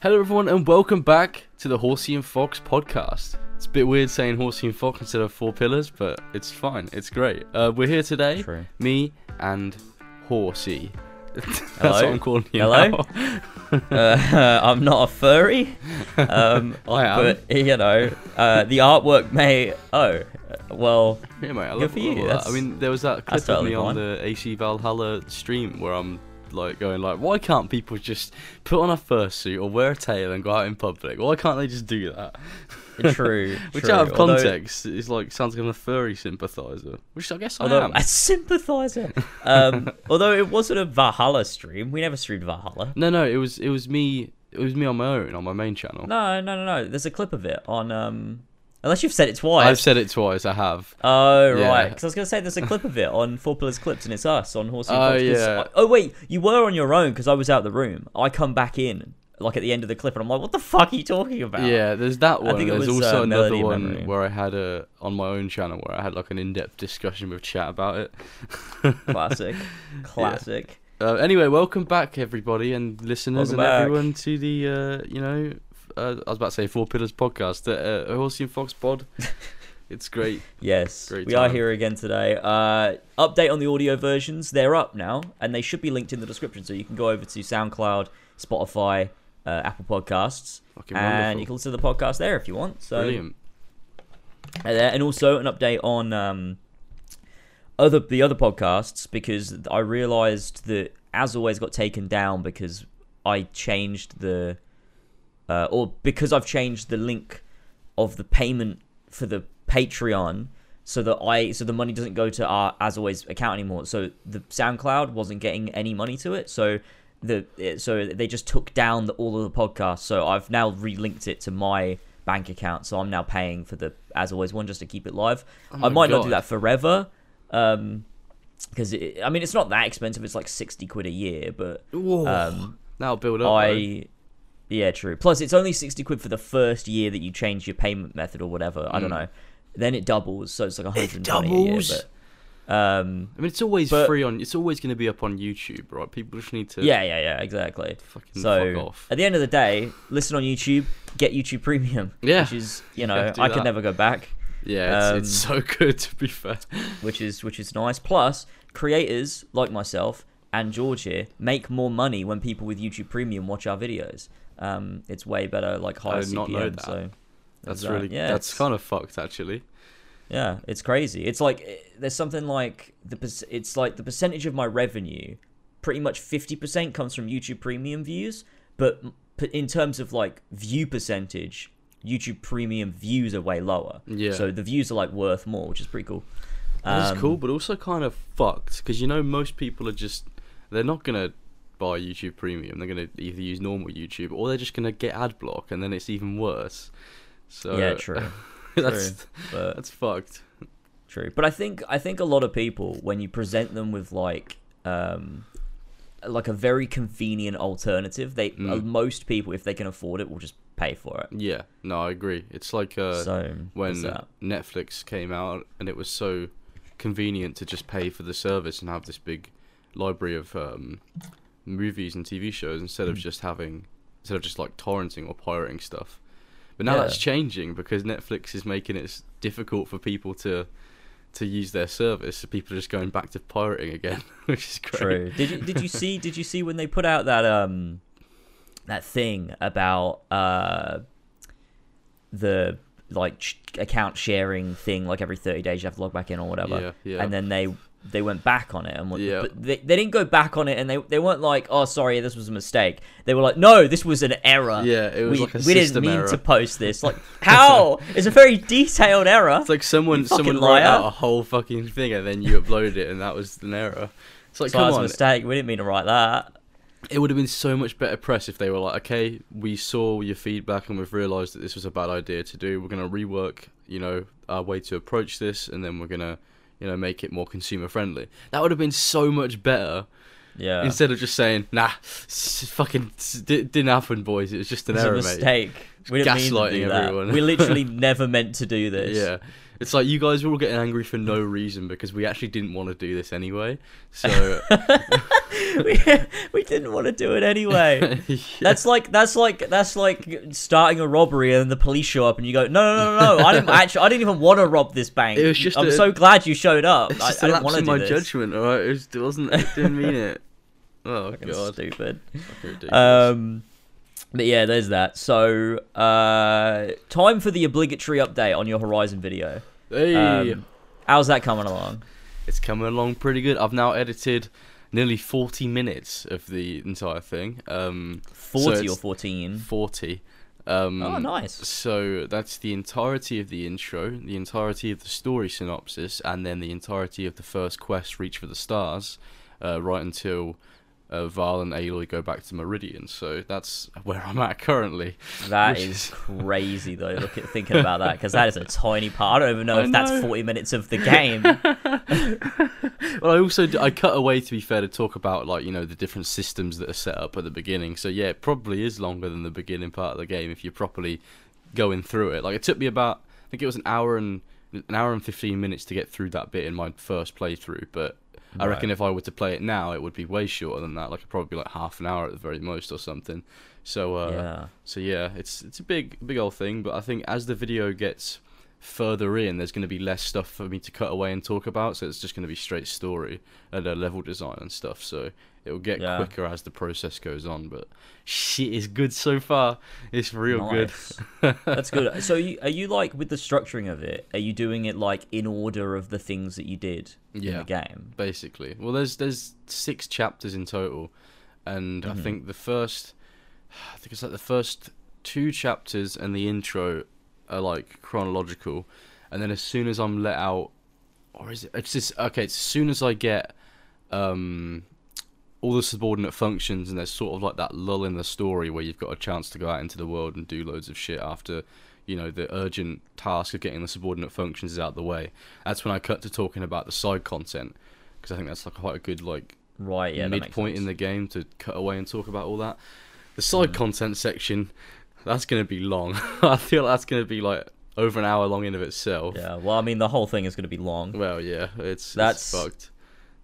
Hello, everyone, and welcome back to the Horsey and Fox podcast. It's a bit weird saying Horsey and Fox instead of Four Pillars, but it's fine. It's great. Uh, we're here today, True. me and Horsey. That's Hello? what I'm calling you. Hello? Uh, I'm not a furry, um, I am. but you know, uh, the artwork may. Oh, well, Yeah, mate. I Good love for you. I mean, there was that clip of me on the AC Valhalla stream where I'm like going like, why can't people just put on a fursuit or wear a tail and go out in public? Why can't they just do that? true. Which true. out of Although- context is like sounds like I'm a furry sympathizer, which I guess I Although am. a sympathizer. Um, although it wasn't a Valhalla stream, we never streamed Valhalla. No, no, it was it was me. It was me on my own on my main channel. No, no, no, no. There's a clip of it on. Um, unless you've said it twice. I've said it twice. I have. Oh Yeah. right, because I was gonna say there's a clip of it on Four Pillars Clips, and it's us on Horsey. Oh, Fox, yeah. I- oh wait, you were on your own because I was out the room. I come back in like at the end of the clip, and I'm like, "What the fuck are you talking about?" Yeah, there's that one. I think it There's was, also uh, another one Memory. where I had a on my own channel where I had like an in-depth discussion with chat about it. classic, classic. Uh, anyway, welcome back everybody and listeners Welcome and back. everyone to the uh, you know uh, I was about to say Four Pillars podcast, the uh, Horsey and Fox pod. it's great. Yes, Great we are here again today. Uh, update on the audio versions; they're up now, and they should be linked in the description. So you can go over to SoundCloud, Spotify, uh, Apple Podcasts, Fucking and wonderful. you can listen to the podcast there if you want. So Brilliant. Uh, and also an update on um, other the other podcasts because I realised that as always got taken down because I changed the uh, or because I've changed the link of the payment for the Patreon so that I so the money doesn't go to our as always account anymore. So the SoundCloud wasn't getting any money to it. So the so they just took down the, all of the podcasts. So I've now relinked it to my bank account. So I'm now paying for the as always one just to keep it live. Oh I might not do that forever. Um, because I mean it's not that expensive. It's like sixty quid a year, but Whoa. um, That'll build up. I yeah, true. Plus, it's only sixty quid for the first year that you change your payment method or whatever. I don't Mm. know. Then it doubles, so it's like one hundred and twenty a doubles? year. But, um, I mean, it's always but- free on. It's always going to be up on YouTube, right? People just need to. yeah, yeah, yeah, exactly. Fucking So fuck off. at the end of the day, listen on YouTube, get YouTube Premium. Yeah. which is you know do I that. could never go back, Yeah, it's, it's um, so good to be fair. which is which is nice. Plus, creators like myself and George here make more money when people with YouTube Premium watch our videos. Um, it's way better, like higher did not know CPM. that. So That's that. really. yeah. that's kind of fucked actually. Yeah, it's crazy. It's like eh, there's something like the it's like the percentage of my revenue, pretty much fifty percent comes from YouTube Premium views, but in terms of like view percentage, YouTube Premium views are way lower. Yeah. So the views are like worth more, which is pretty cool. That's Um, cool, but also kind of fucked because you know most people are just they're not gonna buy YouTube Premium. They're gonna either use normal YouTube or they're just gonna get ad block, and then it's even worse. So Yeah, true. that's true. But that's fucked. True, but I think I think a lot of people when you present them with like um like a very convenient alternative, they Mm. uh, most people if they can afford it will just pay for it. Yeah, no, I agree. It's like uh, so when. Netflix came out, and it was so convenient to just pay for the service and have this big library of um, movies and TV shows instead of Mm. just having instead of just like torrenting or pirating stuff. But now Yeah. that's changing because Netflix is making it difficult for people to to use their service. So people are just going back to pirating again, which is great. True. Did you did you see did you see when they put out that um that thing about uh the like sh- account sharing thing like every 30 days you have to log back in or whatever. Yeah, yeah. And then they they went back on it and what, Yeah. they, they didn't go back on it and they they weren't like oh sorry this was a mistake. They were like no this was an error. Yeah, it was we, like a we didn't mean error. to post this. Like how? it's a very detailed error. It's like someone someone wrote out a whole fucking thing and then you uploaded it and that was an error. It's like so come that's a mistake. We didn't mean to write that. it would have been so much better press if they were like, okay, we saw your feedback and we've realised that this was a bad idea to do. We're gonna rework, you know, our way to approach this, and then we're gonna, you know, make it more consumer friendly. That would have been so much better Yeah. instead of just saying, nah, fucking di- didn't happen, boys. It was just an It's a error, mate. mistake. We didn't mean to gaslighting do that. everyone. we literally never meant to do this. Yeah, It's like you guys were all getting angry for no reason because we actually didn't want to do this anyway. So we, we didn't want to do it anyway. Yeah. That's like that's like that's like starting a robbery and then the police show up and you go no no no no, no I didn't actually I didn't even want to rob this bank. It was just I'm a- so glad you showed up. it's I, just I didn't want to do my this. judgment. All right, it, was, it wasn't. It didn't mean it. Oh Fucking god, stupid. Um, but yeah, there's that. So, uh, time for the obligatory update on your Horizon video. hey, Um, how's that coming along? it's coming along pretty good. I've now edited nearly forty minutes of the entire thing. Um, so Forty or fourteen? forty. Um, Oh, nice. So that's the entirety of the intro, the entirety of the story synopsis, and then the entirety of the first quest, Reach for the Stars, uh, right until uh, Val and Aloy go back to Meridian. So that's where I'm at currently. That is is- crazy though. Look at thinking about that because that is a tiny part. I don't even know I if that's forty minutes of the game. Well, I also I cut away to be fair to talk about like you know the different systems that are set up at the beginning. So yeah, it probably is longer than the beginning part of the game if you're properly going through it. Like it took me about I think it was an hour and an hour and fifteen minutes to get through that bit in my first playthrough, but. I reckon Right. if I were to play it now, it would be way shorter than that. Like it'd probably be like half an hour at the very most or something. So uh, yeah. so yeah, it's it's a big big old thing, but I think as the video gets further in, there's going to be less stuff for me to cut away and talk about. So it's just going to be straight story and uh, level design and stuff. So it will get Yeah. quicker as the process goes on. But shit is good so far. It's real Nice. good. That's good. So, you, are you like with the structuring of it? Are you doing it like in order of the things that you did in the game? basically. Well, there's there's six chapters in total, and I Mhm. think the first, I think it's like the first two chapters and the intro are like chronological, and then as soon as I'm let out, or is it? It's just okay. It's as soon as I get, um, all the subordinate functions, and there's sort of like that lull in the story where you've got a chance to go out into the world and do loads of shit after. You know the urgent task of getting the subordinate functions is out the way. That's when I cut to talking about the side content because I think that's like quite a good like Right. Yeah. midpoint in the game to cut away and talk about all that. The side Mm. content section, that's gonna be long. I feel that's gonna be like over an hour long in of itself. Yeah. Well, I mean, the whole thing is going to be long. Well, yeah, it's That's- it's fucked.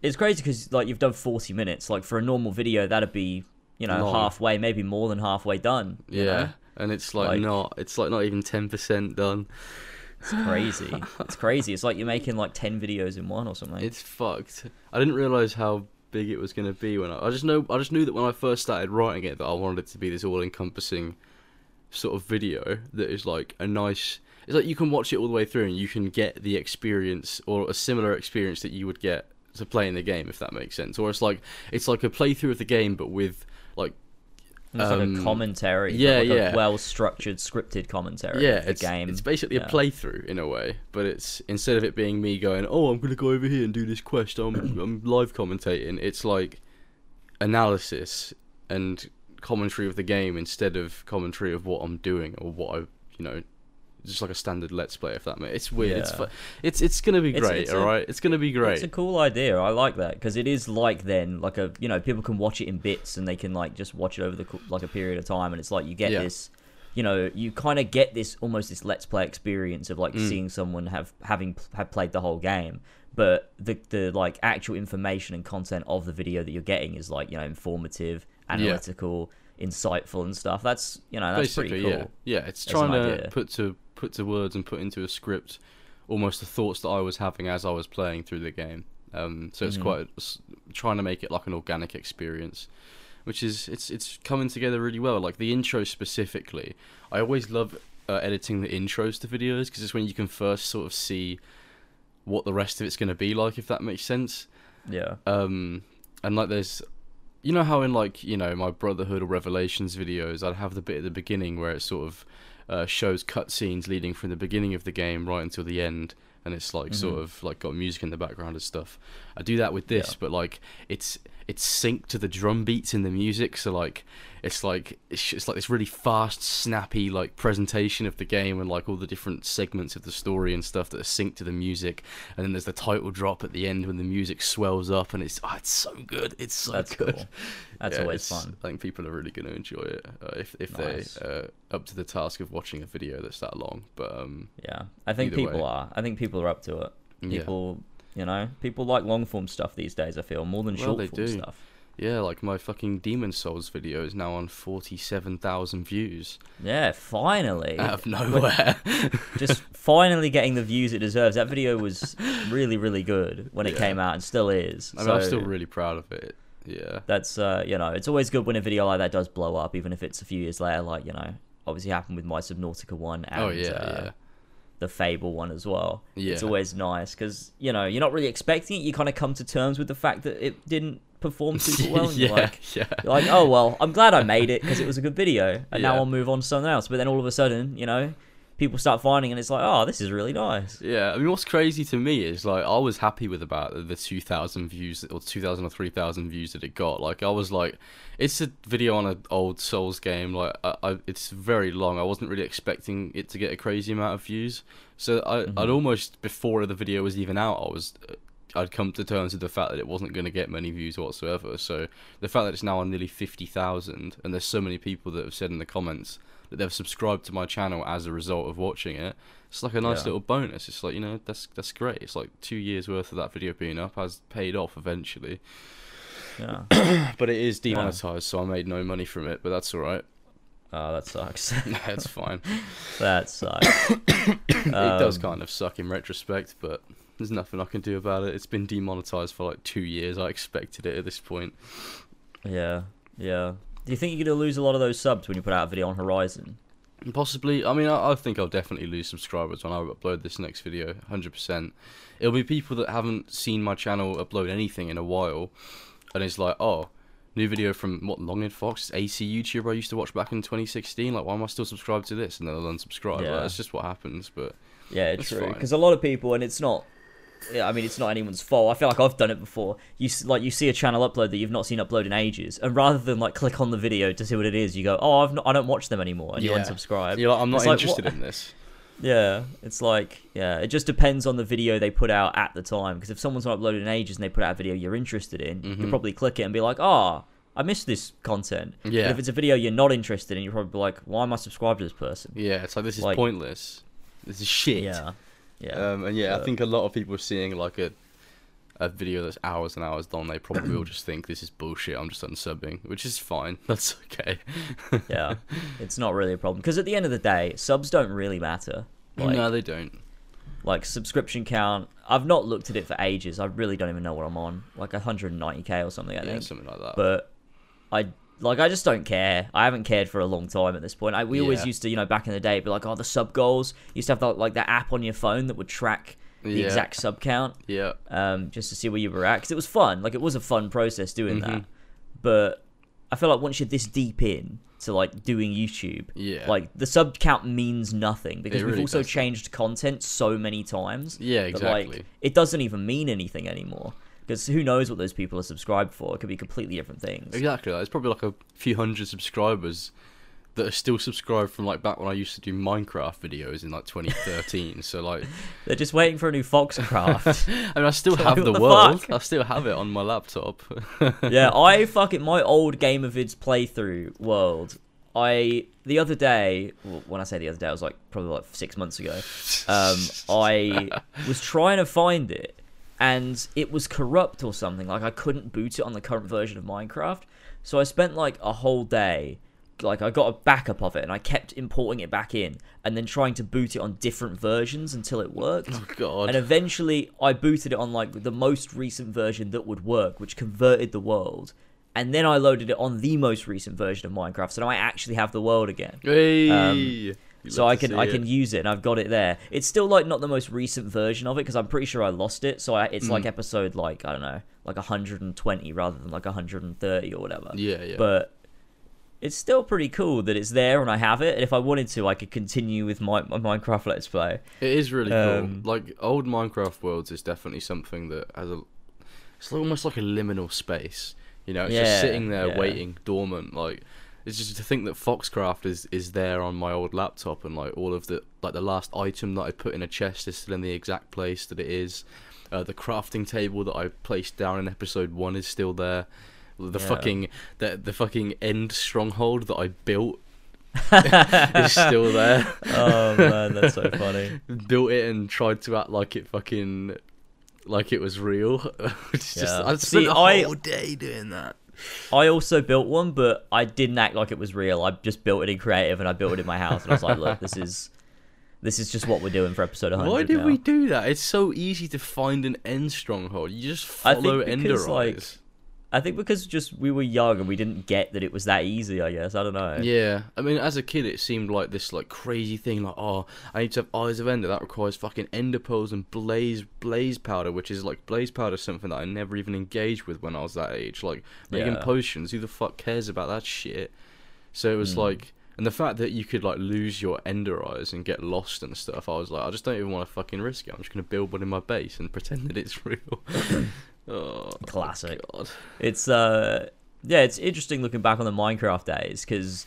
It's crazy because like you've done forty minutes. Like for a normal video, that'd be you know Long. halfway, maybe more than halfway done. you Yeah, know? and it's like, Like- not. It's like not even ten percent done. It's crazy. it's crazy. It's like you're making like ten videos in one or something. It's fucked. I didn't realize how big it was gonna be when I. I just know. I just knew that when I first started writing it that I wanted it to be this all-encompassing sort of video that is like a nice. It's like you can watch it all the way through and you can get the experience or a similar experience that you would get to playing the game, if that makes sense. Or it's like it's like a playthrough of the game, but with like It's like a um, commentary. yeah, like yeah. Well-structured, scripted commentary. yeah, of the it's game. it's basically Yeah. a playthrough in a way, but it's instead of it being me going, "Oh, I'm gonna go over here and do this quest," I'm I'm live commentating. It's like analysis and commentary of the game instead of commentary of what I'm doing or what I, you know, just like a standard let's play. If that makes it's weird. It's fu- it's it's gonna be It's- great. it's a- all right, it's gonna be great. It's a cool idea. I like that because it is like then like a you know people can watch it in bits and they can like just watch it over the like a period of time and it's like you get Yeah. this you know you kind of get this almost this let's play experience of like Mm. seeing someone have having have played the whole game but the the like actual information and content of the video that you're getting is like you know informative analytical insightful and stuff. That's you know that's basically pretty cool. Yeah yeah it's trying to idea. put to put to words and put into a script almost the thoughts that i was having as i was playing through the game. Um so it's Mhm. quite trying to make it like an organic experience which is it's it's coming together really well. Like the intro specifically i always love uh, editing the intros to videos because it's when you can first sort of see what the rest of it's going to be like if that makes sense. Yeah. Um and like there's you know how in like you know my brotherhood or revelations videos i'd have the bit at the beginning where it sort of uh, shows cutscenes leading from the beginning of the game right until the end and it's like sort Mhm. of like got music in the background and stuff i do that with this Yeah. but like it's it's synced to the drum beats in the music. So like it's like it's, it's like this really fast, snappy like presentation of the game and like all the different segments of the story and stuff that are synced to the music. And then there's the title drop at the end when the music swells up and it's oh, it's so good. It's so That's good. cool. That's Yeah, always fun. I think people are really going to enjoy it uh, if if Nice. they uh, up to the task of watching a video that's that long. But um, Yeah, I think people way. are. I think people are up to it. Yeah. You know, people like long form stuff these days. I feel more than Well, short form do. stuff. yeah, like my fucking Demon's Souls video is now on forty-seven thousand views Yeah, finally, out of nowhere. just finally getting the views it deserves. That video was really, really good when it Yeah. came out, and still is. I mean, so I'm still really proud of it. Yeah. that's uh, you know, it's always good when a video like that does blow up, even if it's a few years later. Like you know, obviously happened with my Subnautica one and oh yeah, uh, yeah. The Fable one as well. Yeah. It's always nice because you know you're not really expecting it. You kind of come to terms with the fact that it didn't perform super well. And yeah, you're like, yeah. you're like, oh well, I'm glad I made it because it was a good video, and now I'll move on to something else. But then all of a sudden, you know, people start finding, and it's like, oh, this is really nice. Yeah, I mean, what's crazy to me is like I was happy with about the two thousand views or two thousand or three thousand views that it got. Like I was like, it's a video on an old Souls game. Like I, I, it's very long. I wasn't really expecting it to get a crazy amount of views. So I, Mm-hmm. I'd almost before the video was even out, I was. I'd come to terms with the fact that it wasn't going to get many views whatsoever. So the fact that it's now on nearly fifty thousand, and there's so many people that have said in the comments that they've subscribed to my channel as a result of watching it, it's like a nice Yeah. little bonus. It's like you know that's that's great. It's like two years worth of that video being up has paid off eventually. Yeah, But it is demonetized, so I made no money from it. But that's all right. oh, that sucks. That's fine. that sucks. it does Um, kind of suck in retrospect, but there's nothing I can do about it. It's been demonetized for like two years. I expected it at this point. Yeah, yeah. Do you think you're gonna lose a lot of those subs when you put out a video on Horizon? Possibly. I mean, I, I think I'll definitely lose subscribers when I upload this next video. Hundred percent. It'll be people that haven't seen my channel upload anything in a while, and it's like, oh, new video from what Longin Fox, AC YouTuber I used to watch back in 2016. Like, why am I still subscribed to this? And then they'll unsubscribe. Yeah. Like, that's just what happens. But Yeah, true. Because a lot of people, and it's not. Yeah, I mean, it's not anyone's fault. I feel like I've done it before. You like you see a channel upload that you've not seen upload in ages, and rather than like click on the video to see what it is, you go, "Oh, I've not, I don't watch them anymore," and you unsubscribe. you're like, I'm not It's interested what- in this. Yeah, it's like yeah, it just depends on the video they put out at the time. Because if someone's not uploaded in ages and they put out a video you're interested in, Mhm. you'll probably click it and be like, "Oh, I missed this content." Yeah. But if it's a video you're not interested in, you're probably like, "Why am I subscribed to this person?" Yeah, it's like this is Like- pointless. This is shit. Yeah, yeah, Um, and yeah, I think a lot of people seeing like a a video that's hours and hours long, they probably will just think this is bullshit. I'm just unsubbing, which is fine. That's okay. yeah. It's not really a problem because at the end of the day, subs don't really matter. Like, no, they don't. like subscription count. I've not looked at it for ages. I really don't even know what I'm on. Like 190k or something, I Yeah, think. something like that. But I like I just don't care. I haven't cared for a long time at this point. I, we always used to, you know, back in the day, be like, oh, the sub goals. You used to have the, like that app on your phone that would track the Yeah. exact sub count, yeah, um, just to see where you were at. Because it was fun. Like it was a fun process doing that. Mhm. But I feel like once you're this deep in to like doing YouTube, yeah, like the sub count means nothing because It we've really also doesn't. changed content so many times. yeah, that, exactly. like it doesn't even mean anything anymore. Because who knows what those people are subscribed for? It could be completely different things. Exactly. Like, it's probably like a few hundred subscribers that are still subscribed from like back when I used to do Minecraft videos in like 2013. so like, They're just waiting for a new Foxcraft. I mean, I still have the the world. fuck? I still have it on my laptop. yeah, I fucking my old Game of Vids playthrough world. I the other day, well, when I say the other day, I was like probably like six months ago. Um, I was trying to find it, and it was corrupt or something. Like I couldn't boot it on the current version of Minecraft. So I spent like a whole day, like I got a backup of it, and I kept importing it back in, and then trying to boot it on different versions until it worked. oh God. And eventually, I booted it on like the most recent version that would work, which converted the world. And then I loaded it on the most recent version of Minecraft, so now I actually have the world again. Hey. um, So I can I it. can use it, and I've got it there. It's still like not the most recent version of it because I'm pretty sure I lost it. So I, it's Mm. like episode like I don't know, like 120 rather than like 130 or whatever. Yeah, yeah. But it's still pretty cool that it's there and I have it. And if I wanted to, I could continue with my, my Minecraft Let's Play. It is really Um, cool. Like old Minecraft worlds is definitely something that has a. It's almost like a liminal space. You know, it's just sitting there yeah. waiting dormant. Like it's just to think that Foxcraft is is there on my old laptop and like all of the like the last item that I put in a chest is still in the exact place that it is. Uh, the crafting table that I placed down in episode one is still there. The Yeah. fucking the the fucking end stronghold that I built is still there. oh man, that's so funny. Built it and tried to act like it fucking like it was real. it's just Yeah. I spent See, I- whole day doing that. I also built one, but I didn't act like it was real. I just built it in creative, and I built it in my house, and I was like, "Look, this is this is just what we're doing for episode 100." Why did now. we do that? It's so easy to find an end stronghold. You just I think follow because, Ender like, Eyes. I think because just we were young and we didn't get that it was that easy. I guess I don't know. Yeah, I mean, as a kid, it seemed like this like crazy thing. Like, oh, I need to have eyes of Ender. That requires fucking Ender pearls and blaze blaze powder, which is like blaze powder, is something that I never even engaged with when I was that age. Like making Yeah. potions, who the fuck cares about that shit? So it was Hmm. like, and the fact that you could like lose your Ender eyes and get lost and stuff, I was like, I just don't even want to fucking risk it. I'm just gonna build one in my base and pretend that it's real. Oh, Classic. God. It's uh, yeah, it's interesting looking back on the Minecraft days because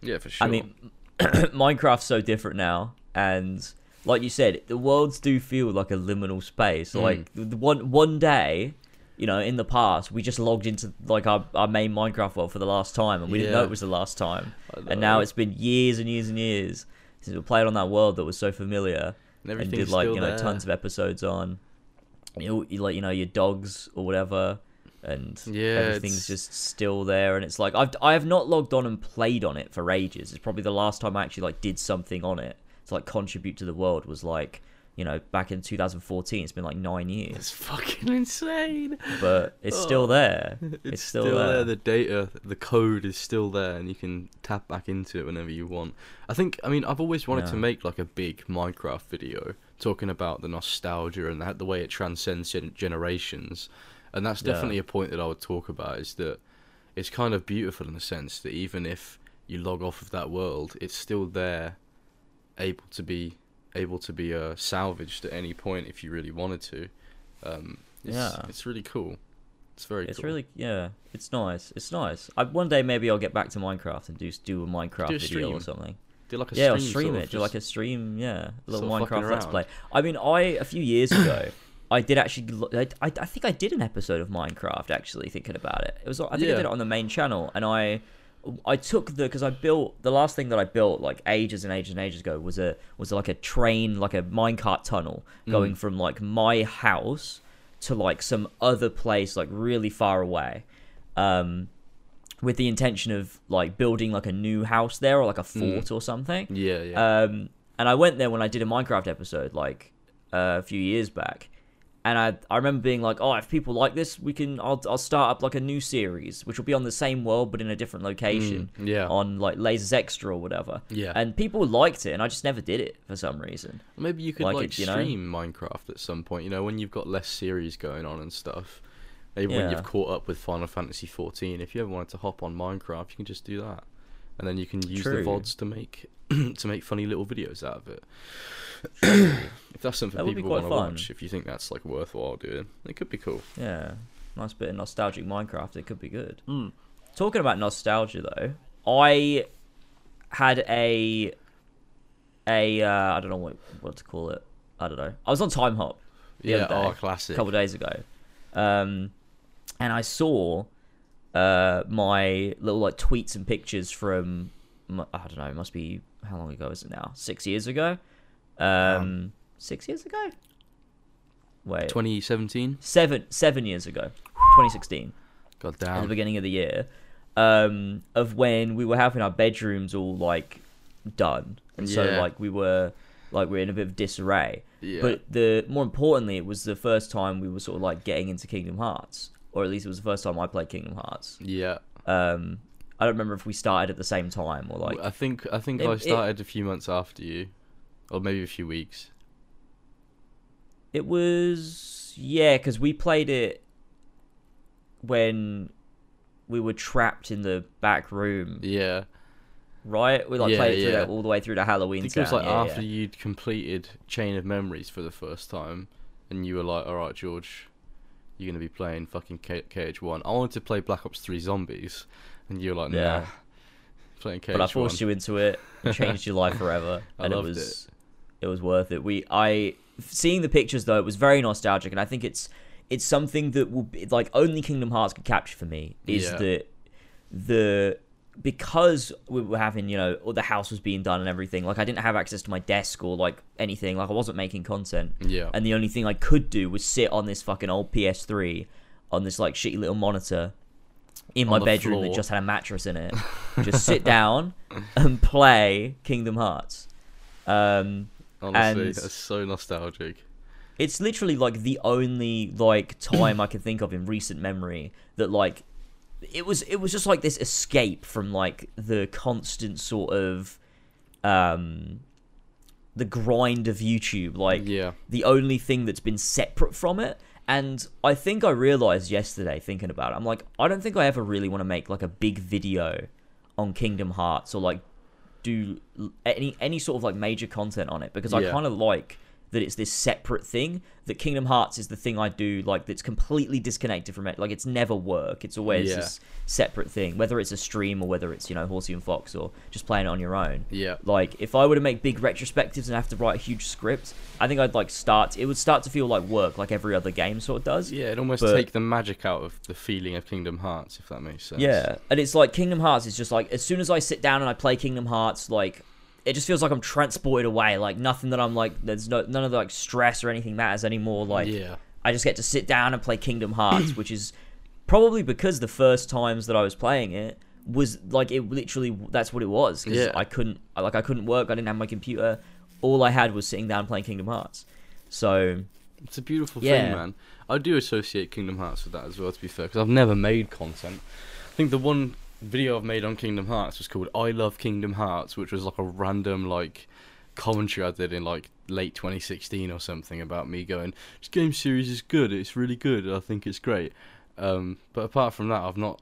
Yeah, for sure. I mean, Minecraft's so different now, and like you said, the worlds do feel like a liminal space. Mm. Like the one one day, you know, in the past, we just logged into like our, our main Minecraft world for the last time, and we didn't know it was the last time. And now it's been years and years and years since we played on that world that was so familiar, and and did like you know there. tons of episodes on. You know, like you know your dogs or whatever. And Yeah, everything's it's- just still there, and it's like I've I have not logged on and played on it for ages. It's probably the last time I actually like did something on it to like contribute to the world was like you know back in 2014. It's been like nine years, It's fucking insane. but it's still Oh. there. It's, It's still, still there. there. The data, the code is still there, and you can tap back into it whenever you want. I think. I mean, I've always wanted to make like a big Minecraft video talking about the nostalgia and the, the way it transcends generations, and that's Yeah. definitely a point that I would talk about. Is that it's kind of beautiful in the sense that even if you log off of that world, it's still there, able to be able to be uh, salvaged at any point if you really wanted to. Um, it's, Yeah. it's really cool. It's very It's cool. really yeah, it's nice. It's nice. I, one day maybe I'll get back to Minecraft and do do a Minecraft Do a video or something. Do like a yeah, stream, stream it. Do like a stream. Yeah, a little sort of fucking Minecraft Let's. Play. I mean, I a few years ago, I did actually. I, I, I think I did an episode of Minecraft. Actually, thinking about it, it was. I think I did it on the main channel, and I. I took the because I built the last thing that I built like ages and ages and ages ago was a was like a train like a minecart tunnel Mm. going from like my house to like some other place like really far away, um, with the intention of like building like a new house there or like a fort or something. Yeah, yeah. Um, and I went there when I did a Minecraft episode like uh, a few years back, and I I remember being like, oh, if people like this, we can I'll I'll start up like a new series, which will be on the same world but in a different location Mm, yeah. on like Lasers Extra or whatever. Yeah. And people liked it, and I just never did it for some reason. Maybe you could like like, it, you know? stream Minecraft at some point. You know, when you've got less series going on and stuff. Maybe when you've caught up with Final Fantasy 14, if you ever wanted to hop on Minecraft, you can just do that, and then you can use True. the vods to make to make funny little videos out of it. if that's something That would be people quite want to fun. watch, if you think that's like worthwhile doing, it could be cool. Yeah, nice bit of nostalgic Minecraft. It could be good. Hmm. Talking about nostalgia though, I had a a uh, I don't know what what to call it. I don't know. I was on Timehop yeah, other oh, classic. a couple of days ago, um, and I saw uh, my little like tweets and pictures from I don't know. It must be how long ago is it now? Six years ago. Um, six years ago. Wait, 2017. seven seven years ago, 2016 God at the beginning of the year, um, of when we were having our bedrooms all like done, and so Yeah. like we were like we're in a bit of disarray. Yeah. But the more importantly, it was the first time we were sort of like getting into Kingdom Hearts, or at least it was the first time I played Kingdom Hearts. yeah. Um, I don't remember if we started at the same time or like I think I think it- I it- started a few months after you, or maybe a few weeks. it was yeah, because we played it when we were trapped in the back room Yeah. right? We like Yeah, played it through yeah. that all the way through the Halloween I think it was like yeah, after yeah. you'd completed Chain of Memories for the first time, and you were like, "All right, George, you're gonna be playing fucking K- KH1. I wanted to play Black Ops 3 Zombies, and you're like, nah, Yeah. playing KH1. but I forced you into it. It changed your life forever, and it was it. was worth it. We I seeing the pictures though, it was very nostalgic, and I think it's it's something that will be like only Kingdom Hearts could capture for me is Yeah. that the because we were having you know all the house was being done and everything like i didn't have access to my desk or like anything. Like i wasn't making content. Yeah. and the only thing i could do was sit on this fucking old ps3 on this like shitty little monitor in On my bedroom that just had a mattress in it. Just sit down and play kingdom hearts. Um Honestly, that's so nostalgic. it's literally like the only like time I can think of in recent memory that like it was it was just like this escape from like the constant sort of um the grind of YouTube like Yeah. the only thing that's been separate from it and I think I realized yesterday thinking about it I'm like I don't think I ever really want to make like a big video on Kingdom Hearts or like do any any sort of like major content on it because I kind of like that it's this separate thing that Kingdom Hearts is the thing I do like that's completely disconnected from it like it's never work it's always Yeah. this separate thing whether it's a stream or whether it's you know Horsey and Fox or just playing it on your own Yeah. like if I were to make big retrospectives and have to write a huge script I think I'd like start it would start to feel like work like every other game sort of does Yeah, it almost But- take the magic out of the feeling of Kingdom Hearts, if that makes sense. Yeah, and it's like Kingdom Hearts is just like as soon as I sit down and I play Kingdom Hearts, like it just feels like I'm transported away. Like nothing that I'm like, there's no none of the like stress or anything matters anymore. Like yeah. I just get to sit down and play Kingdom Hearts, which is probably because the first times that I was playing it was like it literally that's what it was. 'cause Yeah. I couldn't like I couldn't work. I didn't have my computer. All I had was sitting down playing Kingdom Hearts. So It's a beautiful Yeah. thing, man. I do associate Kingdom Hearts with that as well, to be fair, because I've never made content. I think the one video I've made on Kingdom Hearts was called "I Love Kingdom Hearts," which was like a random like commentary I did in like late 2016 or something about me going, "This game series is good. It's really good. I think it's great." Um, but apart from that, I've not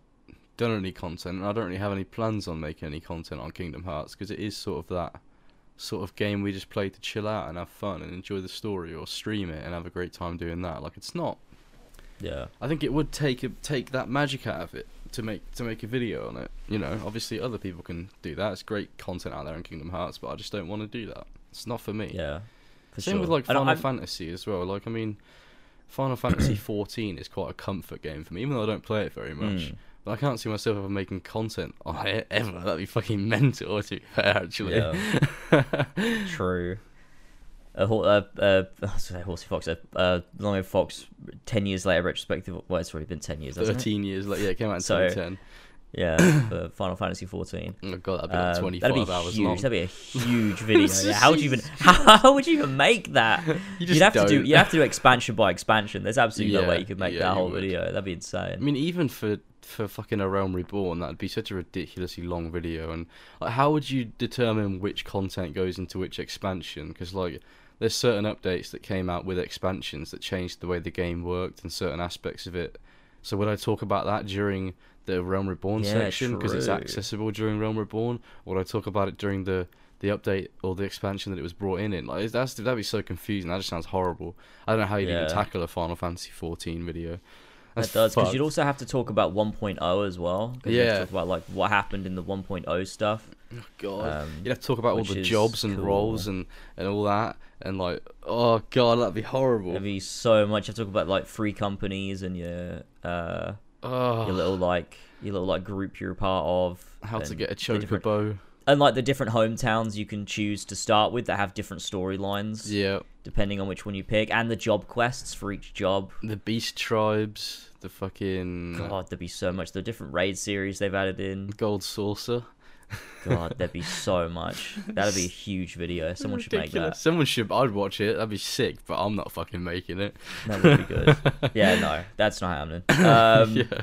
done any content, and I don't really have any plans on making any content on Kingdom Hearts because it is sort of that sort of game we just play to chill out and have fun and enjoy the story or stream it and have a great time doing that. Like it's not. yeah, I think it would take a, take that magic out of it to make to make a video on it. You know, obviously other people can do that. It's great content out there in Kingdom Hearts, but I just don't want to do that. It's not for me. yeah. For Same sure. with like Final I'm- Fantasy as well. Like I mean, Final Fantasy 14 is quite a comfort game for me, even though I don't play it very much. Mm. But I can't see myself ever making content on it ever. That'd be fucking mental. To be fair, actually. Yeah. True. A ho- uh, uh, sorry, Horsey Fox, uh, uh, Long Fox, 10 years later, retrospective. Well, it's already been 10 years, hasn't it? 13 years later. Yeah, it came out in So, 2010. Yeah, for Final Fantasy 14. Oh god, that'd be like Um, 25 that'd be hours huge. long. That'd be a huge video. yeah. How would you even? How would you even make that? You You'd just have to do. don't. You have to do expansion by expansion. There's absolutely no way you could make yeah, that whole would. video. That'd be insane. I mean, even for for fucking a Realm Reborn, that'd be such a ridiculously long video. And like, how would you determine which content goes into which expansion? Because like, there's certain updates that came out with expansions that changed the way the game worked and certain aspects of it. So would I talk about that during the Realm Reborn Yeah, section because it's accessible during Realm Reborn, or would I talk about it during the the update or the expansion that it was brought in in? Like that's that'd be so confusing. That just sounds horrible. I don't know how you'd Yeah. even tackle a Final Fantasy 14 video. That's That does because you'd also have to talk about 1.0 as well. 'cause you have to Yeah. talk about like what happened in the 1.0 stuff. Oh, God, Um, you'd have to talk about all the jobs and cool. roles and and all that, and like, oh god, that'd be horrible. There'd be so much. You have to talk about like three companies and your uh oh, your little like your little like group you're a part of. how to get a chocobo? and like the different hometowns you can choose to start with that have different storylines Yeah, depending on which one you pick, and the job quests for each job. the beast tribes, the fucking God, there'd be so much. The different raid series they've added in. gold saucer. God, there'd be so much. That'd be a huge video. Someone should make that. Someone should. I'd watch it. That'd be sick, but I'm not fucking making it. That would be good. yeah, no, that's not happening. Um, yeah,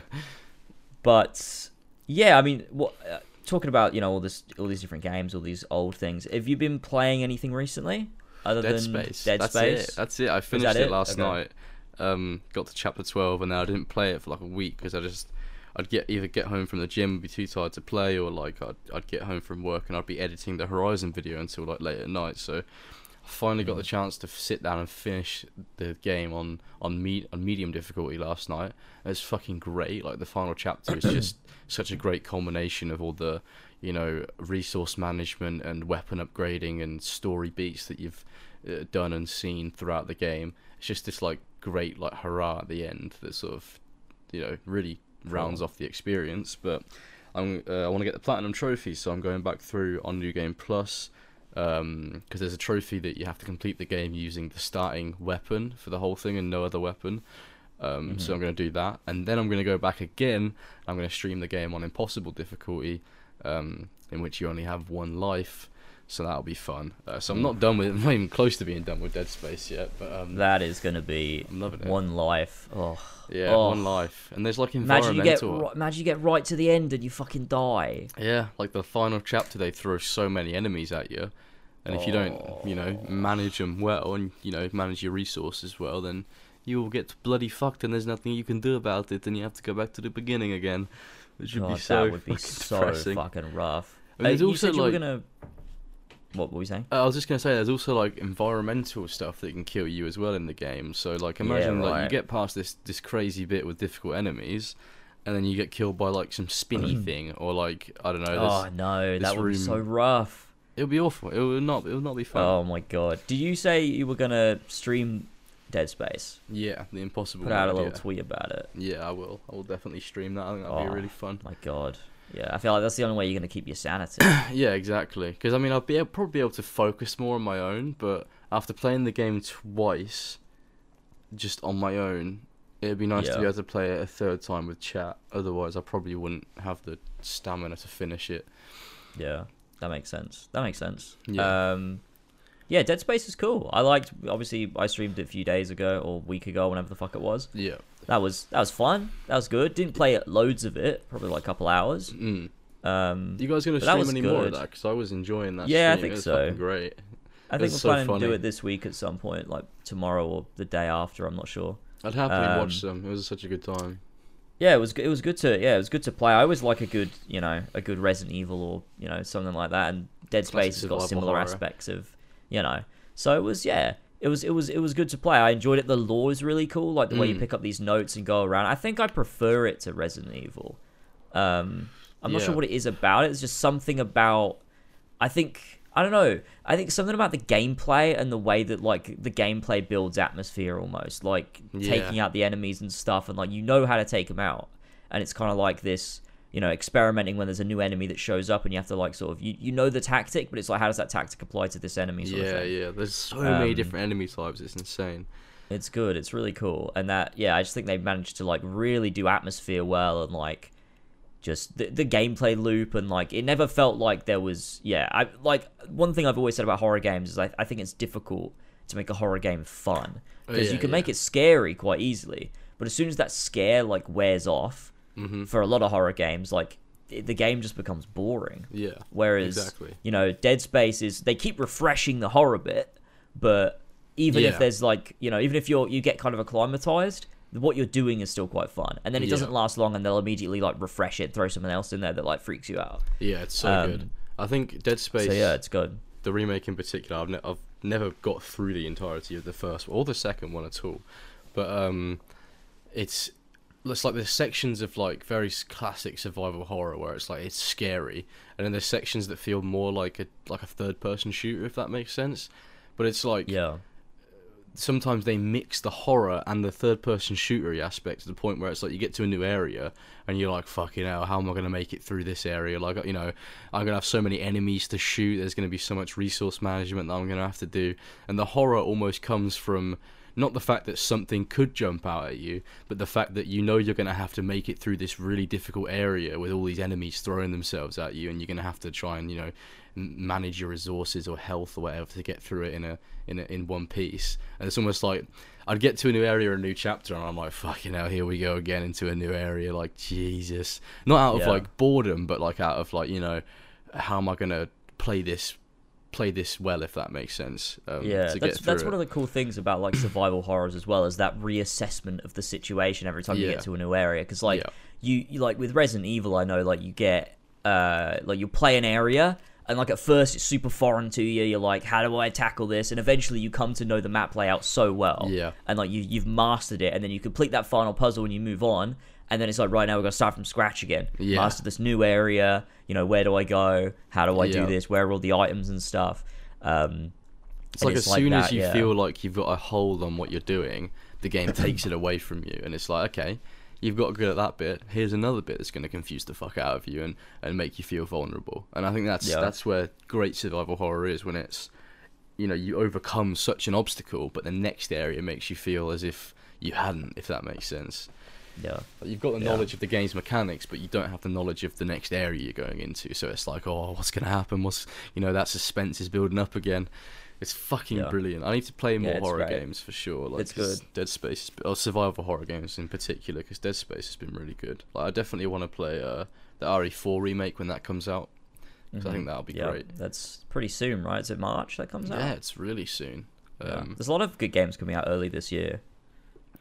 But yeah, I mean, what uh, talking about you know all this, all these different games, all these old things. Have you been playing anything recently other Dead than Space. Dead That's Space? it. That's it. I finished it it? last Okay. night. Um, got to chapter twelve, and then I didn't play it for like a week because I just. I'd get either get home from the gym, and be too tired to play, or like I'd, I'd get home from work and I'd be editing the Horizon video until like late at night. So I finally got the chance to sit down and finish the game on on me- on medium difficulty last night. It's fucking great. Like the final chapter is just such a great combination of all the you know resource management and weapon upgrading and story beats that you've uh, done and seen throughout the game. It's just this like great like hurrah at the end that sort of you know really rounds off the experience. But I'm uh, I want to get the platinum trophy, so I'm going back through on New Game Plus because there's a trophy that you have to complete the game using the starting weapon for the whole thing and no other weapon. Um, So I'm going to do that, and then I'm going to go back again. I'm going to stream the game on impossible difficulty, um, in which you only have one life. So that'll be fun. Uh, so I'm not done with, I'm not even close to being done with Dead Space yet, but um, That is going to be I'm loving it. one life. Oh, yeah, oh. one life, and there's like imagine you get environmental. imagine you get right to the end and you fucking die. Yeah, like the final chapter, they throw so many enemies at you, and if you don't, you know, manage them well and you know manage your resources well, then you will get bloody fucked, and there's nothing you can do about it, and you have to go back to the beginning again, which would God, be so that would be fucking so depressing. fucking rough. I mean, Uh, you also, said you were like- gonna. What were we saying? Uh, I was just gonna say, there's also like environmental stuff that can kill you as well in the game. So like, imagine like you get past this this crazy bit with difficult enemies, and then you get killed by like some spinny thing, or like I don't know. Oh there's- no, this that would be so rough. It'll be awful. It will not. It will not be fun. Oh my god. Did you say you were gonna stream Dead Space? Yeah, the impossible. Put out a little yeah. tweet about it. Yeah, I will. I will definitely stream that. I think that'll Oh. be really fun. My god. Yeah, I feel like that's the only way you're gonna keep your sanity. yeah, exactly. Because I mean, I'll be able, probably be able to focus more on my own, but after playing the game twice, just on my own, it'd be nice to be able to play it a third time with chat. Otherwise, I probably wouldn't have the stamina to finish it. yeah, that makes sense. That makes sense. Yeah. Um, yeah, Dead Space is cool. I liked. Obviously, I streamed it a few days ago or a week ago, whenever the fuck it was. Yeah. That was that was fun. That was good. Didn't play loads of it, probably like a couple hours. Mm. Um, You guys gonna stream any more of that? Because I was enjoying that. Yeah, I think so. Great. I think we're so planning to do it this week at some point, like tomorrow or the day after. I'm not sure. I'd happily Um, watch them. It was such a good time. Yeah, it was good- it was good to yeah it was good to play. I always like a good you know a good Resident Evil or you know something like that. And Dead Classic Space has got similar horror. aspects of you know. So it was yeah it was it was it was good to play. I enjoyed it. The lore is really cool, like the way you Mm. pick up these notes and go around. I think I prefer it to Resident Evil. Um, I'm not sure what it is about it. It's just something about. I think I don't know. I think something about the gameplay and the way that like the gameplay builds atmosphere almost like Yeah. taking out the enemies and stuff and like you know how to take them out and it's kind of like this you know experimenting when there's a new enemy that shows up and you have to like sort of you, you know the tactic but it's like how does that tactic apply to this enemy sort of Yeah, thing. yeah. There's so many Um, different enemy types. It's insane. It's good. It's really cool. And that, yeah, I just think they managed to like really do atmosphere well and like just the, the gameplay loop and like it never felt like there was, yeah. I like one thing I've always said about horror games is I, I think it's difficult to make a horror game fun Oh, because yeah, you can yeah. make it scary quite easily. But as soon as that scare like wears off hmm for a lot of horror games, like the game just becomes boring. Yeah. Whereas, Exactly. you know, Dead Space is they keep refreshing the horror bit, but even if there's like, you know, even if you're you get kind of acclimatized, what you're doing is still quite fun. And then it Yeah. doesn't last long, and they'll immediately like refresh it, throw something else in there that like freaks you out. Yeah, it's so Um, good. I think Dead Space, So yeah, it's good. the remake in particular, I've, ne- I've never got through the entirety of the first or the second one at all, but um, it's it's like there's sections of like very classic survival horror where it's like it's scary, and then there's sections that feel more like a like a third person shooter if that makes sense. But it's like Yeah, sometimes they mix the horror and the third person shootery aspect to the point where it's like you get to a new area and you're like fucking hell how am i going to make it through this area? Like you know i'm going to have so many enemies to shoot there's going to be so much resource management that i'm going to have to do. And the horror almost comes from not the fact that something could jump out at you but the fact that you know you're going to have to make it through this really difficult area with all these enemies throwing themselves at you and you're going to have to try and you know manage your resources or health or whatever to get through it in a in a, in one piece. And it's almost like I'd get to a new area, a new chapter, and I'm like, fucking hell, here we go again into a new area. Like Jesus, not out of Yeah. like boredom, but like out of like you know, how am I gonna play this play this well if that makes sense. Um, yeah. That's that's one of the cool things about like survival horrors as well is that reassessment of the situation every time you get to a new area. Because like Yeah. you, you like with Resident Evil, I know like you get uh like you play an area and like at first it's super foreign to you. You're like, how do I tackle this? And eventually you come to know the map layout so well, Yeah. and like you you've mastered it, and then you complete that final puzzle and you move on. And then it's like, right now we're gonna start from scratch again. Yeah. Master this new area. You know, where do I go? How do I Yeah. do this? Where are all the items and stuff? Um, It's like it's as like soon as you yeah. feel like you've got a hold on what you're doing, the game takes it away from you, and it's like, okay, you've got good at that bit. Here's another bit that's going to confuse the fuck out of you and, and make you feel vulnerable. And I think that's Yeah. that's where great survival horror is when it's, you know, you overcome such an obstacle, but the next area makes you feel as if you hadn't, if that makes sense. Yeah. You've got the Yeah. knowledge of the game's mechanics, but you don't have the knowledge of the next area you're going into. So it's like, oh, what's going to happen? What's you know that suspense is building up again. It's fucking Yeah. brilliant. I need to play more it's horror games for sure. Like It's good. Dead Space, or survival horror games in particular, because Dead Space has been really good. Like I definitely want to play uh, the RE4 remake when that comes out. 'cause I think that'll be Mm-hmm. Yeah, great. That's pretty soon, right? Is it March that comes out? Yeah, it's really soon. Yeah. Um, There's a lot of good games coming out early this year.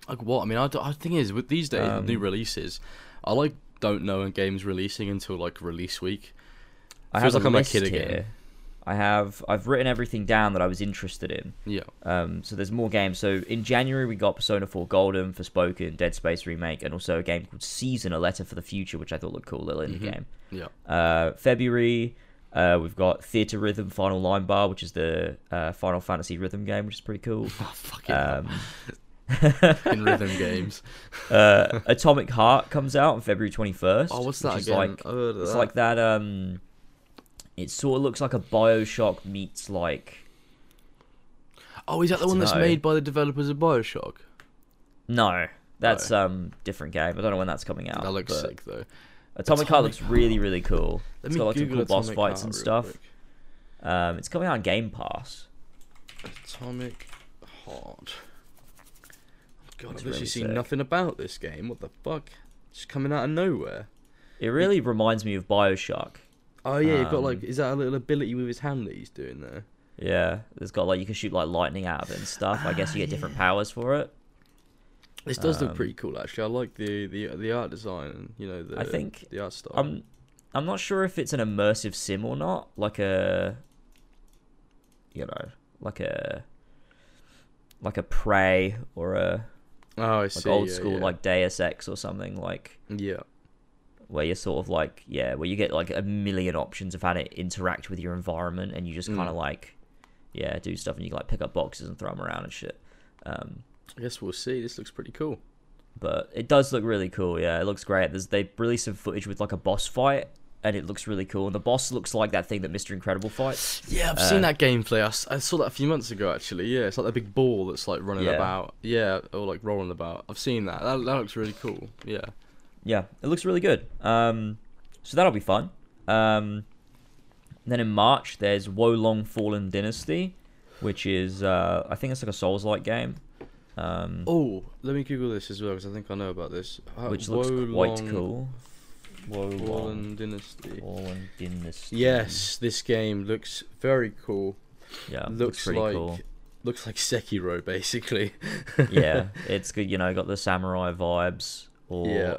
Like what? I mean, I, d- I think is with these days with new Um, releases, I like don't know when games releasing until like release week. I Feels have like I'm a kid again. here. I have I've written everything down that I was interested in. Yeah. Um, so there's more games. So in January we got Persona 4 Golden for Spoken, Dead Space remake, and also a game called Season: A Letter for the Future, which I thought looked cool, little indie Mhm. game. Yeah. Uh, February uh, we've got Theatrhythm Final Line Bar, which is the uh, Final Fantasy rhythm game, which is pretty cool. Oh, fucking Um, in rhythm games. uh, Atomic Heart comes out on February 21st. Oh, what's that again? Like, I've heard of it's like that. Um, it sort of looks like a Bioshock meets like oh, is that the one that's made by the developers of Bioshock? no, that's um different game. I don't know when that's coming out. that looks sick though. Atomic Heart looks really really cool. Let It's me got of Google cool boss Atomic fights Heart and stuff. quick. Um, it's coming out on Game Pass. Atomic Heart. God, I've literally seen sick. nothing about this game. What the fuck? Just coming out of nowhere. It really reminds me of Bioshock. Oh yeah, you've got like, Um, is that a little ability with his hand that he's doing there? Yeah, it's got like you can shoot like lightning out of it and stuff. I guess you get different powers for it. This does look Um, pretty cool actually. I like the the the art design and you know the I think the art style. I'm I'm not sure if it's an immersive sim or not. Like a you know, like a like a Prey or a oh, I like see. old yeah, school yeah. like Deus Ex or something like yeah. where you're sort of like yeah, where you get like a million options of how to interact with your environment and you just kind of Mm. like yeah, do stuff and you can like pick up boxes and throw them around and shit. Um I guess we'll see. This looks pretty cool. but it does look really cool. Yeah, it looks great. There's they released some footage with like a boss fight, and it looks really cool. And the boss looks like that thing that Mister Incredible fights. Yeah, I've Uh, seen that gameplay. I saw that a few months ago actually. Yeah, it's like that big ball that's like running Yeah. about. Yeah, or like rolling about. I've seen that. That, that looks really cool. Yeah. Yeah, it looks really good. Um, so that'll be fun. Um, then in March there's Wo Long Fallen Dynasty, which is uh, I think it's like a Souls-like game. Um, Oh, let me Google this as well because I think I know about this. Uh, which looks Wo Long quite cool. Fallen Dynasty. Dynasty. Yes, this game looks very cool. Yeah, looks, looks like cool. looks like Sekiro basically. yeah, it's good. You know, got the samurai vibes or Yeah.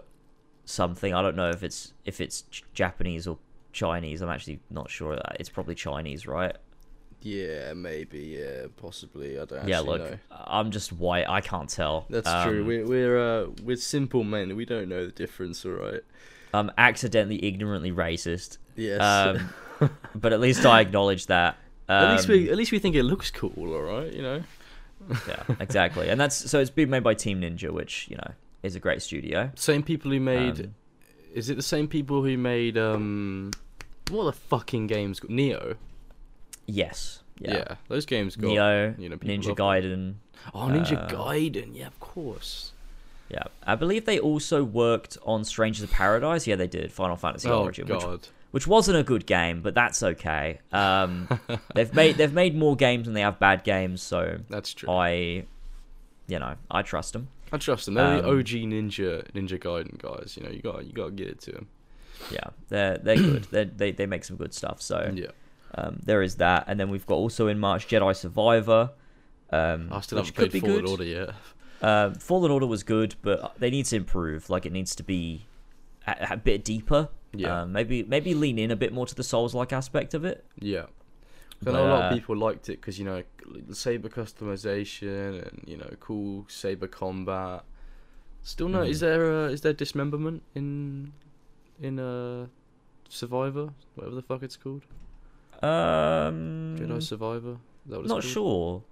something. I don't know if it's if it's Japanese or Chinese. I'm actually not sure. It's probably Chinese, right? Yeah, maybe. Yeah, possibly. I don't actually yeah. Look, know. I'm just white. I can't tell. That's Um, true. We're we're uh, we're simple men. We don't know the difference. All right. I'm accidentally, ignorantly racist. Yes. Um, but at least I acknowledge that. Um, at least we at least we think it looks cool. All right. You know. yeah, exactly. And that's so it's been made by Team Ninja, which you know is a great studio. Same people who made. Um, is it the same people who made um, what the fucking games? Nioh. yes. Yeah. those games got. Nioh, you know, Ninja Gaiden. Oh, Ninja uh, Gaiden. Yeah, of course. Yeah, I believe they also worked on Strangers of Paradise. Yeah, they did Final Fantasy Oh Origin, which, God. which wasn't a good game, but that's okay. Um, they've made they've made more games than they have bad games, so That's true. I, you know, I trust them. I trust them. They're the Um, OG Ninja Ninja Gaiden guys. You know, you got you got to get it to them. Yeah, they're they're good. they they they make some good stuff. So Yeah. um, there is that, and then we've got also in March Jedi Survivor. Um, I still which haven't played Fallen good. Order yet. Um, Fallen Order was good, but they need to improve. Like it needs to be a, a bit deeper. Yeah. Um, maybe maybe lean in a bit more to the Souls like aspect of it. Yeah. I know a lot of uh, people liked it because you know saber customization and you know cool saber combat. Still no, is Mhm. there uh, is there dismemberment in in uh Survivor whatever the fuck it's called Um, Jedi Survivor. Is that what it's not called? sure.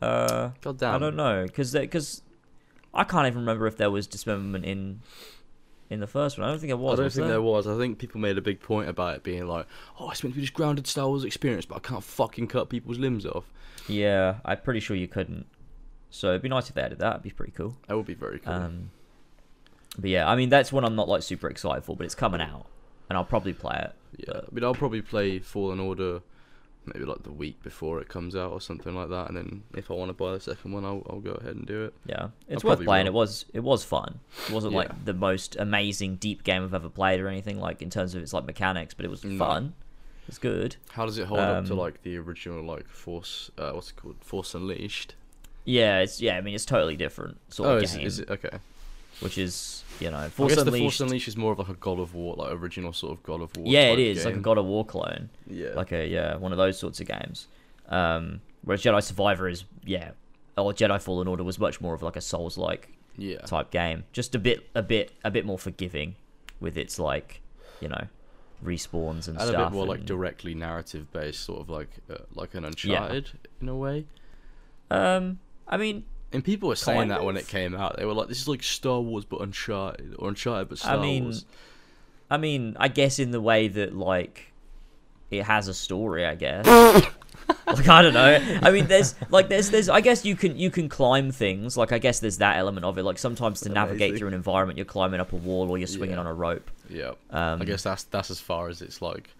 Uh, God damn. I don't know because because I can't even remember if there was dismemberment in in the first one. I don't think it was. I don't was think there? there was. I think people made a big point about it being like, "Oh, it's meant to be this grounded Star Wars experience, but I can't fucking cut people's limbs off." Yeah, I'm pretty sure you couldn't. So it'd be nice if they added that. It'd be pretty cool. That would be very cool. Um, but yeah, I mean that's one I'm not like super excited for, but it's coming out, and I'll probably play it. yeah, but- I mean, I'll probably play Fallen Order maybe like the week before it comes out or something like that, and then if I want to buy the second one, I'll, I'll go ahead and do it. Yeah, it's I worth playing. will. It was it was fun. It wasn't Yeah. like the most amazing deep game I've ever played or anything like in terms of its like mechanics, but it was No. fun. It's good. How does it hold up to Um, like the original like Force? Uh, what's it called? Force Unleashed. Yeah, it's yeah. I mean, it's totally different sort Oh, of is, game, is it okay? Which is you know I Force guess the Unleashed. Force Unleashed is more of like a God of War, like original sort of God of War. yeah, it is is like a. God of War clone, Yeah, like a yeah one of those sorts of games. Um, whereas Jedi Survivor is yeah, or Jedi Fallen Order was much more of like a Souls like yeah. type game, just a bit a bit a bit more forgiving with its like you know respawns and, and a stuff. bit more like directly narrative based, sort of like uh, like an Uncharted in a way. Um, I mean, And people were saying Kind that when it came out. They were like, "This is like Star Wars but Uncharted, or Uncharted but Star I mean, Wars." I mean, I guess in the way that like it has a story, I guess. like I don't know. I mean, there's like there's there's I guess you can you can climb things. Like I guess there's that element of it. Like sometimes to navigate Amazing. through an environment, you're climbing up a wall or you're swinging Yeah. on a rope. Yeah, Um, I guess that's that's as far as it's like,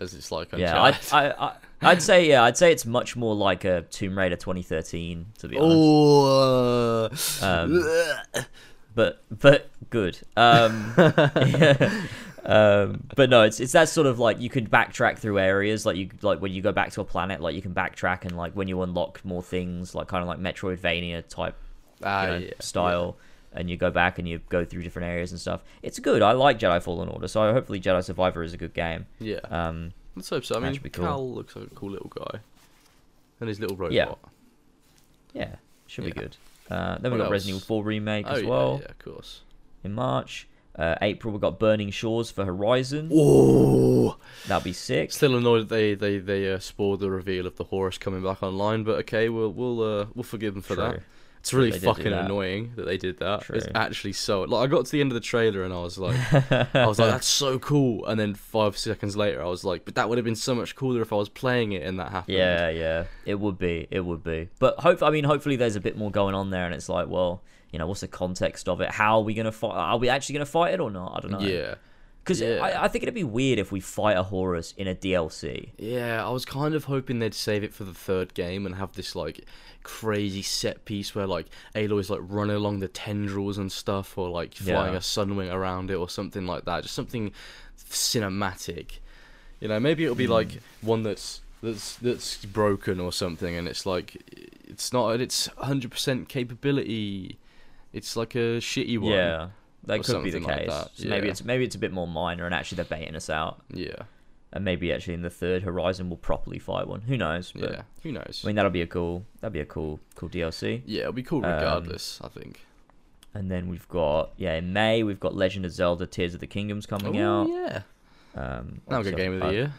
as it's like Yeah, I, Uncharted. I, I, I'd say yeah, I'd say it's much more like a Tomb Raider 2013 to be honest. oh, uh, Um, but but good. Um, yeah. um, but no, it's it's that sort of like you can backtrack through areas like you like when you go back to a planet, like you can backtrack and like when you unlock more things, like kind of like Metroidvania type ah, you know, yeah, style. And you go back and you go through different areas and stuff. It's good. I like Jedi Fallen Order, so hopefully Jedi Survivor is a good game. Yeah, Um, let's hope so. I mean, cool. Cal looks like a cool little guy, and his little robot. Yeah. yeah, should be good. Uh, then we What got Resident? Evil 4 remake Oh as well yeah, of course. in March. Uh, April we got Burning Shores for Horizon. Oh, That'll be sick. still annoyed that they they they uh, spoiled the reveal of the Horus coming back online, but okay, we'll we'll uh, we'll forgive them for that. True. It's really They did do fucking that. annoying that they did that. It's actually so like I got to the end of the trailer and I was like, I was like, that's so cool. And then five seconds later, I was like, but that would have been so much cooler if I was playing it and that happened. Yeah, yeah, it would be, it would be. But hope, I mean, hopefully there's a bit more going on there, and it's like, well, you know, what's the context of it? How are we gonna fight? Are we actually gonna fight it or not? I don't know. Yeah. Because yeah. I, I think it'd be weird if we fight a Horus in a DLC. Yeah, I was kind of hoping they'd save it for the third game and have this like crazy set piece where like Aloy's like running along the tendrils and stuff, or like flying Yeah. a sunwing around it, or something like that. Just something cinematic. You know, maybe it'll be Hmm. like one that's that's that's broken or something, and it's like it's not at its hundred percent capability. It's like a shitty one. Yeah, that could be the like case. that, So maybe it's maybe it's a bit more minor, and actually they're baiting us out. Yeah. And maybe actually in the third Horizon we'll properly fight one. Who knows? But, Yeah. Who knows? I mean, that'll be a cool. that'll be a cool, cool DLC. yeah, it'll be cool um, regardless. I think. And then we've got yeah in May we've got Legend of Zelda: Tears of the Kingdoms coming Oh out. yeah. Um, That'll get game of the year.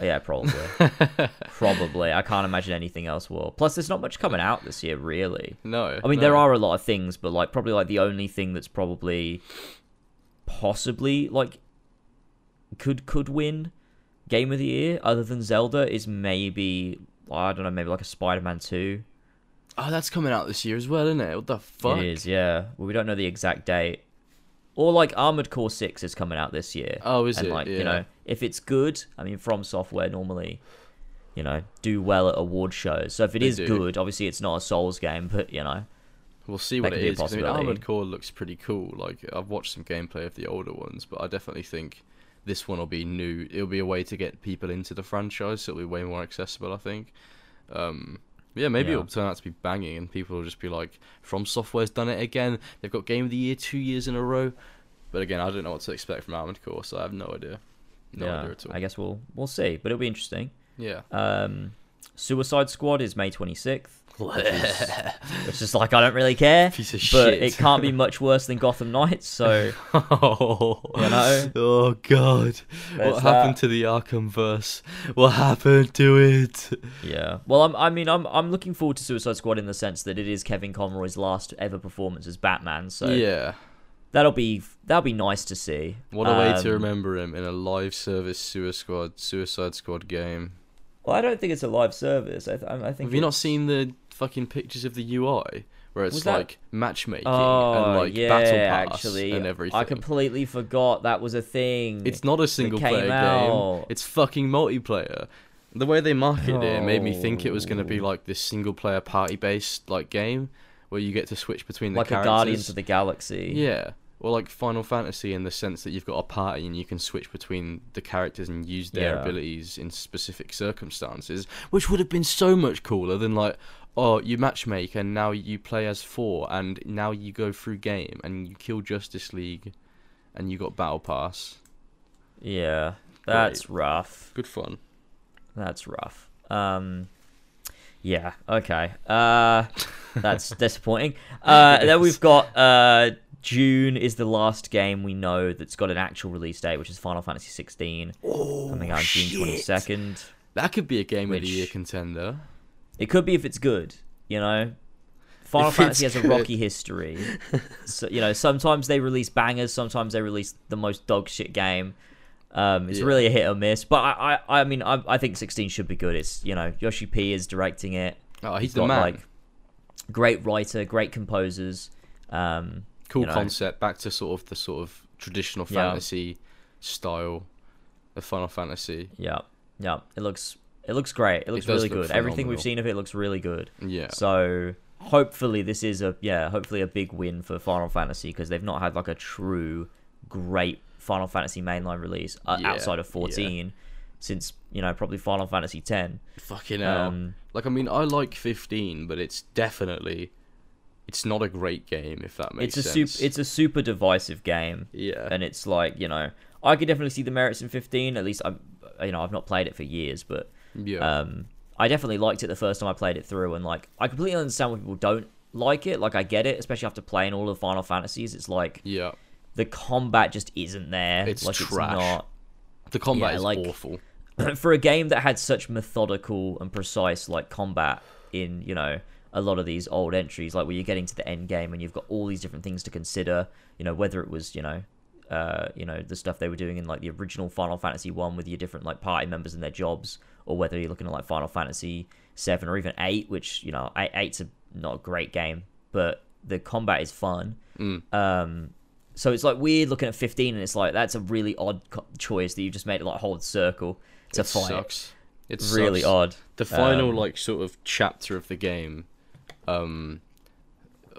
Uh, yeah, probably. probably. I can't imagine anything else will. Plus, there's not much coming out this year, really. No. I mean, no. there are a lot of things, but like probably like the only thing that's probably possibly like could could win game of the year other than Zelda is maybe I don't know, maybe like a Spider-Man 2. Oh, that's coming out this year as well, isn't it? What the fuck? It is, yeah. Well, we don't know the exact date. Or like Armored Core 6 is coming out this year. Oh, is and it? like yeah. you know if it's good i mean from software normally you know do well at award shows so if it They is do. good obviously it's not a souls game but you know we'll see what it is. I mean. Armored Core looks pretty cool. Like I've watched some gameplay of the older ones, but I definitely think this one will be new. It'll be a way to get people into the franchise. So it'll be way more accessible. I think. Um, yeah, maybe Yeah. it'll turn out to be banging, and people will just be like, "From Software's done it again. They've got Game of the Year two years in a row." But again, I don't know what to expect from Armored Core, so I have no idea. No yeah, idea at all. I guess we'll we'll see, but it'll be interesting. Yeah. Um, Suicide Squad is May 26th. It's just like I don't really care, Piece of but shit. it can't be much worse than Gotham Knights. So oh, You know? oh God! There's what happened that. to the Arkham verse? What happened to it? yeah, well, I'm, I mean, I'm I'm looking forward to Suicide Squad in the sense that it is Kevin Conroy's last ever performance as Batman. So yeah. that'll be that'll be nice to see. What a way to Um, remember him in a live service Suicide Squad Suicide Squad game. Well, I don't think it's a live service. I, th- I think. Have you not seen the fucking pictures of the UI where it's Was that- like matchmaking Oh, and like yeah, battle pass actually, and everything? I completely forgot that was a thing. It's not a single came player game. out. It's fucking multiplayer. The way they marketed it made me think it was going to be Oh. like this single player party based like game where you get to switch between the like a characters. Guardians of the Galaxy. Yeah. Or like Final Fantasy in the sense that you've got a party and you can switch between the characters and use their Yeah. abilities in specific circumstances, which would have been so much cooler than like, oh, you matchmake and now you play as four and now you go through game and you kill Justice League and you got Battle Pass. Yeah, that's rough. Good fun. That's rough. Um, yeah. Okay. Uh, that's disappointing. Uh, then we've got uh, June is the last game we know that's got an actual release date, which is Final Fantasy 16, Oh, coming out on June 22nd. That could be a game of the year contender. It could be if it's good, you know. Final If Fantasy it's has a rocky history. so, you know, sometimes they release bangers, sometimes they release the most dog shit game. Um, it's Yeah. really a hit or miss, but I, I, I mean, I, I think 16 should be good. It's you know, Yoshi P is directing it. Oh, he's He's the got man. like great writer, great composers. Um, cool you know. concept. Back to sort of the sort of traditional Yeah. fantasy style of Final Fantasy. yeah, yeah, it looks it looks great. It looks does really look good. Everything we've seen of it looks really good. Yeah. So hopefully this is a yeah, hopefully a big win for Final Fantasy because they've not had like a true great Final Fantasy mainline release uh, Yeah, outside of 14 since you know probably Final Fantasy 10. Fucking hell. Um, like I mean, I like 15, but it's definitely it's not a great game if that makes it's a sense. super it's a super divisive game yeah. and it's like you know I could definitely see the merits in 15. At least I'm you know I've not played it for years, but yeah. um, I definitely liked it the first time I played it through, and like I completely understand why people don't like it. Like I get it, especially after playing all of the Final Fantasies. It's like yeah. the combat just isn't there. It's like trash. it's not The combat yeah, is like- awful. for a game that had such methodical and precise like combat in you know a lot of these old entries like where you're getting to the end game and you've got all these different things to consider you know whether it was you know uh you know the stuff they were doing in like the original final fantasy 1 with your different like party members and their jobs or whether you're looking at like final fantasy 7 or even 8 which you know 8, 8's a not a great game but the combat is fun Mm. um so it's like weird looking at 15 and it's like that's a really odd co- choice that you just made it like hold circle to it fight sucks. It's really sucks. odd. The final Um, like sort of chapter of the game, um,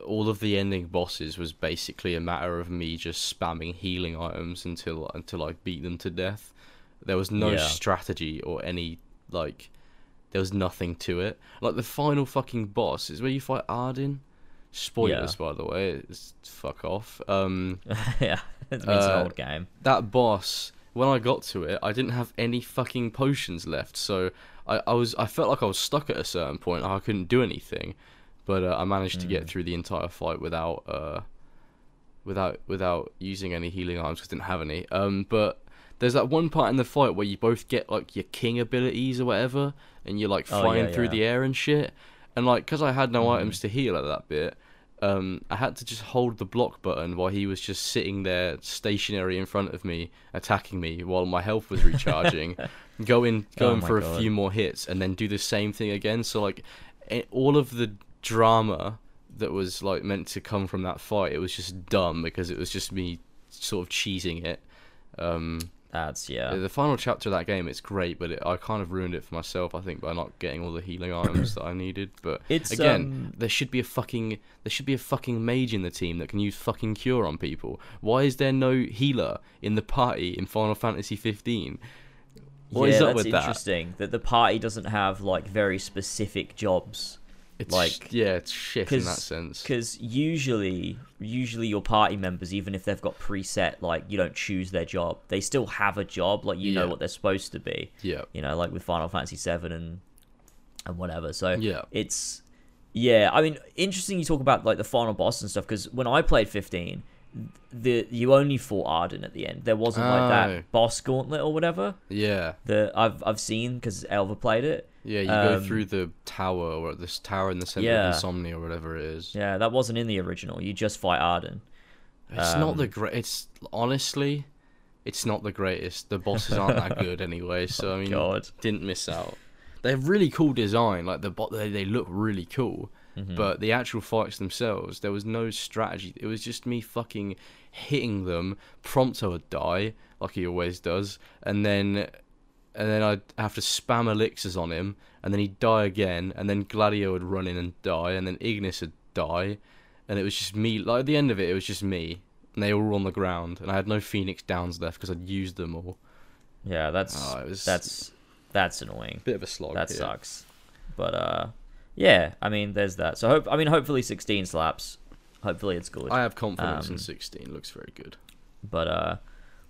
all of the ending bosses was basically a matter of me just spamming healing items until until I beat them to death. There was no Yeah. strategy or any like, there was nothing to it. Like the final fucking boss is where you fight Ardyn. Spoilers, by the way. It's fuck off. Um, yeah, it's Uh, an old game. that boss when I got to it, I didn't have any fucking potions left, so I, I was I felt like I was stuck at a certain point. I couldn't do anything, but uh, I managed to Mm. get through the entire fight without uh, without without using any healing items because I didn't have any. Um, but there's that one part in the fight where you both get like your king abilities or whatever, and you're like Oh, flying yeah, through yeah. the air and shit. And like, because I had no Mhm. items to heal at that bit, um, I had to just hold the block button while he was just sitting there stationary in front of me, attacking me while my health was recharging. go in, go Oh in for a few more hits, and then do the same thing again. So like, it, all of the drama that was like meant to come from that fight, it was just dumb because it was just me sort of cheesing it. Um, That's yeah. the final chapter of that game, it's great, but it, I kind of ruined it for myself. I think by not getting all the healing items that I needed. But It's, again, um, there should be a fucking there should be a fucking mage in the team that can use fucking cure on people. Why is there no healer in the party in Final Fantasy 15? What yeah, is up that's with that? interesting. That the party doesn't have like very specific jobs It's like yeah, it's shit in that sense. because usually usually your party members even if they've got preset like you don't choose their job they still have a job like you know what they're supposed to be. Yeah, you know like with final fantasy 7 and and whatever. So Yeah. it's yeah i mean interesting you talk about like the final boss and stuff because when i played 15 the you only fought Ardyn at the end. There wasn't like Oh. that boss gauntlet or whatever yeah, that i've i've seen because elva played it yeah. You go Um, through the tower or this tower in the center Yeah. of insomnia or whatever it is. yeah that wasn't in the original you just fight Ardyn It's not the Um, great. It's honestly, it's not the greatest. The bosses aren't that good anyway. So I mean, God. didn't miss out. They have really cool design. Like the bot, they, they look really cool. Mm-hmm. But the actual fights themselves, there was no strategy. It was just me fucking hitting them. Prompto would die, like he always does, and then, and then I'd have to spam elixirs on him, and then he'd die again, and then Gladio would run in and die, and then Ignis would die, and it was just me. Like at the end of it, it was just me, and they all were on the ground, and I had no Phoenix Downs left because I'd used them all. Yeah, that's Oh, was- that's that's annoying. Bit of a slog. That here. sucks. But uh, yeah, I mean, there's that. So hope I mean, hopefully 16 slaps. Hopefully it's good. I have confidence Um, in 16. Looks very good. but uh,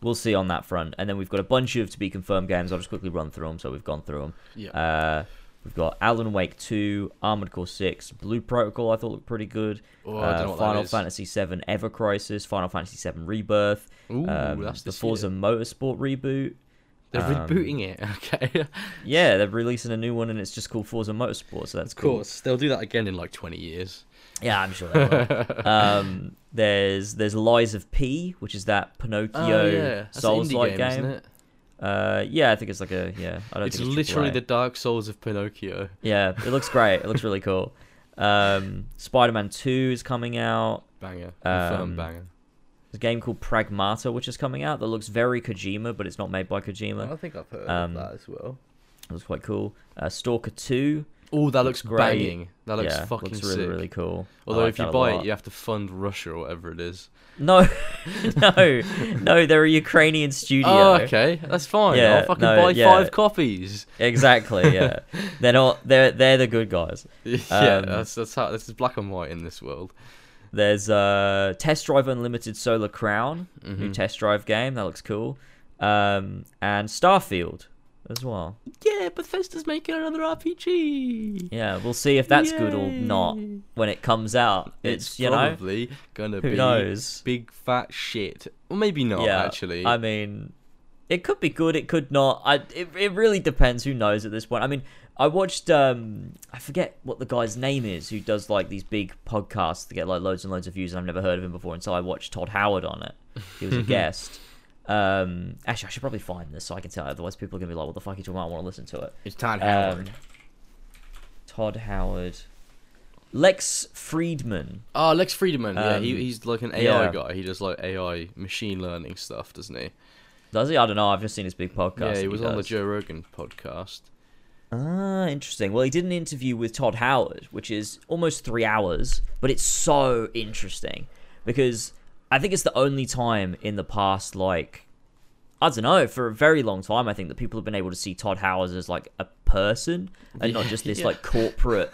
we'll see on that front. And then we've got a bunch of to be confirmed games. I'll just quickly run through them. So we've gone through them. Yeah. Uh, we've got Alan Wake 2, Armored Core 6, Blue Protocol. I thought looked pretty good. Oh, I don't know uh, Final. Fantasy 7 Ever Crisis, Final Fantasy 7 Rebirth, Ooh, um, that's the Forza year. Motorsport reboot. They're um, rebooting it. Okay. Yeah, they're releasing a new one and it's just called Forza Motorsport. So that's Of cool. course, they'll do that again in like 20 years. Yeah, I'm sure they will. um, there's there's Lies of P, which is that Pinocchio oh yeah, Souls-like game, game. isn't it? Uh, yeah, I think it's like a yeah. I don't It's think it's literally the Dark Souls of Pinocchio. yeah. It looks great. It looks really cool. Um, Spider-Man Two is coming out. Banger, Um, banger. There's a game called Pragmata, which is coming out that looks very Kojima, but it's not made by Kojima. I think I've heard um, of that as well. It looks quite cool. Uh, Stalker Two. Oh, that looks great. banging. That looks yeah, fucking looks really sick. really cool. Although like if you buy it, you have to fund Russia or whatever it is. No, no, no. They're a Ukrainian studio. Oh, okay, that's fine. Yeah, I'll fucking no, buy yeah. five copies. Exactly. Yeah, they're not. They're they're the good guys. yeah, Um, that's that's how this is black and white in this world. There's uh Test Drive Unlimited Solar Crown, new Mhm. test drive game that looks cool, um, and Starfield as well. Yeah, Bethesda's making another RPG. Yeah, we'll see if that's good or not when it comes out. It's, It's you know probably gonna who be knows. big fat shit. Well, maybe not yeah, actually. I mean, it could be good. It could not. I. It, it really depends. Who knows at this point? I mean, I watched. Um, I forget what the guy's name is who does like these big podcasts to get like loads and loads of views, and I've never heard of him before. And so I watched Todd Howard on it. He was a guest. Um, actually, I should probably find this so I can tell. Otherwise, people are gonna be like, "What the fuck are you talking about?" I want to listen to it. it's Todd Um, Howard. Todd Howard. Lex Fridman. Oh, Lex Fridman. yeah, um, he, he's like an AI yeah. guy. He does like AI machine learning stuff, doesn't he? Does he? I don't know. I've just seen his big podcast. yeah, he was on the. Joe Rogan podcast. Ah, interesting. Well, he did an interview with Todd Howard, which is almost three hours, but it's so interesting because I think it's the only time in the past, like, I don't know, for a very long time, I think that people have been able to see Todd Howard as like a person and not just this yeah. like corporate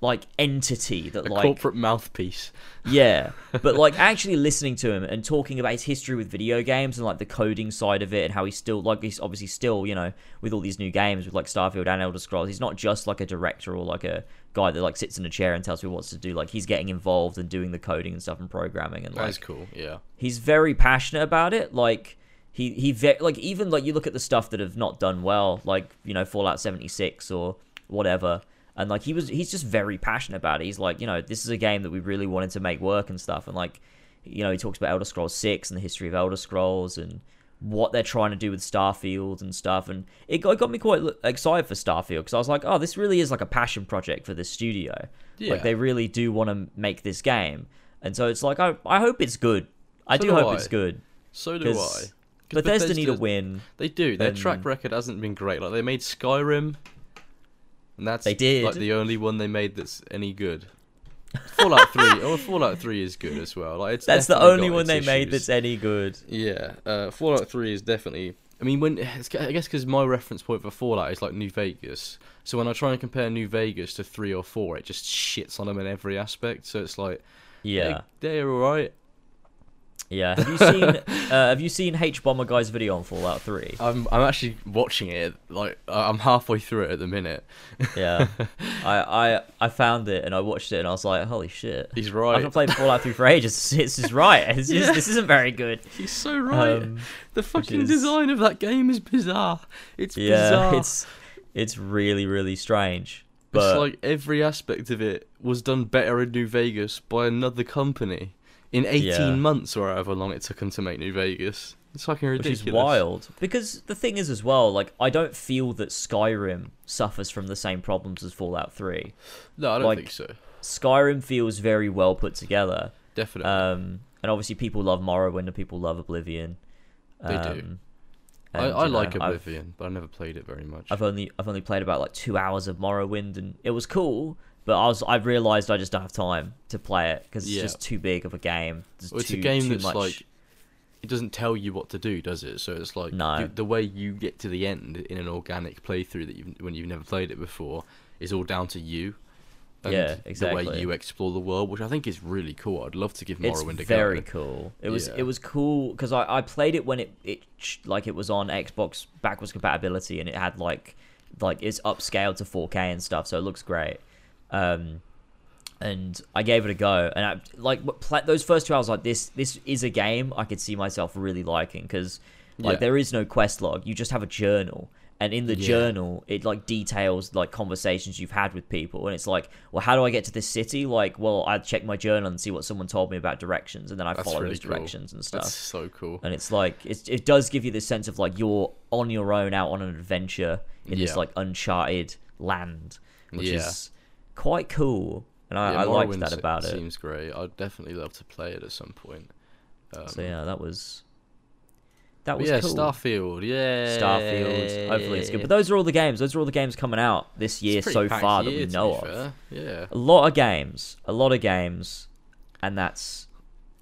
like entity that A like corporate mouthpiece. yeah, but like actually listening to him and talking about his history with video games and like the coding side of it and how he's still like he's obviously still you know with all these new games with like Starfield and Elder Scrolls, he's not just like a director or like a guy that like sits in a chair and tells people what to do. Like he's getting involved and doing the coding and stuff and programming and like That's cool. Yeah. he's very passionate about it. Like he he ve- like even like you look at the stuff that have not done well, like you know Fallout seventy six or whatever, and like he was he's just very passionate about it. He's like you know this is a game that we really wanted to make work and stuff, and like you know he talks about Elder Scrolls six and the history of Elder Scrolls and what they're trying to do with Starfield and stuff, and it got, it got me quite excited for Starfield because I was like, oh, this really is like a passion project for this studio. Yeah. Like they really do want to make this game, and so it's like I I hope it's good. I So do do hope I. it's good. So do I. 'Cause Bethesda need a win. They do. Their track record hasn't been great. Like they made Skyrim, and that's They did. like the only one they made that's any good. Fallout Three. Oh, Fallout Three is good as well. Like it's That's the only one they made that's any good. Yeah, uh, Fallout Three is definitely I mean, when it's, I guess because my reference point for Fallout is like New Vegas, so when I try and compare New Vegas to three or four, it just shits on them in every aspect. So it's like, Yeah, they, they're all right. Yeah. Have you seen uh, Have you seen Hbomberguy's video on Fallout Three? I'm I'm actually watching it. Like I'm halfway through it at the minute. Yeah, I, I I found it and I watched it and I was like, holy shit. He's right. I've not played Fallout 3 for ages. This is right. It's just, Yeah. This isn't very good. He's so right. Um, the fucking is- design of that game is bizarre. It's yeah, bizarre. it's it's really really strange. It's But like every aspect of it was done better in New Vegas by another company in 18 Yeah. months or however long it took them to make New Vegas. It's fucking ridiculous. which is wild because the thing is as well, like I don't feel that Skyrim suffers from the same problems as Fallout 3. No, I don't like- think so. Skyrim feels very well put together. Definitely. Um, and obviously people love Morrowind and people love Oblivion. They do. Um, I, and, I you know, like I've- Oblivion, but I never played it very much. I've only I've only played about like two hours of Morrowind, and it was cool. But I was I realized I just don't have time to play it because it's Yeah. just too big of a game. There's Well, it's too, a game too that's much. like it doesn't tell you what to do, does it? So it's like No. you- the way you get to the end in an organic playthrough that you when you've never played it before is all down to you. Yeah, The way exactly. you explore the world, which I think is really cool. I'd love to give it's Morrowind a very go. cool. It was Yeah. it was cool because I, I played it when it it like it was on Xbox backwards compatibility and it had like like it's upscaled to 4K and stuff, so it looks great. Um, and I gave it a go, and I like those first two hours. Like this, this is a game I could see myself really liking because like Yeah. there is no quest log. You just have a journal, and in the Yeah. journal, it like details like conversations you've had with people, and it's like, well, how do I get to this city? Like, well, I check my journal and see what someone told me about directions, and then I That's follow really those cool. directions and stuff. That's so cool. And it's like it, it does give you this sense of like you're on your own out on an adventure in this like uncharted land, which Yeah. is quite cool. And I, Yeah, I liked that about it. Seems great. I'd definitely love to play it at some point. Um, So yeah, that was that was yeah, cool. Starfield. Yeah, Starfield. Hopefully it's good. But those are all the games. Those are all the games coming out this year so far that we know of. fair. Yeah. A lot of games. A lot of games, and that's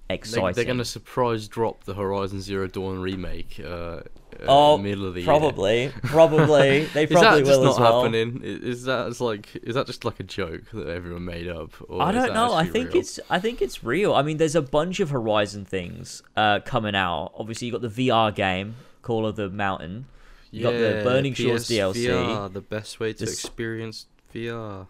They, exciting. they're going to surprise drop the Horizon Zero Dawn remake. Uh, uh, Oh, middle of the year. probably, probably they Is probably that just will not as well. happening? Is that it's like is that just like a joke that everyone made up? Or I don't know. I think real? it's I think it's real. I mean, there's a bunch of Horizon things uh, coming out. Obviously, you got the VR game, Call of the Mountain. You got the Yeah, Burning Shores DLC. PSVR, the best way to This- experience VR.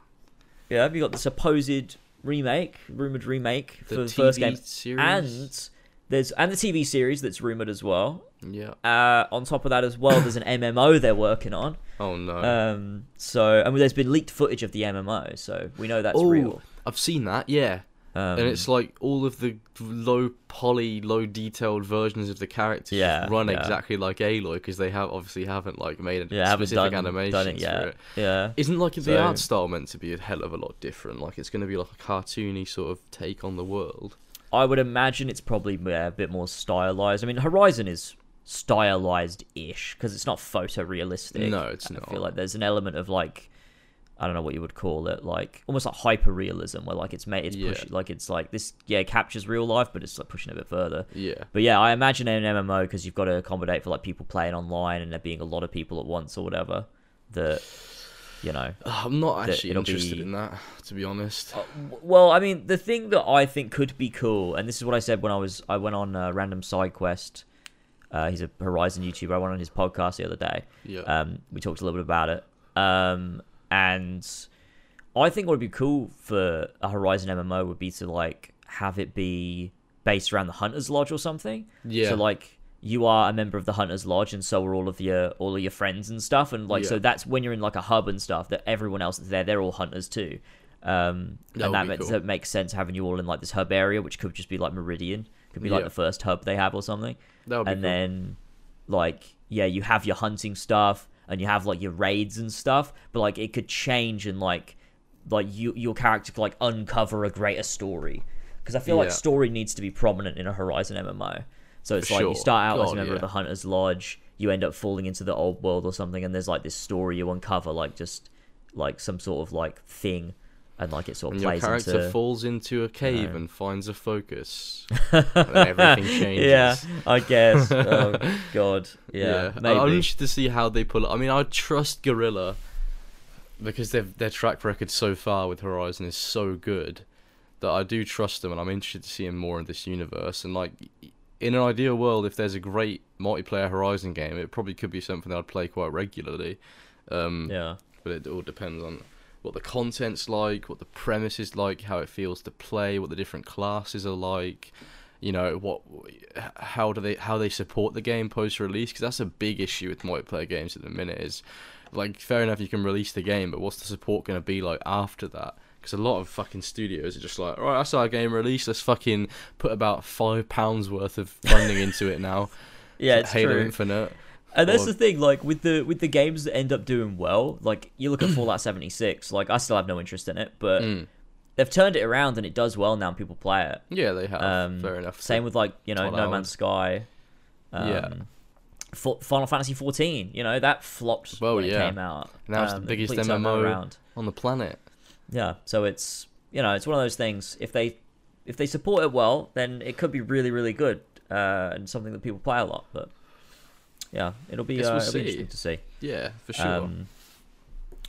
Yeah, have you got the supposed remake, rumored remake The for the TV first game, series. and there's and the TV series that's rumored as well. yeah. Uh, on top of that as well, there's an MMO they're working on. Oh no. Um, so and there's been leaked footage of the MMO, so we know that's oh, real. I've seen that. Yeah. Um, and it's like all of the low poly, low detailed versions of the characters Yeah, run yeah. exactly like Aloy because they have obviously haven't like made a yeah, specific done, animations done it for yet. it. Yeah. Isn't like the So- art style meant to be a hell of a lot different? Like it's going to be like a cartoony sort of take on the world. I would imagine it's probably yeah, a bit more stylized. I mean, Horizon is stylized-ish because it's not photorealistic. No, it's I not. feel like there's an element of like I don't know what you would call it, like almost like hyper realism, where like it's made it's Yeah. push, like it's like this yeah captures real life, but it's like pushing it a bit further. Yeah. But yeah, I imagine an MMO because you've got to accommodate for like people playing online and there being a lot of people at once or whatever. That you know. I'm not actually interested be- in that, to be honest. W- Well, I mean, the thing that I think could be cool, and this is what I said when I was I went on a Random Side Quest. Uh, he's a Horizon YouTuber. I went on his podcast the other day. Yeah. Um, we talked a little bit about it. Um, and I think what would be cool for a Horizon MMO would be to like have it be based around the Hunters Lodge or something. yeah. So like you are a member of the Hunters Lodge, and so are all of your all of your friends and stuff, and like so that's when you're in like a hub and stuff that everyone else that's there, they're all hunters too. Um, That and that makes, cool. that makes sense having you all in like this hub area, which could just be like Meridian, could be like the first hub they have or something. that would be and cool. then like yeah, you have your hunting stuff and you have like your raids and stuff, but like it could change and like like you your character could like uncover a greater story. Because I feel like story needs to be prominent in a Horizon MMO. So it's For like you start out as a God, member of the Hunter's Lodge, you end up falling into the old world or something, and there's like this story you uncover, like just like some sort of like thing and like it sort of When your character into. falls into a cave know. and finds a focus, and everything changes. yeah, I guess. oh God, yeah, Yeah. I'm interested to see how they pull it. I mean, I trust Guerrilla because they've, their track record so far with Horizon is so good that I do trust them, and I'm interested to see him more in this universe. And like, in an ideal world, if there's a great multiplayer Horizon game, it probably could be something that I'd play quite regularly. Um, yeah, but it all depends on what the content's like, what the premise is like, how it feels to play, what the different classes are like. You know what, how do they how they support the game post release? Because that's a big issue with multiplayer games at the minute. Is like fair enough you can release the game, but what's the support going to be like after that? Because a lot of fucking studios are just like, all right, I saw our game release. Let's fucking put about five pounds worth of funding into it now. yeah, it's Halo true. Infinite. And that's or- the thing, like with the with the games that end up doing well, like you look at Fallout 76, like I still have no interest in it, but Mm. they've turned it around and it does well now and people play it. Yeah, they have. Um, fair enough. Same with like you know No. Man's Sky. Um, Yeah. Final Fantasy 14, you know that flopped Well, when it came out. Now it's the Um, biggest complete turned that MMO. around. on the planet. Yeah, so it's you know it's one of those things. If they if they support it well, then it could be really really good uh, and something that people play a lot. But yeah, it'll be, uh, we'll it'll be interesting to see. Yeah, for sure. Um,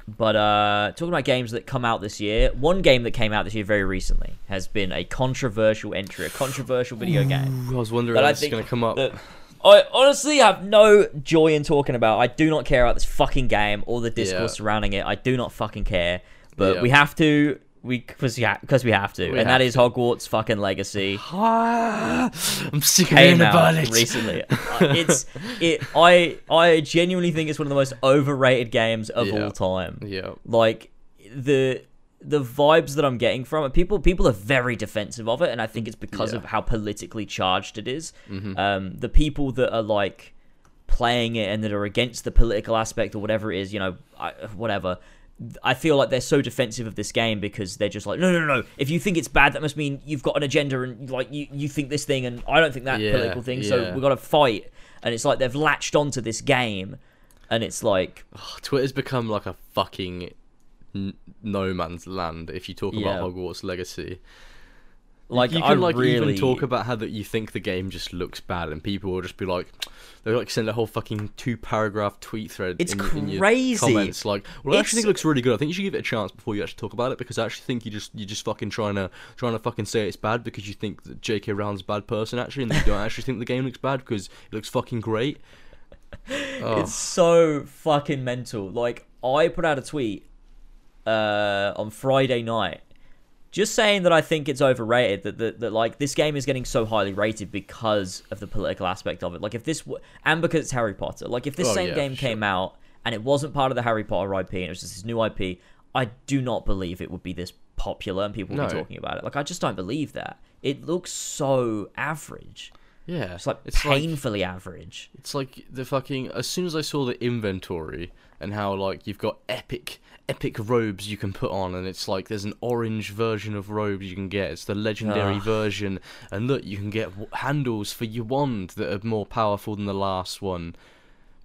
but uh, talking about games that come out this year, one game that came out this year very recently has been a controversial entry, a controversial video game. I was wondering That when I this is going to come up. I honestly have no joy in talking about. I do not care about this fucking game or the discourse Yeah. surrounding it. I do not fucking care. But Yeah. we have to. We because we, 'cause we have to, We and that have is Hogwarts fucking Legacy. I'm sick of hearing about it. recently. Uh, it's it. I I genuinely think it's one of the most overrated games of Yeah. all time. Yeah, Like the the vibes that I'm getting from it, people people are very defensive of it, and I think it's because Yeah. of how politically charged it is. Mhm. Um, the people that are like playing it and that are against the political aspect or whatever it is, you know, I, whatever. I feel like they're so defensive of this game because they're just like, no, no, no, no. If you think it's bad, that must mean you've got an agenda and like you, you think this thing, and I don't think that Yeah, political thing. So we've got to fight. And it's like they've latched onto this game, and it's like, Twitter's become like a fucking n- no man's land. If you talk Yeah. about Hogwarts Legacy, like you I can like really even talk about how that you think the game just looks bad, and people will just be like, they'll like send a whole fucking two paragraph tweet thread. It's in, in crazy. comments like, well, I actually think it looks really good. I think you should give it a chance before you actually talk about it because I actually think you just you're just fucking trying to trying to fucking say it's bad because you think that J.K. Rowling's a bad person actually, and you don't actually think the game looks bad because it looks fucking great. Oh. It's so fucking mental. Like I put out a tweet uh, on Friday night, just saying that I think it's overrated. That, that that like this game is getting so highly rated because of the political aspect of it. Like if this w- and because it's Harry Potter. Like if this Oh, same yeah, game sure. came out and it wasn't part of the Harry Potter IP and it was just this new IP, I do not believe it would be this popular and people would No. be talking about it. Like I just don't believe that. It looks so average. yeah, It's like it's like painfully average. It's like the fucking. As soon as I saw the inventory and how like you've got epic, epic robes you can put on, and it's like there's an orange version of robes you can get. It's the legendary Ugh. version, and look, you can get w- handles for your wand that are more powerful than the last one.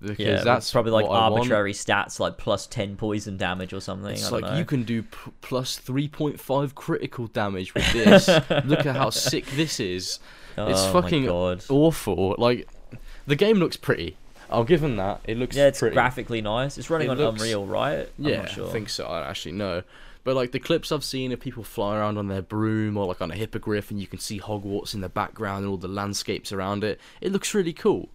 Because Yeah, that's probably like what I want. arbitrary stats, like plus ten poison damage or something. I It's like know. you can do p- plus 3.5 critical damage with this. Look at how sick this is. it's Oh my fucking God. awful. Like the game looks pretty. I'll give them that. It looks Yeah, it's pretty. graphically nice. It's running It on looks- Unreal, right? I'm yeah, not sure. I think so. I don't actually know. But like the clips I've seen of people flying around on their broom or like on a hippogriff, and you can see Hogwarts in the background and all the landscapes around it. It looks really cool.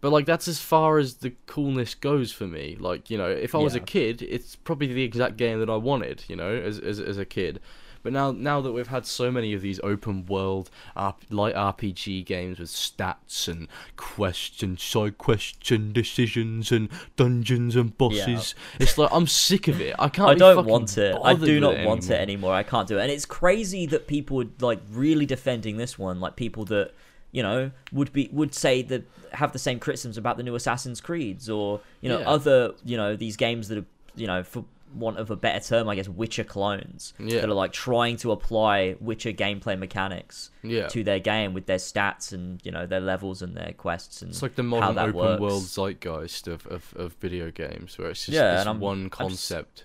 But like that's as far as the coolness goes for me. Like you know, if I was a kid, it's probably the exact game that I wanted. You know, as as as a kid. But now now that we've had so many of these open world R- light RPG games with stats and question side question decisions and dungeons and bosses, it's like I'm sick of it. I can't. I don't want it. I do not it want it anymore. anymore. I can't do it. And it's crazy that people would like really defending this one, like people that you know would be would say that have the same criticisms about the new Assassin's Creeds or you know Yeah. other you know these games that are you know for want of a better term, I guess Witcher clones Yeah. that are like trying to apply Witcher gameplay mechanics Yeah. to their game with their stats and you know their levels and their quests and It's like the modern open works. world zeitgeist of, of, of video games, where it's just Yeah, this and I'm- one I'm just- concept.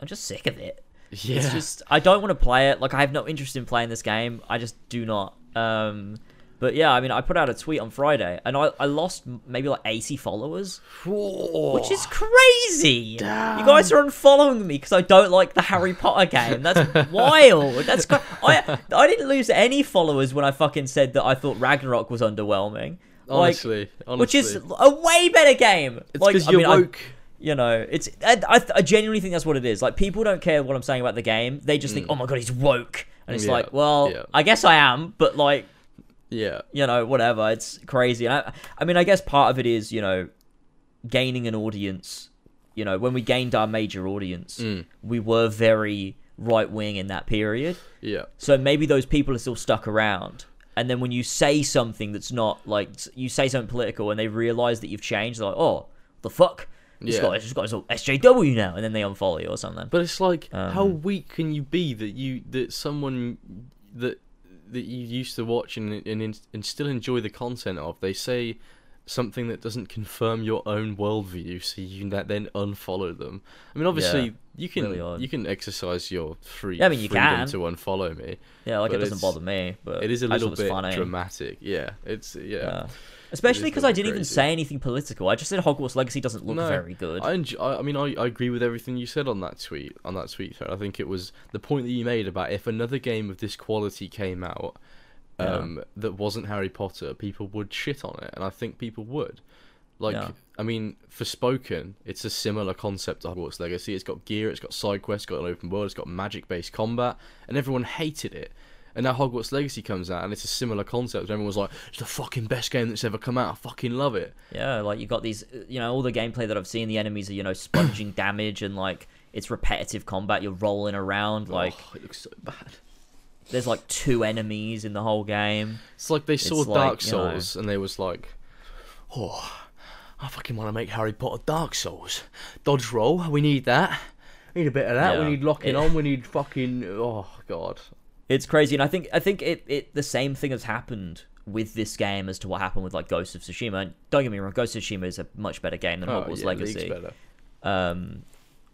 I'm just sick of it. Yeah. It's just I don't want to play it. Like I have no interest in playing this game. I just do not. Um, but yeah, I mean, I put out a tweet on Friday, and I, I lost maybe like eighty followers, which is crazy. You guys are unfollowing me because I don't like the Harry Potter game. That's wild. That's cra- I I didn't lose any followers when I fucking said that I thought Ragnarok was underwhelming. Like, honestly, honestly, which is a way better game. it's like, because I you're mean, I- woke. you know, it's I, I, I genuinely think that's what it is. Like people don't care what I'm saying about the game; they just think, "Oh my god, he's woke," and it's Mm. Yeah, like, well, yeah. I guess I am, but like, yeah, you know, whatever. It's crazy. And I, I mean, I guess part of it is, you know, gaining an audience. You know, when we gained our major audience, Mm. we were very right wing in that period. yeah, So maybe those people are still stuck around. And then when you say something that's not like you say something political, and they realize that you've changed, they're like, "Oh, the fuck." This Yeah. guy, this guy's all SJW now, and then they unfollow you or something. But it's like, how Um, weak can you be that you that someone that that you used to watch and and and still enjoy the content of? They say something that doesn't confirm your own worldview, so you that then unfollow them. I mean, obviously, Yeah, you can really you can exercise your free Yeah, I mean, you freedom can. to unfollow me. yeah, like it doesn't bother me, but it is a little bit funny. dramatic. Yeah, it's yeah. Yeah. Especially because I didn't even say anything political. I just said Hogwarts Legacy doesn't look No, very good. I, enj- I mean, I, I agree with everything you said on that tweet. On that tweet thread, I think it was the point that you made about if another game of this quality came out, Yeah. um, that wasn't Harry Potter, people would shit on it, and I think people would. Like, Yeah. I mean, Forspoken, it's a similar concept to Hogwarts Legacy. It's got gear, it's got side quests, it's got an open world, it's got magic-based combat, and everyone hated it. And now Hogwarts Legacy comes out, and it's a similar concept. Everyone's like, "It's the fucking best game that's ever come out. I fucking love it." Yeah, like you got these, you know, all the gameplay that I've seen. The enemies are, you know, sponging damage and like it's repetitive combat. You're rolling around. Oh, like oh, it looks so bad. there's like two enemies in the whole game. It's like they saw It's like, Dark you know- Souls and they was like, "Oh, I fucking want to make Harry Potter Dark Souls. Dodge roll, we need that. We need a bit of that. Yeah. We need locking It- on. We need fucking. Oh god. It's crazy, and I think I think it, it the same thing has happened with this game as to what happened with like Ghost of Tsushima. And don't get me wrong, Ghost of Tsushima is a much better game than Oh, Hogwarts yeah, Legacy. better. Um,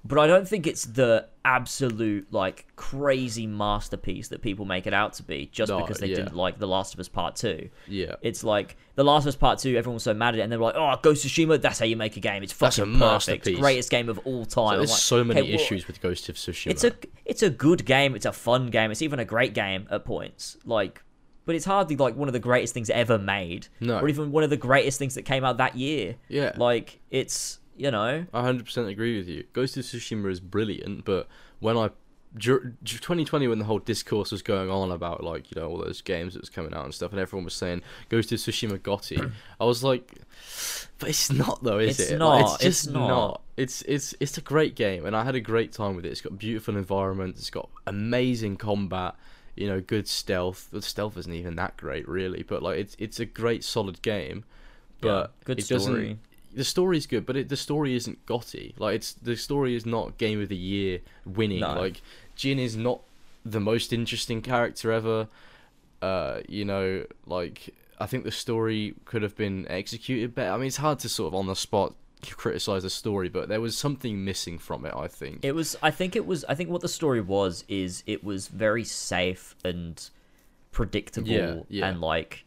but I don't think it's the absolute like crazy masterpiece that people make it out to be just No, because they yeah. didn't like The Last of Us Part Two. Yeah. It's like The Last of Us Part Two. Everyone was so mad at it, and they were like, "Oh, Ghost of Tsushima, that's how you make a game. It's fucking perfect, masterpiece." greatest game of all time." So there's like, so many "Okay, well, issues with Ghost of Tsushima. It's a it's a good game. It's a fun game. It's even a great game at points. Like, but it's hardly like one of the greatest things ever made, No. or even one of the greatest things that came out that year. yeah. Like, it's you know, I 100% agree with you. Ghost of Tsushima is brilliant, but when I dur- 2020 when the whole discourse was going on about like you know all those games that was coming out and stuff, and everyone was saying Ghost of Tsushima GOTY, I was like, but it's not though, is it? It's it? not, Like, it's it's just not. It's it's it's a great game, and I had a great time with it. It's got beautiful environment. It's got amazing combat. You know, good stealth. The stealth isn't even that great, really, but like it's it's a great solid game. But Yeah, good it doesn't story. The story's good, but it, the story isn't GOTY. Like it's the story is not Game of the Year winning. No. Like Jin is not the most interesting character ever. Uh, you know, like I think the story could have been executed better. I mean, it's hard to sort of on the spot criticize the story, but there was something missing from it. I think. It was. I think it was. I think what the story was is it was very safe and predictable Yeah, yeah. and like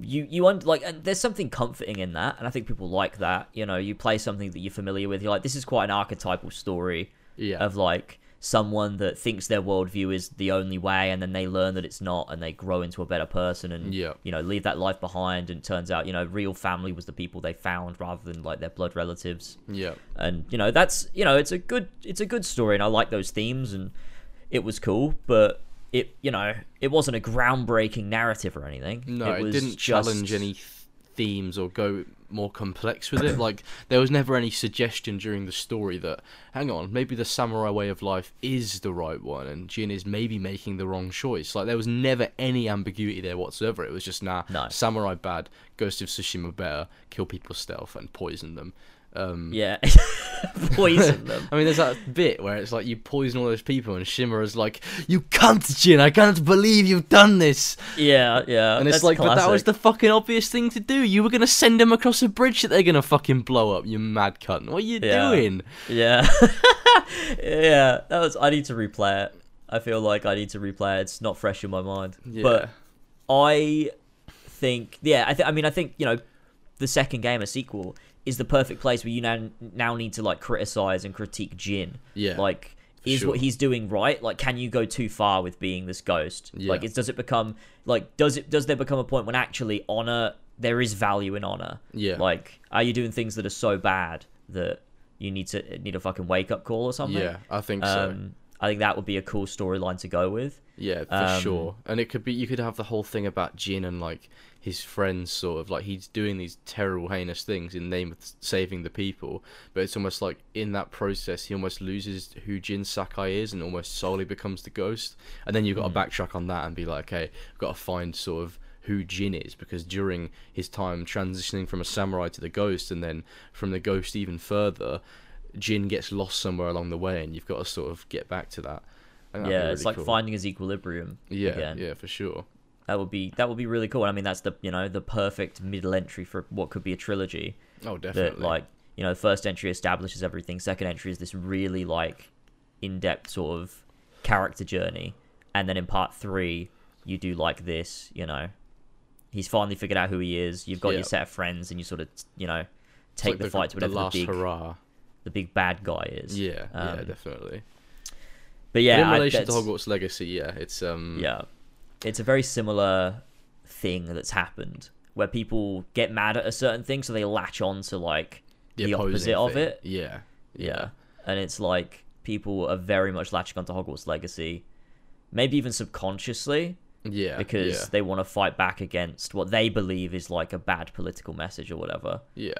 you you un- like and there's something comforting in that and I think people like that. You know, you play something that you're familiar with. You're like, this is quite an archetypal story yeah. of like someone that thinks their worldview is the only way and then they learn that it's not and they grow into a better person and Yeah. you know leave that life behind and turns out you know real family was the people they found rather than like their blood relatives yeah. and you know that's you know it's a good it's a good story and i like those themes and it was cool but it you know it wasn't a groundbreaking narrative or anything No, it, was didn't just- challenge any th- themes or go more complex with it. like there was never any suggestion during the story that hang on, maybe the samurai way of life is the right one and Jin is maybe making the wrong choice. Like there was never any ambiguity there whatsoever. It was just nah, No. samurai bad, Ghost of Tsushima better, kill people stealth and poison them. Um, Yeah, poison them. I mean, there's that bit where it's like you poison all those people, and Shimura is like, "You cunt, Jin! I can't believe you've done this." Yeah, yeah. And it's like, but that was the fucking obvious thing to do. You were gonna send them across a bridge that they're gonna fucking blow up. You mad cunt! What are you Yeah. doing? Yeah. yeah, that was. I need to replay it. I feel like I need to replay it. It's not fresh in my mind. Yeah. But I think, yeah, I, th- I mean, I think, you know, the second game, a sequel, is the perfect place where you now, now need to, like, criticize and critique Jin. Yeah. Like, is what he's doing right? Like, can you go too far with being this ghost? Yeah. Like, does it become, like, does it, does there become a point when actually honor, there is value in honor? Yeah. Like, are you doing things that are so bad that you need to need a fucking wake up call or something? yeah, I think so. Um, I think that would be a cool storyline to go with. Yeah, for Um, sure. And it could be you could have the whole thing about Jin and like his friends sort of like he's doing these terrible heinous things in the name of saving the people, but it's almost like in that process he almost loses who Jin Sakai is and almost solely becomes the ghost. And then you've got Hmm. to backtrack on that and be like, okay, I've got to find sort of who Jin is because during his time transitioning from a samurai to the ghost and then from the ghost even further, Jin gets lost somewhere along the way and you've got to sort of get back to that. I think that'd yeah, be it's like cool. finding his equilibrium. Yeah, again. yeah, for sure. That would be that would be really cool. I mean, that's the you know the perfect middle entry for what could be a trilogy. Oh, definitely. That like you know, first entry establishes everything. Second entry is this really like in depth sort of character journey, and then in part three you do like this. You know, he's finally figured out who he is. You've got Yeah. your set of friends, and you sort of you know take like the, fight to whatever the, last big hurrah. the big bad guy is. Yeah, yeah, Um, definitely. But yeah, But in I- relation to that's- Hogwarts Legacy, yeah, it's um, Yeah. It's a very similar thing that's happened where people get mad at a certain thing, so they latch on to like the, opposing opposite of it. Yeah, Yeah. And it's like people are very much latching onto Hogwarts Legacy, maybe even subconsciously, yeah, because yeah, they want to fight back against what they believe is like a bad political message or whatever. yeah.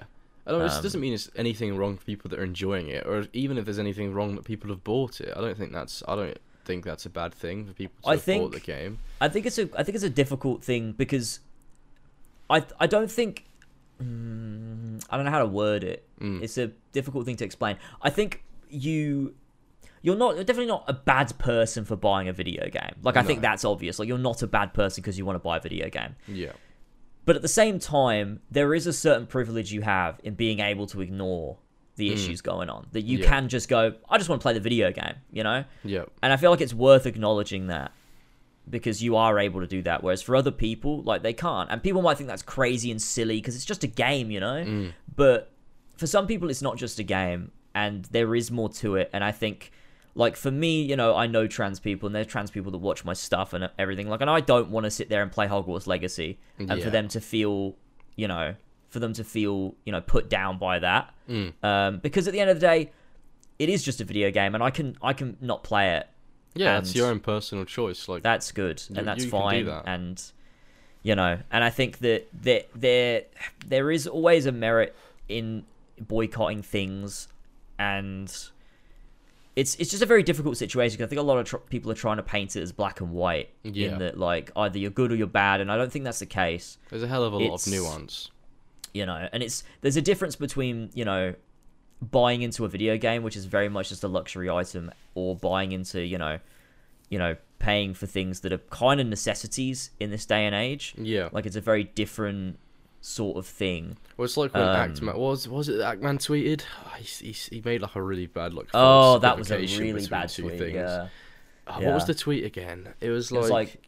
I don't. This um, doesn't mean it's anything wrong for people that are enjoying it, or even if there's anything wrong that people have bought it. I don't think that's. I don't think that's a bad thing for people to I bought the think- game. I think it's a I think it's a difficult thing because I I don't think mm, I don't know how to word it. Mm. It's a difficult thing to explain. I think you you're not you're definitely not a bad person for buying a video game. Like I think that's obvious. Like you're not a bad person because you want to buy a video game. Yeah, But at the same time, there is a certain privilege you have in being able to ignore the Mm. issues going on. That you Yeah. can just go, I just want to play the video game, you know? yeah, And I feel like it's worth acknowledging that because you are able to do that. Whereas for other people, like they can't. And people might think that's crazy and silly because it's just a game, you know? Mm. But for some people, it's not just a game and there is more to it. And I think, like, for me, you know, I know trans people and there's trans people that watch my stuff and everything. Like, and I don't want to sit there and play Hogwarts Legacy and for them to feel, you know, for them to feel, you know, put down by that. Mm. Um, because at the end of the day, it is just a video game and I can I can not play it yeah. it's your own personal choice. Like, that's good You- and that's you can do fine that. and you know and i think that there there there is always a merit in boycotting things and it's it's just a very difficult situation i think a lot of tr- people are trying to paint it as black and white Yeah. in that like either you're good or you're bad and i don't think that's the case there's a hell of a lot of nuance. You know and it's there's a difference between you know buying into a video game which is very much just a luxury item or buying into you know you know paying for things that are kind of necessities in this day and age Yeah. like it's a very different sort of thing Well, it's like when Um, Act Man was was it that Act Man tweeted? Oh, he, he, he made like a really bad like. oh that was a really bad tweet things. yeah Oh, What was the tweet again? It was it was like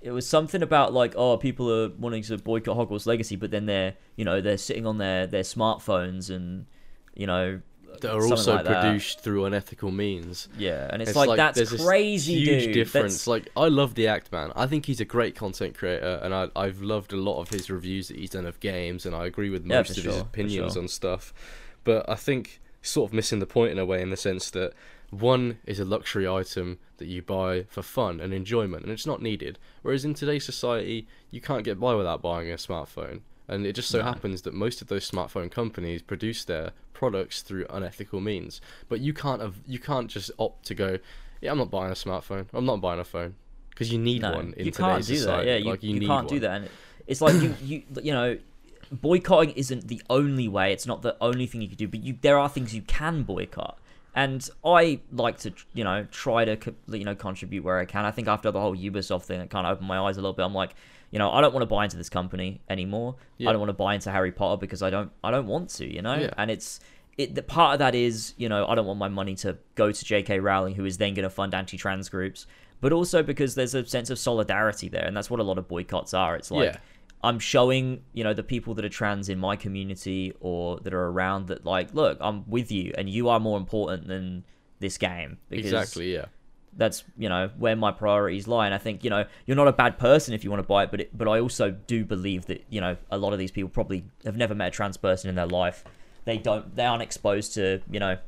it was something about like oh people are wanting to boycott Hogwarts Legacy, but then they're you know they're sitting on their their smartphones and you know that are also like that. produced through unethical means. yeah, and it's, like, that's there's this crazy, huge dude. difference. That's- Like I love the Act Man. I think he's a great content creator, and I I've loved a lot of his reviews that he's done of games, and I agree with most for of his sure, for opinions sure. on stuff. But I think he's sort of missing the point in a way, in the sense that one is a luxury item that you buy for fun and enjoyment, and it's not needed. Whereas in today's society, you can't get by without buying a smartphone. And it just so No. happens that most of those smartphone companies produce their products through unethical means. But you can't have, you can't just opt to go, yeah, I'm not buying a smartphone. I'm not buying a phone because you need no, one in you today's can't do society. that. Yeah, you, like, you, you can't do that. And it's like you you you know boycotting isn't the only way. It's not the only thing you can do, but you there are things you can boycott. And I like to, you know, try to, you know, contribute where I can. I think after the whole Ubisoft thing, it kind of opened my eyes a little bit. I'm like, you know, I don't want to buy into this company anymore. Yeah. I don't want to buy into Harry Potter because I don't, I don't want to, you know. Yeah. And it's, it. The part of that is, you know, I don't want my money to go to J.K. Rowling, who is then going to fund anti-trans groups, but also because there's a sense of solidarity there, and that's what a lot of boycotts are. It's like. Yeah. I'm showing, you know, the people that are trans in my community or that are around that, like, look, I'm with you, and you are more important than this game. Because Exactly. Yeah. That's you know where my priorities lie, and I think you know you're not a bad person if you want to buy it, but it, but I also do believe that you know a lot of these people probably have never met a trans person in their life. They don't, they aren't exposed to you know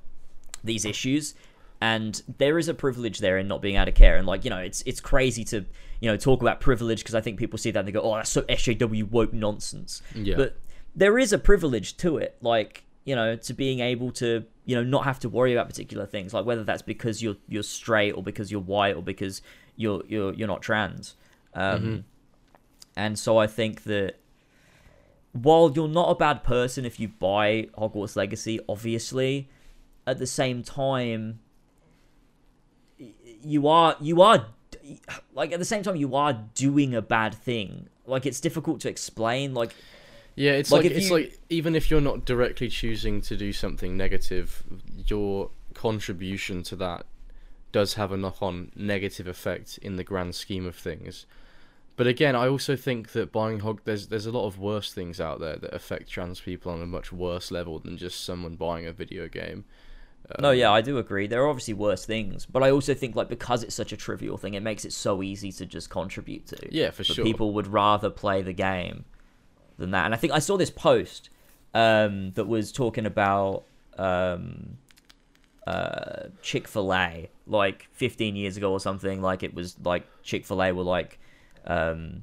these issues, and there is a privilege there in not being out of care. And like you know, it's it's crazy to you know talk about privilege because I think people see that and they go, oh, that's so SJW woke nonsense. Yeah. But there is a privilege to it, like you know, to being able to you know not have to worry about particular things, like whether that's because you're you're straight or because you're white or because you're you're you're not trans. Um, And so I think that while you're not a bad person if you buy Hogwarts Legacy, obviously, at the same time, you are you are like at the same time you are doing a bad thing. Like it's difficult to explain. Like Yeah, it's Like, like, it's you- like even if you're not directly choosing to do something negative, your contribution to that does have a knock-on negative effect in the grand scheme of things. But again, I also think that buying hog there's there's a lot of worse things out there that affect trans people on a much worse level than just someone buying a video game. No, yeah, I do agree. There are obviously worse things, but I also think like because it's such a trivial thing, it makes it so easy to just contribute to. Yeah, for But sure. People would rather play the game than that. And I think I saw this post um, that was talking about um, uh, Chick Fil A like 15 years ago or something. Like it was like Chick Fil A were like um,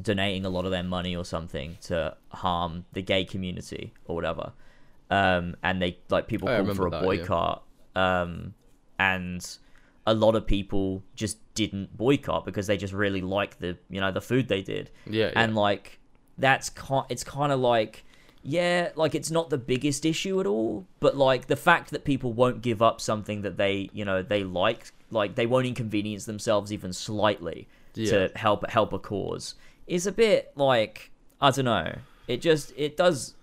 donating a lot of their money or something to harm the gay community or whatever. Um, and they like people I called for a that, yeah. boycott. Um, and a lot of people just didn't boycott because they just really liked the you know the food they did Yeah, yeah. and like that's kind it's kind of like yeah like it's not the biggest issue at all but like the fact that people won't give up something that they you know they like like they won't inconvenience themselves even slightly to help help a cause is a bit like i don't know it just it does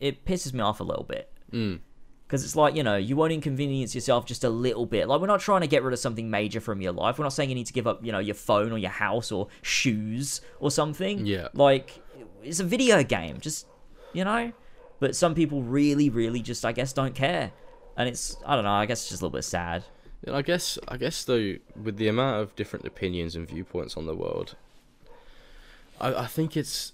it pisses me off a little bit. Mm. because it's like you know you won't inconvenience yourself just a little bit. Like we're not trying to get rid of something major from your life. We're not saying you need to give up you know your phone or your house or shoes or something. Yeah. like it's a video game just you know? But some people really really just i guess don't care. And it's i don't know i guess it's just a little bit sad. And I guess I guess though with the amount of different opinions and viewpoints on the world, I, I think it's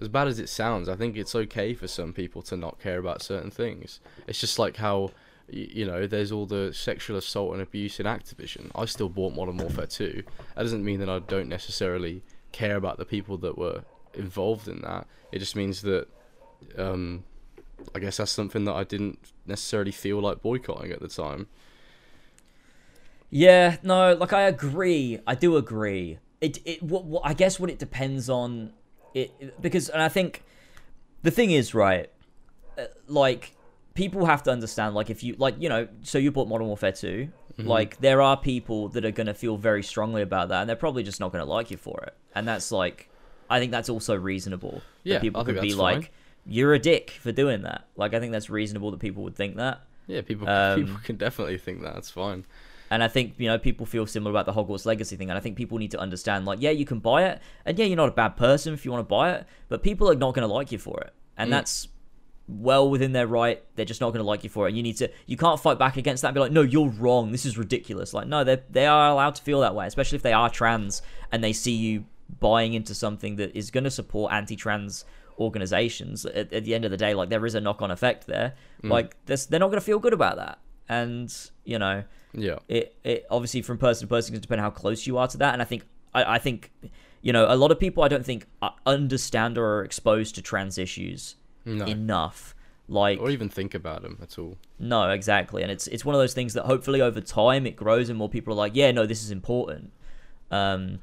as bad as it sounds. I think it's okay for some people to not care about certain things. It's just like how you know there's all the sexual assault and abuse in Activision. I still bought Modern Warfare 2. That doesn't mean that I don't necessarily care about the people that were involved in that. It just means that um, I guess that's something that I didn't necessarily feel like boycotting at the time. Yeah, no, like I agree. I do agree. It it what, what I guess what it depends on it because and I think the thing is right uh, like people have to understand like if you like you know so you bought Modern Warfare 2 Mm-hmm. like there are people that are going to feel very strongly about that and they're probably just not going to like you for it. And that's like I think that's also reasonable. that Yeah, people I could be like fine. you're a dick for doing that. Like I think that's reasonable that people would think that. Yeah, people Um, people can definitely think that. That's fine. And I think, you know, people feel similar about the Hogwarts Legacy thing. And I think people need to understand, like, yeah, you can buy it. And yeah, you're not a bad person if you want to buy it. But people are not going to like you for it. And Mm. that's well within their right. They're just not going to like you for it. And you need to, you can't fight back against that and be like, no, you're wrong. This is ridiculous. Like, no, they they are allowed to feel that way, especially if they are trans and they see you buying into something that is going to support anti trans organizations. At, at the end of the day, like, there is a knock on effect there. Mm. Like, this, they're not going to feel good about that. And, you know, Yeah. it, it obviously from person to person can depend how close you are to that and i think I, I think you know a lot of people i don't think uh, understand or are exposed to trans issues No. enough like or even think about them at all. no exactly and it's it's one of those things that hopefully over time it grows and more people are like yeah no this is important um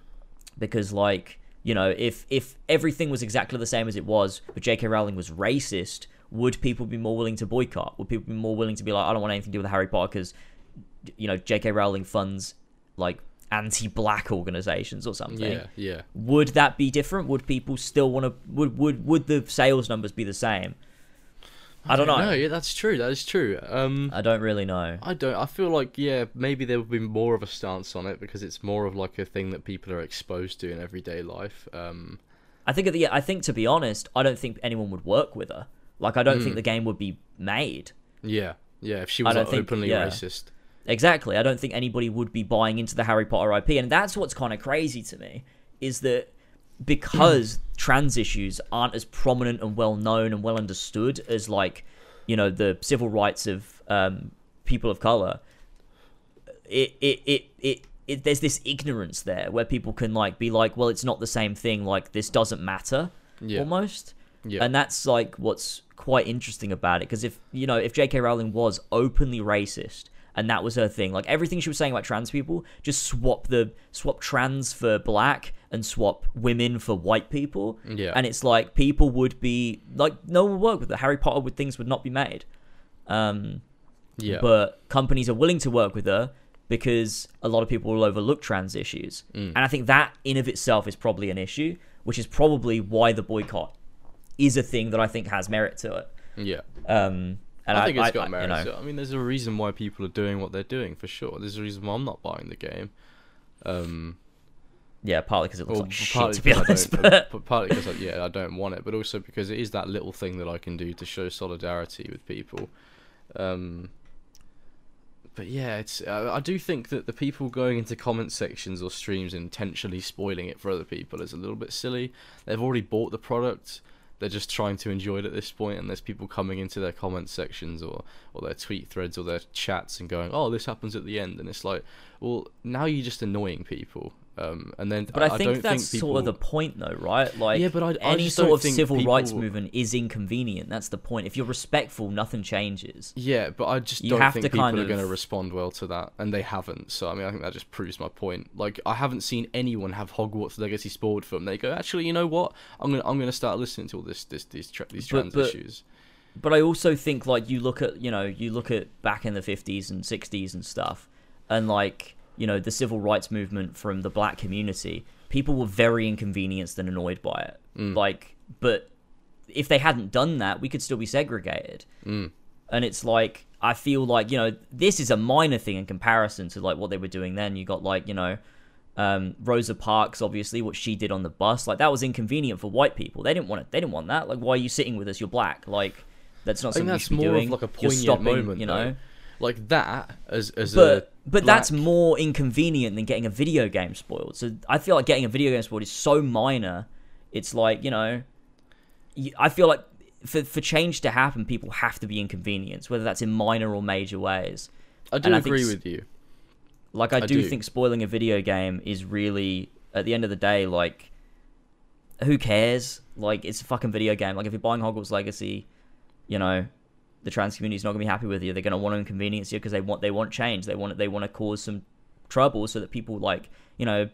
because like You know, if if everything was exactly the same as it was, but J.K. Rowling was racist, would people be more willing to boycott? Would people be more willing to be like, I don't want anything to do with Harry Potter because, you know, J.K. Rowling funds like anti-black organizations or something? Yeah, yeah. Would that be different? Would people still want to? Would would would the sales numbers be the same? I don't know. No, yeah, that's true. That is true. Um, I don't really know. I don't. I feel like yeah, maybe there would be more of a stance on it because it's more of like a thing that people are exposed to in everyday life. Um, I think at the I think to be honest, I don't think anyone would work with her. Like I don't think the game would be made. yeah, yeah. If she was like, think- openly yeah. racist, Exactly. I don't think anybody would be buying into the Harry Potter IP, and that's what's kind of crazy to me is that because trans issues aren't as prominent and well known and well understood as like you know the civil rights of um, people of color, it it it. it it, there's this ignorance there where people can like be like, well, it's not the same thing. Like this doesn't matter, Yeah. almost. yeah, And that's like what's quite interesting about it because if you know if J.K. Rowling was openly racist and that was her thing, like everything she was saying about trans people, just swap the swap trans for black and swap women for white people, Yeah. and it's like people would be like no one would work with it. Harry Potter would things would not be made, um, yeah, but companies are willing to work with her because a lot of people will overlook trans issues, Mm. and I think that in of itself is probably an issue, which is probably why the boycott is a thing that I think has merit to it. yeah. Um, and I think it's got I- merit. You know. I mean, there's a reason why people are doing what they're doing for sure. There's a reason why I'm not buying the game. Um, yeah, partly because it looks like shit to be I honest, but but partly because like, yeah, I don't want it, but also because it is that little thing that I can do to show solidarity with people. Um, but yeah, it's uh, I do think that the people going into comment sections or streams intentionally spoiling it for other people is a little bit silly. They've already bought the product. They're just trying to enjoy it at this point, and there's people coming into their comment sections or, or their tweet threads or their chats and going, "Oh, this happens at the end," and it's like, well, now you're just annoying people. Um, and then but I, think don't that's think sort of the point, though, right? Like, Yeah, but I- I any sort of think civil rights movement is inconvenient. That's the point. If you're respectful, nothing changes. Yeah, but I just You don't have think to people kind are going to respond well to that, and they haven't. So I mean, I think that just proves my point. Like, I haven't seen anyone have Hogwarts Legacy spoiled for them. They go, actually, you know what? I'm gonna I'm gonna start listening to all this this these tra- these But- trans but- issues. But I also think like you look at you know you look at back in the fifties and sixties and stuff, and like you know the civil rights movement from the black community, people were very inconvenienced and annoyed by it. Mm. Like, but if they hadn't done that, we could still be segregated. Mm. And it's like I feel like you know this is a minor thing in comparison to like what they were doing then. You got like you know. Um, Rosa Parks, obviously, what she did on the bus, like that was inconvenient for white people. They didn't want it. They didn't want that. Like, why are you sitting with us? You're black. Like, that's not something you that's should be more doing. of like a poignant stopping, moment, you know. though. Like that as as But a but that's more inconvenient than getting a video game spoiled. So I feel like getting a video game spoiled is so minor. It's like you know, I feel like for for change to happen, people have to be inconvenienced, whether that's in minor or major ways. I do and I think agree with you. Like I, I do, do. think spoiling a video game is really at the end of the day like who cares? Like it's a fucking video game. Like if you're buying Hogwarts Legacy, you know, the trans community's not gonna be happy with you. They're gonna want to inconvenience you because they want they want change. They want they want to cause some trouble so that people like you know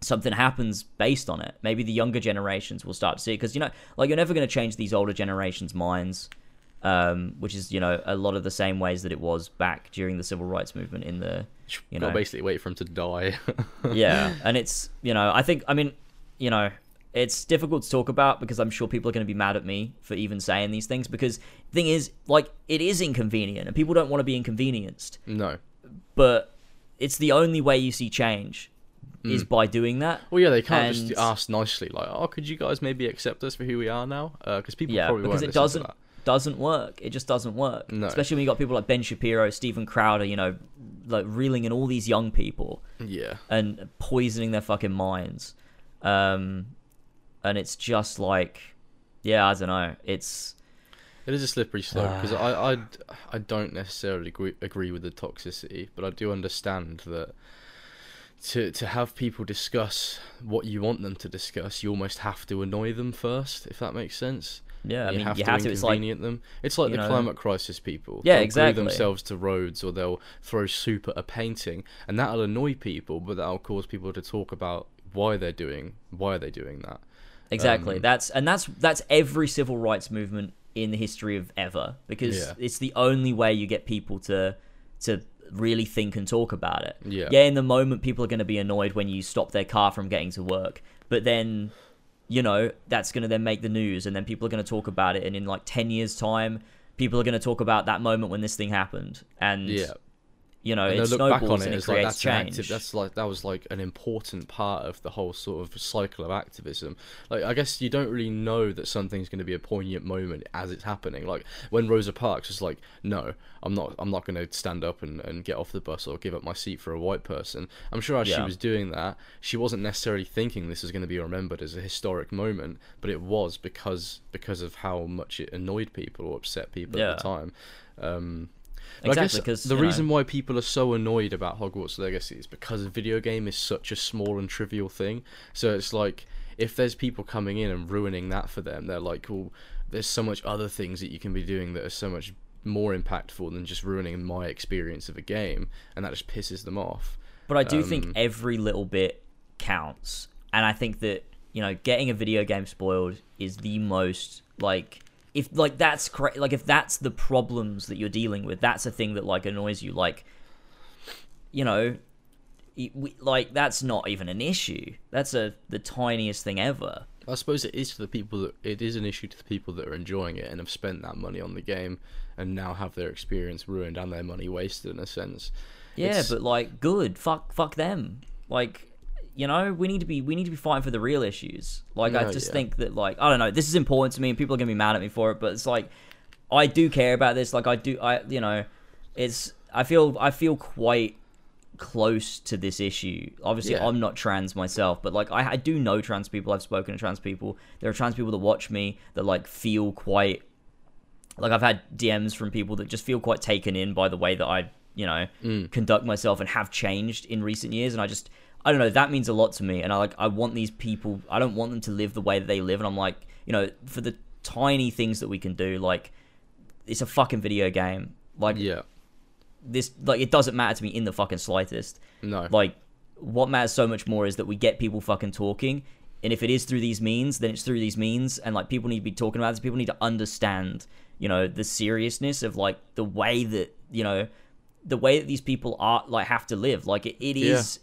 something happens based on it. Maybe the younger generations will start to see because you know like you're never gonna change these older generations' minds. Um, which is you know a lot of the same ways that it was back during the civil rights movement in the you know basically wait for him to die. yeah and it's you know i think i mean you know it's difficult to talk about because i'm sure people are going to be mad at me for even saying these things because the thing is like it is inconvenient and people don't want to be inconvenienced no. but it's the only way you see change is by doing that Well, yeah, they can't just ask nicely, like, "Oh, could you guys maybe accept us for who we are now?" Because people yeah probably because it doesn't that. doesn't work it just doesn't work No. especially when you got people like ben shapiro stephen crowder you know like reeling in all these young people Yeah, and poisoning their fucking minds. Um, and it's just like, yeah, I don't know. It's it is a slippery slope because I. I, I don't necessarily agree, agree with the toxicity, but I do understand that to to have people discuss what you want them to discuss, you almost have to annoy them first, if that makes sense. yeah. I you mean, have you to have to. It's like them. It's like the know- climate crisis people. Yeah, They'll exactly. themselves to roads, or they'll throw soup at a painting, and that'll annoy people, but that'll cause people to talk about why they're doing why are they doing that. Exactly. Um, that's and that's that's every civil rights movement in the history of ever because Yeah. it's the only way you get people to to really think and talk about it. Yeah. Yeah, in the moment people are going to be annoyed when you stop their car from getting to work, but then you know, that's going to then make the news and then people are going to talk about it and in like 10 years time people are going to talk about that moment when this thing happened and Yeah. You know, and it they look back snowballs on it and it as like that's change. active, that's like that was like an important part of the whole sort of cycle of activism. Like I guess you don't really know that something's going to be a poignant moment as it's happening. Like when Rosa Parks was like, "No, I'm not. I'm not going to stand up and, and get off the bus or give up my seat for a white person." I'm sure as she was doing that, she wasn't necessarily thinking this is going to be remembered as a historic moment, but it was because because of how much it annoyed people or upset people Yeah. at the time. Um, but I Exactly, guess 'cause, the you know- reason why people are so annoyed about Hogwarts Legacy is because a video game is such a small and trivial thing. So it's like if there's people coming in and ruining that for them, they're like, "Well, there's so much other things that you can be doing that are so much more impactful than just ruining my experience of a game," and that just pisses them off. But I do Um, think every little bit counts. And I think that, you know, getting a video game spoiled is the most like if like that's cra- like if that's the problems that you're dealing with, that's a thing that like annoys you like you know, we, like that's not even an issue. That's a the tiniest thing ever. I suppose it is to the people that it is an issue to the people that are enjoying it and have spent that money on the game and now have their experience ruined and their money wasted in a sense. Yeah, It's- but like good. Fuck fuck them. Like you know, we need to be we need to be fighting for the real issues. Like I just yeah. think that like I don't know, this is important to me and people are going to be mad at me for it, but it's like I do care about this. Like I do I you know, it's I feel I feel quite close to this issue. Obviously, Yeah. I'm not trans myself, but like I, I do know trans people. I've spoken to trans people. There are trans people that watch me that like feel quite like I've had DMs from people that just feel quite taken in by the way that I, you know, Mm. conduct myself and have changed in recent years. And I just, I don't know, that means a lot to me. And I like, I want these people. I don't want them to live the way that they live. And I'm like, you know, for the tiny things that we can do, like, it's a fucking video game. Like Yeah. this, like it doesn't matter to me in the fucking slightest. No. Like, what matters so much more is that we get people fucking talking. And if it is through these means, then it's through these means. And like, people need to be talking about this. People need to understand, you know, the seriousness of like the way that, you know, the way that these people are like have to live. Like, it, it is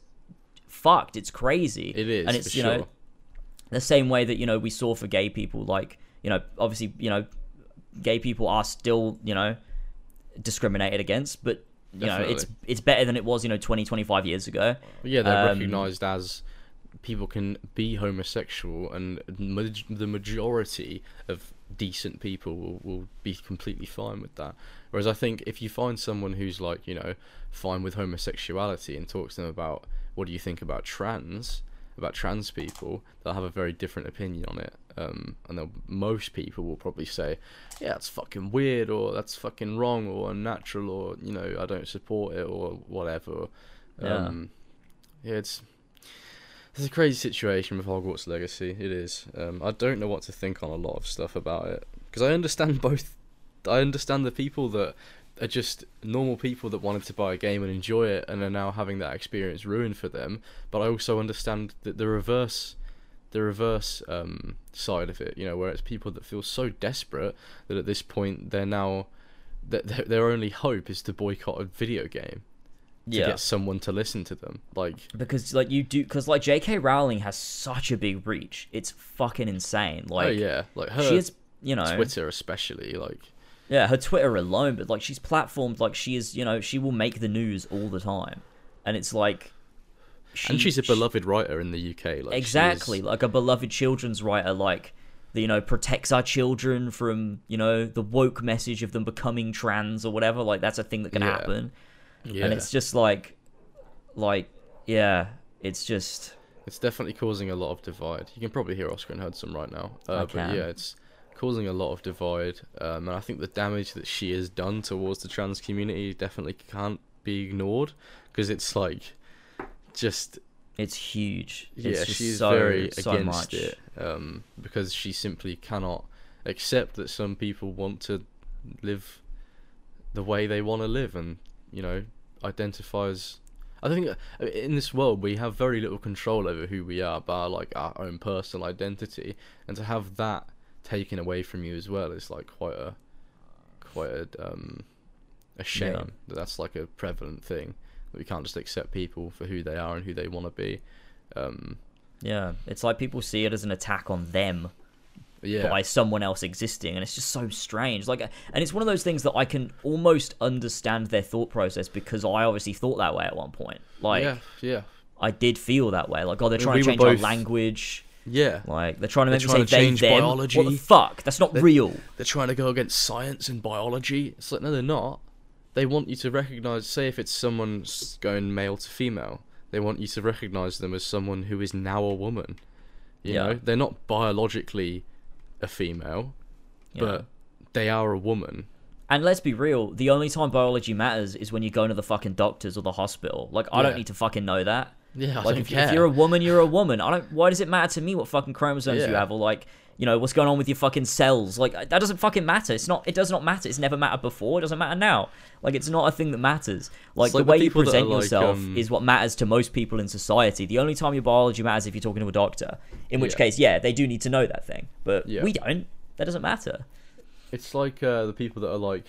fucked. It's crazy. It is, And it's, you know, the same way that, you know, we saw for gay people. Like, you know, obviously, you know, gay people are still, you know, discriminated against, but you know, it's it's better than it was, you know, 20, 25 years ago. Yeah, they're Um, recognised as people can be homosexual, and the majority of decent people will, will be completely fine with that. Whereas I think if you find someone who's like, you know, fine with homosexuality and talks to them about what do you think about trans, about trans people, they'll have a very different opinion on it. Um, and most people will probably say, yeah, that's fucking weird, or that's fucking wrong, or unnatural, or, you know, I don't support it, or whatever. Yeah. Um, yeah, it's it's a crazy situation with Hogwarts Legacy. It is. Um, I don't know what to think on a lot of stuff about it because I understand both. I understand the people that are just normal people that wanted to buy a game and enjoy it and are now having that experience ruined for them. But I also understand that the reverse, the reverse um, side of it. You know, where it's people that feel so desperate that at this point they're now that their, their only hope is to boycott a video game to Yeah. get someone to listen to them. Like because like you do because like J.K. Rowling has such a big reach. It's fucking insane. Like oh yeah, like her she is, you know, Twitter especially. Like yeah, her Twitter alone, but like she's platformed like she is, you know, she will make the news all the time, and it's like, she, and she's a she- beloved writer in the UK. Like exactly is- like a beloved children's writer, like that you know protects our children from you know the woke message of them becoming trans or whatever. Like that's a thing that can Yeah. happen, yeah, and it's just like, like yeah, it's just It's definitely causing a lot of divide. You can probably hear Oscar and Hudson right now. Uh, but yeah, it's causing a lot of divide. Um, and I think the damage that she has done towards the trans community definitely can't be ignored because it's like just it's huge. yeah, it's she's so, very so against much. it um, because she simply cannot accept that some people want to live the way they want to live and you know identify as I think uh, in this world we have very little control over who we are by like our own personal identity, and to have that taken away from you as well is like quite a quite a um a shame Yeah. that that's like a prevalent thing that we can't just accept people for who they are and who they want to be. Um, Yeah, it's like people see it as an attack on them yeah, by someone else existing, and it's just so strange. Like, and it's one of those things that I can almost understand their thought process because I obviously thought that way at one point. Like, yeah, yeah, I did feel that way. Like, oh, they're trying we to change our language. Yeah. Like, they're trying to They're make trying to they, change them. biology. What the fuck? That's not They- real. They're trying to go against science and biology. It's like no, they're not. They want you to recognize. Say if it's someone going male to female, they want you to recognize them as someone who is now a woman. You Yeah. know, they're not biologically a female, Yeah. but they are a woman. And let's be real, the only time biology matters is when you go to the fucking doctors or the hospital. Like, I don't need to fucking know that. Yeah, I like don't if, care. if you're a woman, you're a woman. I don't. Why does it matter to me what fucking chromosomes you have, or like, you know, what's going on with your fucking cells? Like that doesn't fucking matter. It's not. It does not matter. It's never mattered before. It doesn't matter now. Like it's not a thing that matters. Like, like the the way you present like, yourself um, is what matters to most people in society. The only time your biology matters is if you're talking to a doctor. In which Yeah. case, yeah, they do need to know that thing. But Yeah. we don't. That doesn't matter. It's like uh, the people that are like,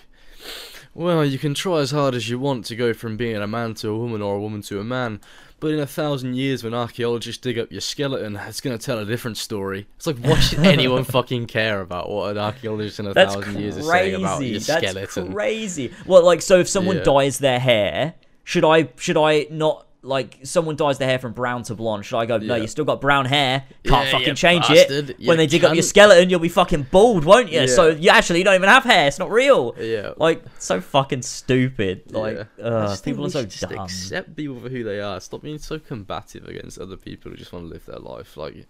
well, you can try as hard as you want to go from being a man to a woman or a woman to a man, but in a thousand years, when archaeologists dig up your skeleton, it's going to tell a different story. It's like, what should anyone fucking care about what an archaeologist in a That's thousand crazy. years is saying about your That's skeleton? crazy. Well, like, so if someone Yeah. dyes their hair, should I should I not like someone dyes their hair from brown to blonde? Should I go? No, Yeah. you still got brown hair. Can't Yeah, fucking change bastard. it. You When they dig up your skeleton, you'll be fucking bald, won't you? So you actually don't even have hair. It's not real. Yeah. Like so fucking stupid. Like Yeah. Uh, people are so just dumb. Accept people for who they are. Stop being so combative against other people who just want to live their life. Like,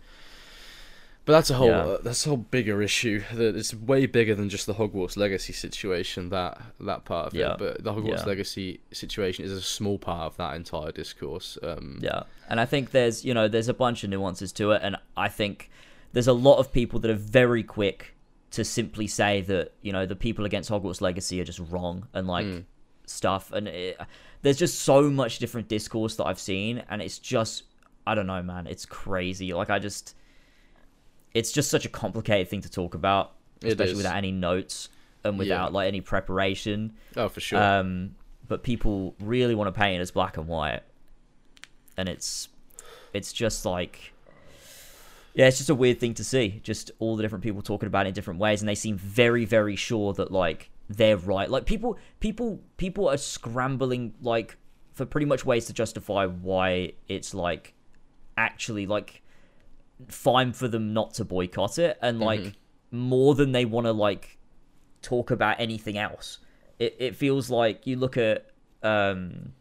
but that's a whole Yeah. uh, that's a whole bigger issue. That it's way bigger than just the Hogwarts Legacy situation. That that part of Yeah. it. But the Hogwarts Yeah. Legacy situation is a small part of that entire discourse. Um, Yeah, and I think there's you know there's a bunch of nuances to it, and I think there's a lot of people that are very quick to simply say that you know the people against Hogwarts Legacy are just wrong and like Mm. stuff, and it, there's just so much different discourse that I've seen, and it's just I don't know, man, it's crazy. Like I just, it's just such a complicated thing to talk about, especially without any notes and without Yeah. like any preparation. Oh, for sure. Um, but people really want to paint it as black and white, and it's it's just like yeah, it's just a weird thing to see. Just all the different people talking about it in different ways, and they seem very very sure that like they're right. Like people people people are scrambling like for pretty much ways to justify why it's like actually like fine for them not to boycott it and like Mhm. more than they want to like talk about anything else. It, it feels like you look at um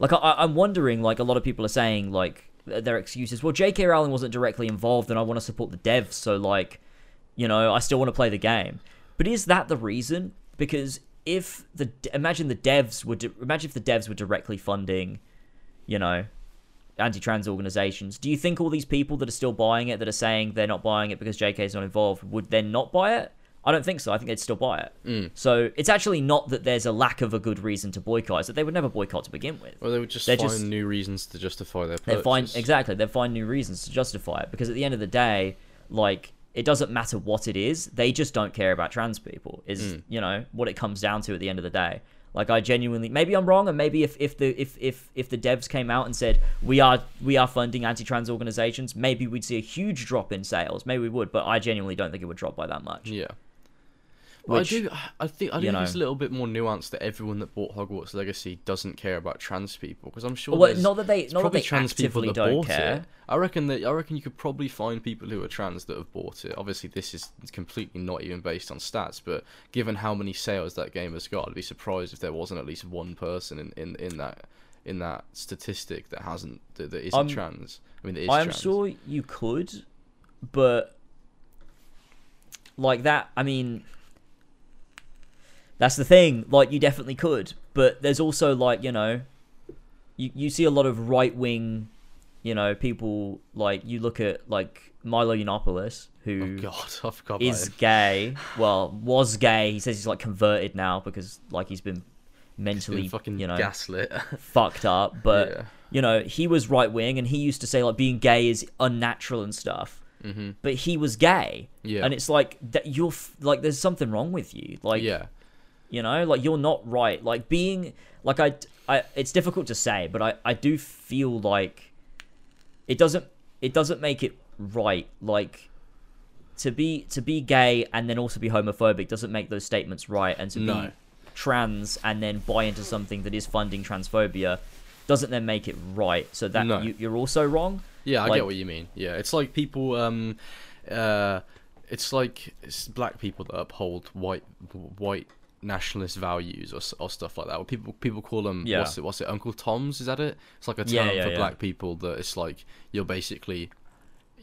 like I, I- i'm wondering like a lot of people are saying like their excuses well jk rowling wasn't directly involved and i want to support the devs so like you know i still want to play the game. But is that the reason? Because if the imagine the devs would imagine if the devs were directly funding you know anti-trans organizations. Do you think all these people that are still buying it that are saying they're not buying it because jk is not involved would then not buy it? I don't think so. I think they'd still buy it. Mm. so it's actually not that there's a lack of a good reason to boycott it's that they would never boycott to begin with. Well, they would just they're find just- new reasons to justify their they find exactly they find new reasons to justify it because at the end of the day like it doesn't matter what it is they just don't care about trans people is Mm. you know what it comes down to at the end of the day like i genuinely maybe i'm wrong and maybe if, if the if, if if the devs came out and said we are we are funding anti-trans organizations maybe we'd see a huge drop in sales maybe we would but i genuinely don't think it would drop by that much Yeah. Which, I do. I think. I think know- it's a little bit more nuanced that everyone that bought Hogwarts Legacy doesn't care about trans people because I'm sure. well, not that they not that probably they trans people that don't bought care it. I reckon that I reckon you could probably find people who are trans that have bought it. Obviously, this is completely not even based on stats, but given how many sales that game has got, I'd be surprised if there wasn't at least one person in, in, in that in that statistic that hasn't that, that isn't I'm- trans. I mean, I'm trans. sure you could, but like that, I mean, that's the thing. Like, you definitely could, but there's also like you know, you you see a lot of right wing, you know, people like you look at like Milo Yiannopoulos, who Oh God, I forgot is gay. Well, was gay. He says he's like converted now because like he's been mentally, fucking you know, gaslit. fucked up. But Yeah. you know, he was right wing, and he used to say like being gay is unnatural and stuff. hmm But he was gay, Yeah. and it's like that you're f- like there's something wrong with you. Like yeah. You know like you're not right like being like I, I it's difficult to say but i i do feel like it doesn't it doesn't make it right like to be to be gay and then also be homophobic doesn't make those statements right and to No. be trans and then buy into something that is funding transphobia doesn't then make it right so that No. you, you're also wrong Yeah, I Like- get what you mean. Yeah, it's like people. Um, uh, it's like it's black people that uphold white white nationalist values or, or stuff like that. Or people people call them Yeah. what's it what's it Uncle Toms? Is that it? It's like a term Yeah, yeah, for black people that it's like you're basically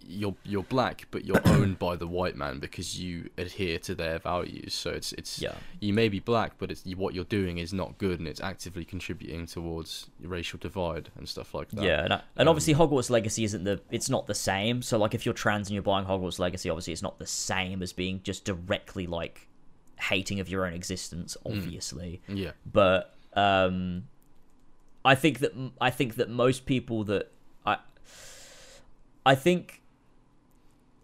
you're you're black, but you're owned by the white man because you adhere to their values. So it's it's Yeah. you may be black, but it's what you're doing is not good, and it's actively contributing towards racial divide and stuff like that. Yeah, and, I- and Um, obviously Hogwarts Legacy isn't the it's not the same. So like if you're trans and you're buying Hogwarts Legacy, obviously it's not the same as being just directly like hating of your own existence, Mm. obviously. Yeah. But um, I think that I think that most people that I I think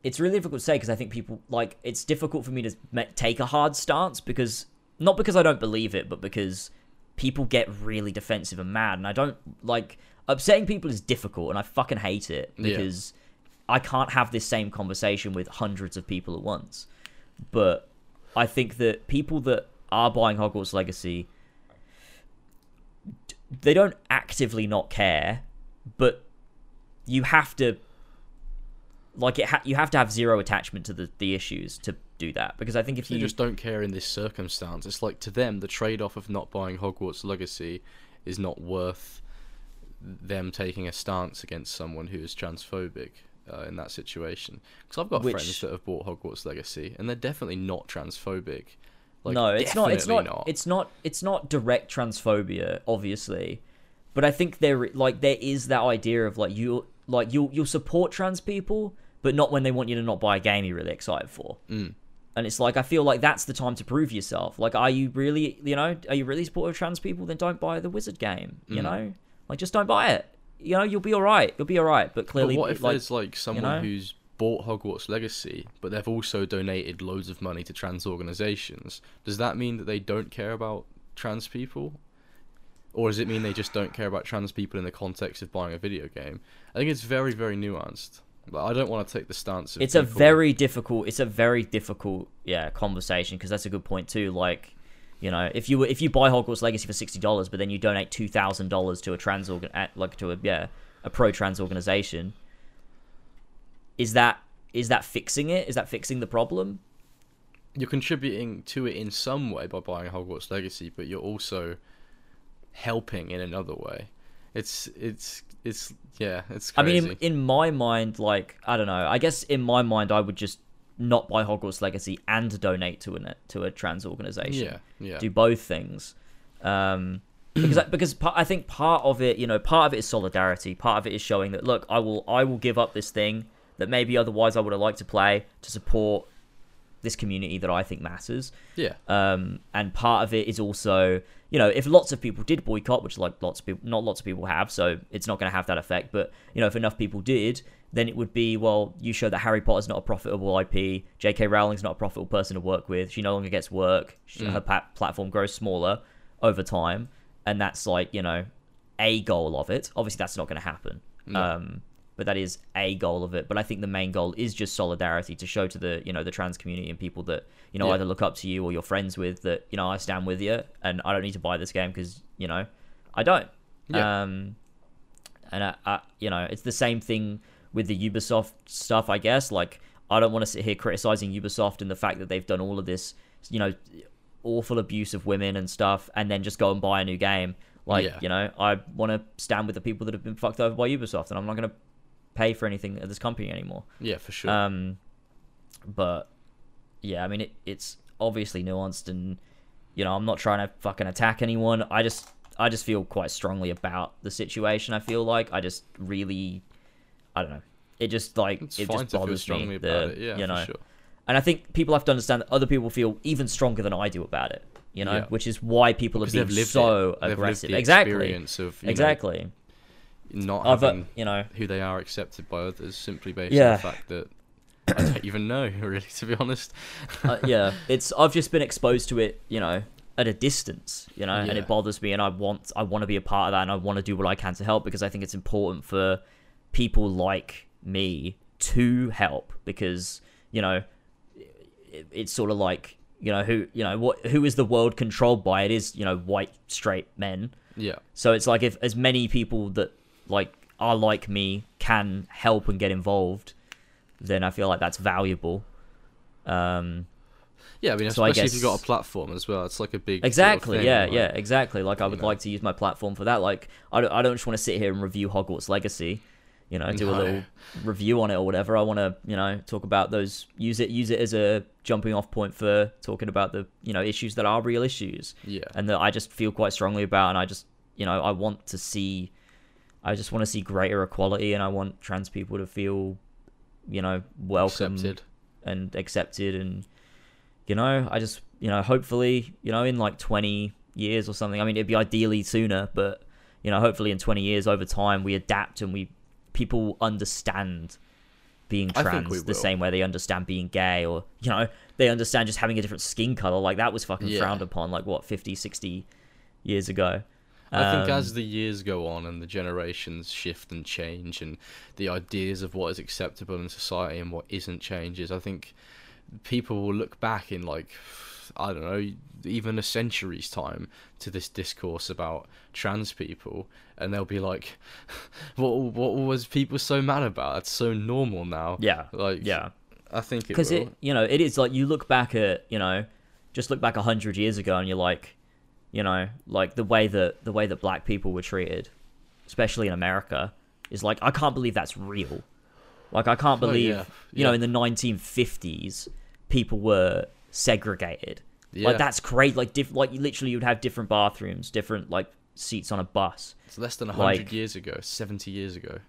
it's really difficult to say because I think people like it's difficult for me to take a hard stance because not because I don't believe it, but because people get really defensive and mad, and I don't like upsetting people is difficult, and I fucking hate it Yeah. because I can't have this same conversation with hundreds of people at once. But I think that people that are buying Hogwarts Legacy, they don't actively not care, but you have to like it. Ha- you have to have zero attachment to the the issues to do that because I think if They you just don't care in this circumstance. It's like to them, the trade-off of not buying Hogwarts Legacy is not worth them taking a stance against someone who is transphobic uh, in that situation. Because I've got Which- friends that have bought Hogwarts Legacy, and they're definitely not transphobic. Like, no, it's not. It's definitely not, It's not. It's not direct transphobia, obviously, but I think there, like, there is that idea of like you, like you'll you'll support trans people, but not when they want you to not buy a game you're really excited for. Mm. And it's like I feel like that's the time to prove yourself. Like, are you really, you know, are you really supportive of trans people? Then don't buy the Wizard game. You Mm. know, like just don't buy it. You know, you'll be all right. You'll be all right. But clearly, but what if like, there's like someone know? who's bought Hogwarts Legacy, but they've also donated loads of money to trans organizations? Does that mean that they don't care about trans people? Or does it mean they just don't care about trans people in the context of buying a video game? I think it's very, very nuanced. Like, I don't want to take the stance of it's a very difficult it's a very difficult yeah conversation because that's a good point too like you know if you if you buy hogwarts legacy for $60 but then you donate $2000 to a trans organ like to a yeah a pro trans organization is that is that fixing it? Is that fixing the problem? You're contributing to it in some way by buying Hogwarts Legacy, but you're also helping in another way. It's it's it's yeah, it's i mean in, in my mind like i don't know i guess in my mind i would just not buy hogwarts legacy and donate to a to a trans organization yeah, yeah. do both things um because I, because I think part of it you know part of it is solidarity part of it is showing that look I will I will give up this thing that maybe otherwise I would have liked to play to support this community that I think matters yeah. um and part of it is also you know if lots of people did boycott which like lots of people not lots of people have so it's not going to have that effect but you know if enough people did then it would be well you show that Harry Potter's not a profitable IP J.K. Rowling's not a profitable person to work with she no longer gets work she, her pa- platform grows smaller over time and that's like you know a goal of it obviously that's not going to happen No. um but that is a goal of it but i think the main goal is just solidarity to show to the you know the trans community and people that you know Yeah. either look up to you or you're friends with that you know i stand with you and i don't need to buy this game because you know i don't Yeah. um and I, I you know it's the same thing with the ubisoft stuff i guess like i don't want to sit here criticizing ubisoft and the fact that they've done all of this you know awful abuse of women and stuff and then just go and buy a new game like Yeah. you know i want to stand with the people that have been fucked over by ubisoft and i'm not going to pay for anything at this company anymore Yeah, for sure. um, but yeah, I mean it, it's obviously nuanced, and you know I'm not trying to fucking attack anyone. I just I just feel quite strongly about the situation. I feel like I just really I don't know. It just like it's it fine just to feel bothers strongly me. about the- it. Yeah, you know, for sure. and I think people have to understand that other people feel even stronger than I do about it. You know, Yeah. which is why people because are they've being lived so it. Aggressive. the Exactly. experience of you know, Exactly. not uh, having you know, who they are accepted by others simply based Yeah. on the fact that I don't even know really to be honest. uh, yeah, it's I've just been exposed to it, you know, at a distance, you know, and it bothers me, and I want I want to be a part of that, and I want to do what I can to help because I think it's important for people like me to help because you know it, it's sort of like you know who you know what who is the world controlled by? It is you know white straight men. Yeah. So it's like if as many people that like are like me can help and get involved, then I feel like that's valuable. Um, Yeah, I mean, So I especially if you've got a platform as well. It's like a big sort of exactly, thing, yeah, like- yeah, exactly. Like I would know. like to use my platform for that. Like I don't, I don't just want to sit here and review Hogwarts Legacy. You know, do a little review on it or whatever. I want to, you know, talk about those. Use it, use it as a jumping off point for talking about the, you know, issues that are real issues. Yeah. and that I just feel quite strongly about, and I just, you know, I want to see, I just want to see greater equality, and I want trans people to feel, you know, welcome Accepted. and accepted, and you know, I just, you know, hopefully, you know, in like twenty years or something. I mean, it'd be ideally sooner, but you know, hopefully in twenty years, over time, we adapt and we people understand being trans the same way they understand being gay or you know they understand just having a different skin color. Like that was fucking Yeah. frowned upon like what 50 60 years ago? I think Um, as the years go on and the generations shift and change, and the ideas of what is acceptable in society and what isn't changes, I think people will look back in like I don't know, even a century's time to this discourse about trans people, and they'll be like, "What? What was people so mad about? It's so normal now." yeah Like, yeah I think it because will. it you know it is like you look back at you know just look back a 100 years ago and you're like you know like the way that the way that black people were treated especially in america is like i can't believe that's real like i can't Oh, believe yeah, you know in the 1950s people were segregated Yeah. like that's crazy. like diff- like literally you'd have different bathrooms different like seats on a bus It's less than hundred like- years ago, seventy years ago.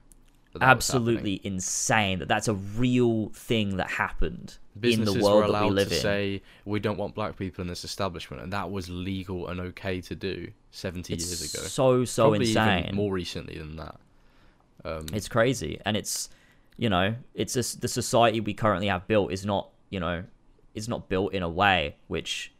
that that absolutely insane that that's a real thing that happened businesses in the were world that allowed we live to in say we don't want black people in this establishment, and that was legal and okay to do seventy it's years ago. so so Probably insane more recently than that. Um, It's crazy, and it's you know, it's just the society we currently have built is not you know, is not built in a way which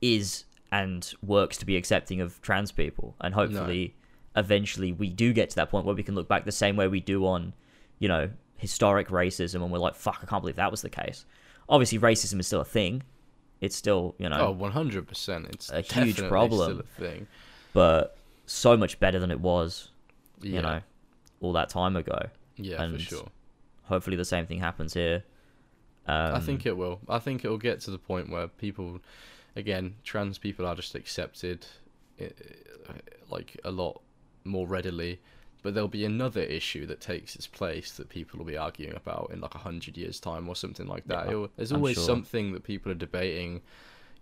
is and works to be accepting of trans people, and hopefully, eventually, we do get to that point where we can look back the same way we do on, you know, historic racism, and we're like, fuck, I can't believe that was the case. Obviously, racism is still a thing. It's still you know, oh, one hundred percent. It's a huge problem. Still a thing. but so much better than it was, Yeah, you know, all that time ago. yeah, for and sure. Hopefully, the same thing happens here. Um, I think it will. I think it will get to the point where people, again, trans people are just accepted, like a lot more readily. But there'll be another issue that takes its place that people will be arguing about in like a hundred years' time or something like that. Yeah, It'll- There's I'm always sure. something that people are debating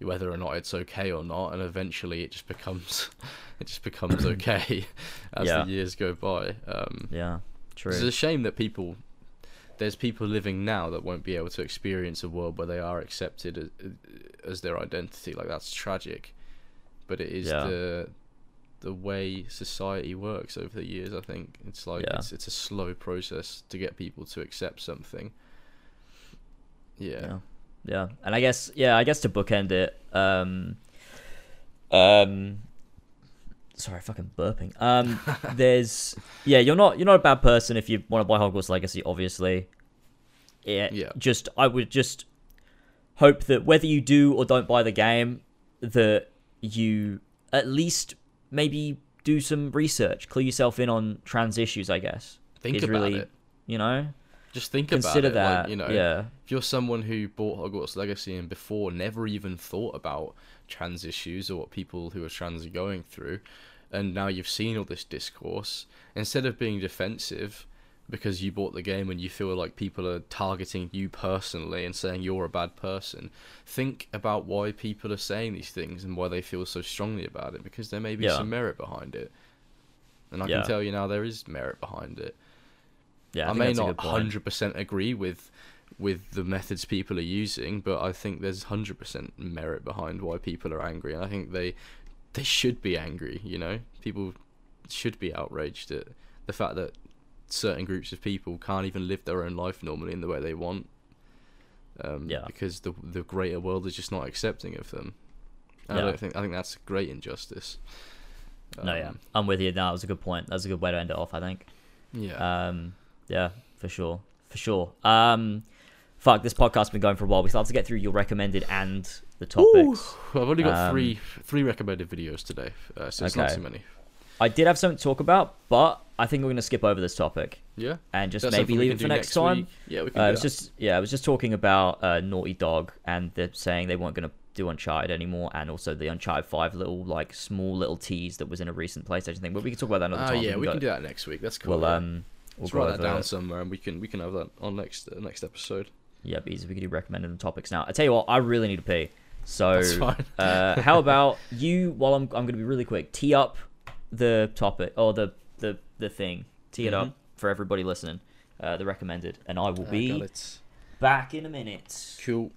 whether or not it's okay or not, and eventually it just becomes it just becomes okay as Yeah. the years go by. Um, Yeah, true. it's a shame that people there's people living now that won't be able to experience a world where they are accepted as, as their identity. Like that's tragic, but it is Yeah. the the way society works over the years. I think it's like Yeah. it's it's a slow process to get people to accept something. Yeah. yeah, yeah, and I guess yeah, I guess to bookend it, um, um, sorry, fucking burping. Um, there's yeah, you're not you're not a bad person if you want to buy Hogwarts Legacy, obviously. Yeah, Yeah. Just I would just hope that whether you do or don't buy the game, that you at least maybe do some research, clue yourself in on trans issues. I guess Think is about really it. you know Just think consider about it. that. Like, you know, yeah, if you're someone who bought Hogwarts Legacy and before never even thought about trans issues or what people who are trans are going through, and now you've seen all this discourse, instead of being defensive because you bought the game and you feel like people are targeting you personally and saying you're a bad person, think about why people are saying these things and why they feel so strongly about it because there may be Yeah. some merit behind it. And I Yeah. can tell you now there is merit behind it. Yeah. I, think may not hundred percent agree with with the methods people are using, but I think there's hundred percent merit behind why people are angry, and I think they they should be angry. You know, people should be outraged at the fact that certain groups of people can't even live their own life normally in the way they want. Um, Yeah. Because the the greater world is just not accepting of them. And Yeah. I don't think I think that's a great injustice. no, yeah, Um, I'm with you. No, that was a good point. That's a good way to end it off. I think. Yeah. Um, yeah, for sure, for sure. Um, fuck, this podcast's been going for a while. We still have to get through your recommended and the topics. Well, I've only got Um, three three recommended videos today, uh, so it's not too many. I did have something to talk about, but I think we're gonna skip over this topic Yeah. and just That's maybe leave it for do next, time. week. Yeah, we can. Uh, do it was that. just yeah, I was just talking about uh, Naughty Dog, and they're saying they weren't gonna do Uncharted anymore, and also the Uncharted Five little like small little tease that was in a recent PlayStation thing. But we can talk about that another Oh time. yeah, we go- can do that next week. That's cool. We'll um, we'll Let's write that down it. somewhere, and we can we can have that on next uh, next episode. Yeah, easy. We can do recommended topics now. I tell you what, I really need to pee. So, That's fine. uh, how about you? While I'm, I'm going to be really quick. Tee up the topic or the the the thing. Tee it up for everybody listening. Uh, the recommended, and I will I be it. back in a minute. Cool.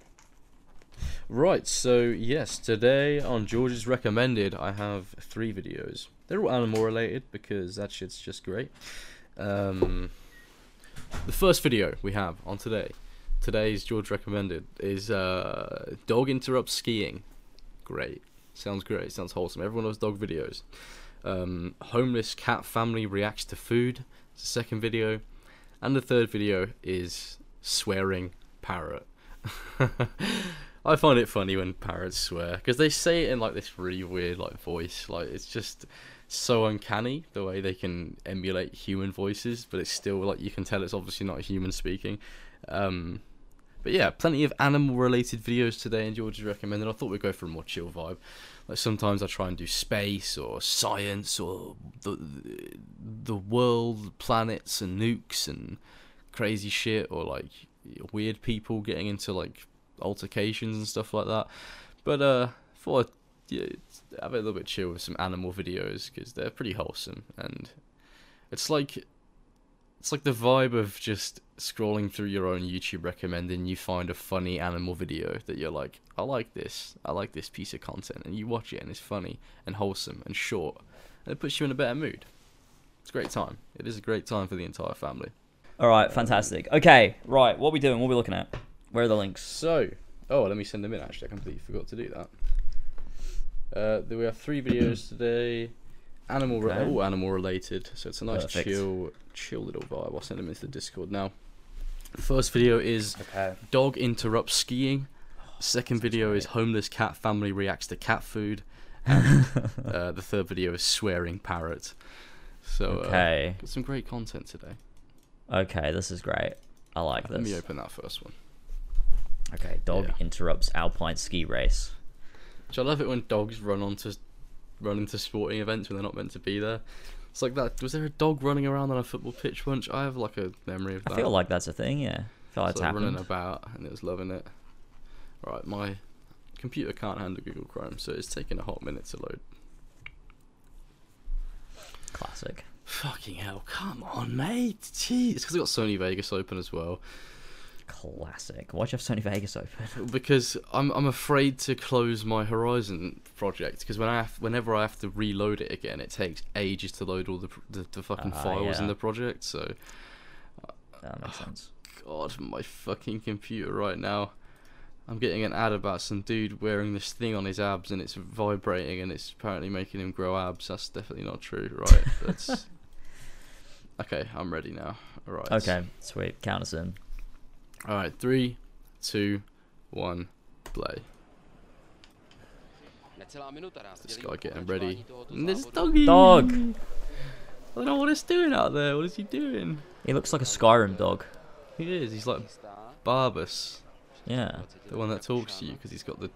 Right, so yes, today on George's recommended, I have three videos. They're all animal related because that shit's just great. Um, the first video we have on today, today's George recommended, is uh, dog interrupts skiing. Great, sounds great, sounds wholesome. Everyone loves dog videos. Um, homeless cat family reacts to food. It's the second video, and the third video is swearing parrot. I find it funny when parrots swear because they say it in like this really weird like voice. Like it's just so uncanny the way they can emulate human voices, but it's still like you can tell it's obviously not a human speaking. Um, but yeah, plenty of animal related videos today, and George is recommended. I thought we'd go for a more chill vibe. Like sometimes I try and do space or science or the the world, planets and nukes and crazy shit, or like weird people getting into like altercations and stuff like that. But uh, I'd, yeah, have a little bit chill with some animal videos because they're pretty wholesome and it's like it's like the vibe of just scrolling through your own YouTube recommending you find a funny animal video that you're like, I like this, I like this piece of content, and you watch it and it's funny and wholesome and short, and it puts you in a better mood. It's a great time. It is a great time for the entire family. All right, fantastic. Okay, right. What are we doing? What are we looking at? Where are the links? So, oh, let me send them in. Actually, I completely forgot to do that. Uh, we have three videos today. Animal, Okay. all animal related. So it's a nice Perfect. chill, chill little vibe. I'll send them into the Discord now. First video is Okay. dog interrupts skiing. Second video is homeless cat family reacts to cat food. And uh, the third video is swearing parrot. So uh, Okay. got some great content today. Okay, this is great. I like this. Let me open that first one. Okay, dog Yeah. interrupts alpine ski race. Which I love it when dogs run onto run into sporting events when they're not meant to be there. It's like that. Was there a dog running around on a football pitch once? I have like a memory of that. I feel like that's a thing. Yeah, I feel like It's running about and it was loving it. Right, my computer can't handle Google Chrome, so it's taking a hot minute to load. Classic. Fucking hell! Come on, mate. Jeez, because I got Sony Vegas open as well. Classic. Why'd you have Sony Vegas open? because I'm I'm afraid to close my Horizon project because when I have, whenever I have to reload it again, it takes ages to load all the the, the fucking Ah, files in the project. So, That makes sense. God, my fucking computer right now. I'm getting an ad about some dude wearing this thing on his abs and it's vibrating and it's apparently making him grow abs. That's definitely not true, right? That's okay. I'm ready now. All right. Okay, sweet. Count us in. All right. Three, two, one, play. This guy getting ready. And there's doggy. Dog. I don't know what it's doing out there. What is he doing? He looks like a Skyrim dog. He is. He's like Barbas, Yeah. the one that talks to you because he's got the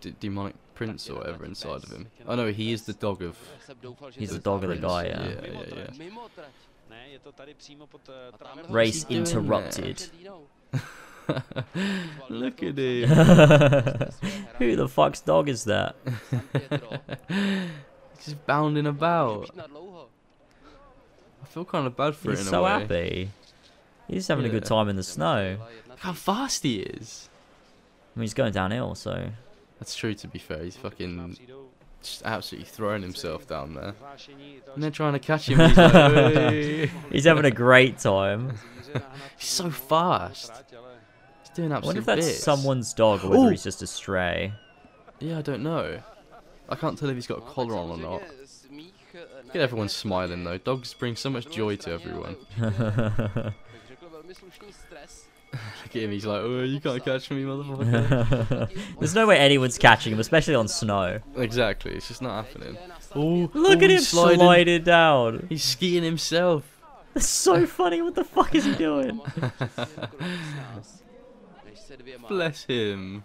d- demonic prince or whatever inside of him. Oh no, he is the dog of. He's the dog of the guy, yeah. Yeah, yeah, yeah. Ne, je to tady přímo pod eh, tramem. Race interrupted. Look at him. Who the fuck's dog is that? He's just bounding about. I feel kind of bad for him. He's it in so a way. happy. He's having a good time in the snow. Look how fast he is. I mean, he's going downhill, so That's true. To be fair, he's fucking Přijdou just absolutely throwing himself down there. And they're trying to catch him. He's like, "Hey." he's having a great time. He's so fast. trať, ale He's doing I wonder if that's bits. someone's dog or whether Ooh. he's just a stray. Yeah, I don't know. I can't tell if he's got a collar on or not. Look at everyone smiling though. Dogs bring so much joy to everyone. Look at him. He's like, "Oh, you can't catch me, motherfucker." There's no way anyone's catching him, especially on snow. exactly. It's just not happening. Oh, Look oh, at him he's sliding. sliding down. He's skiing himself. That's so funny. What the fuck is he doing? Bless him.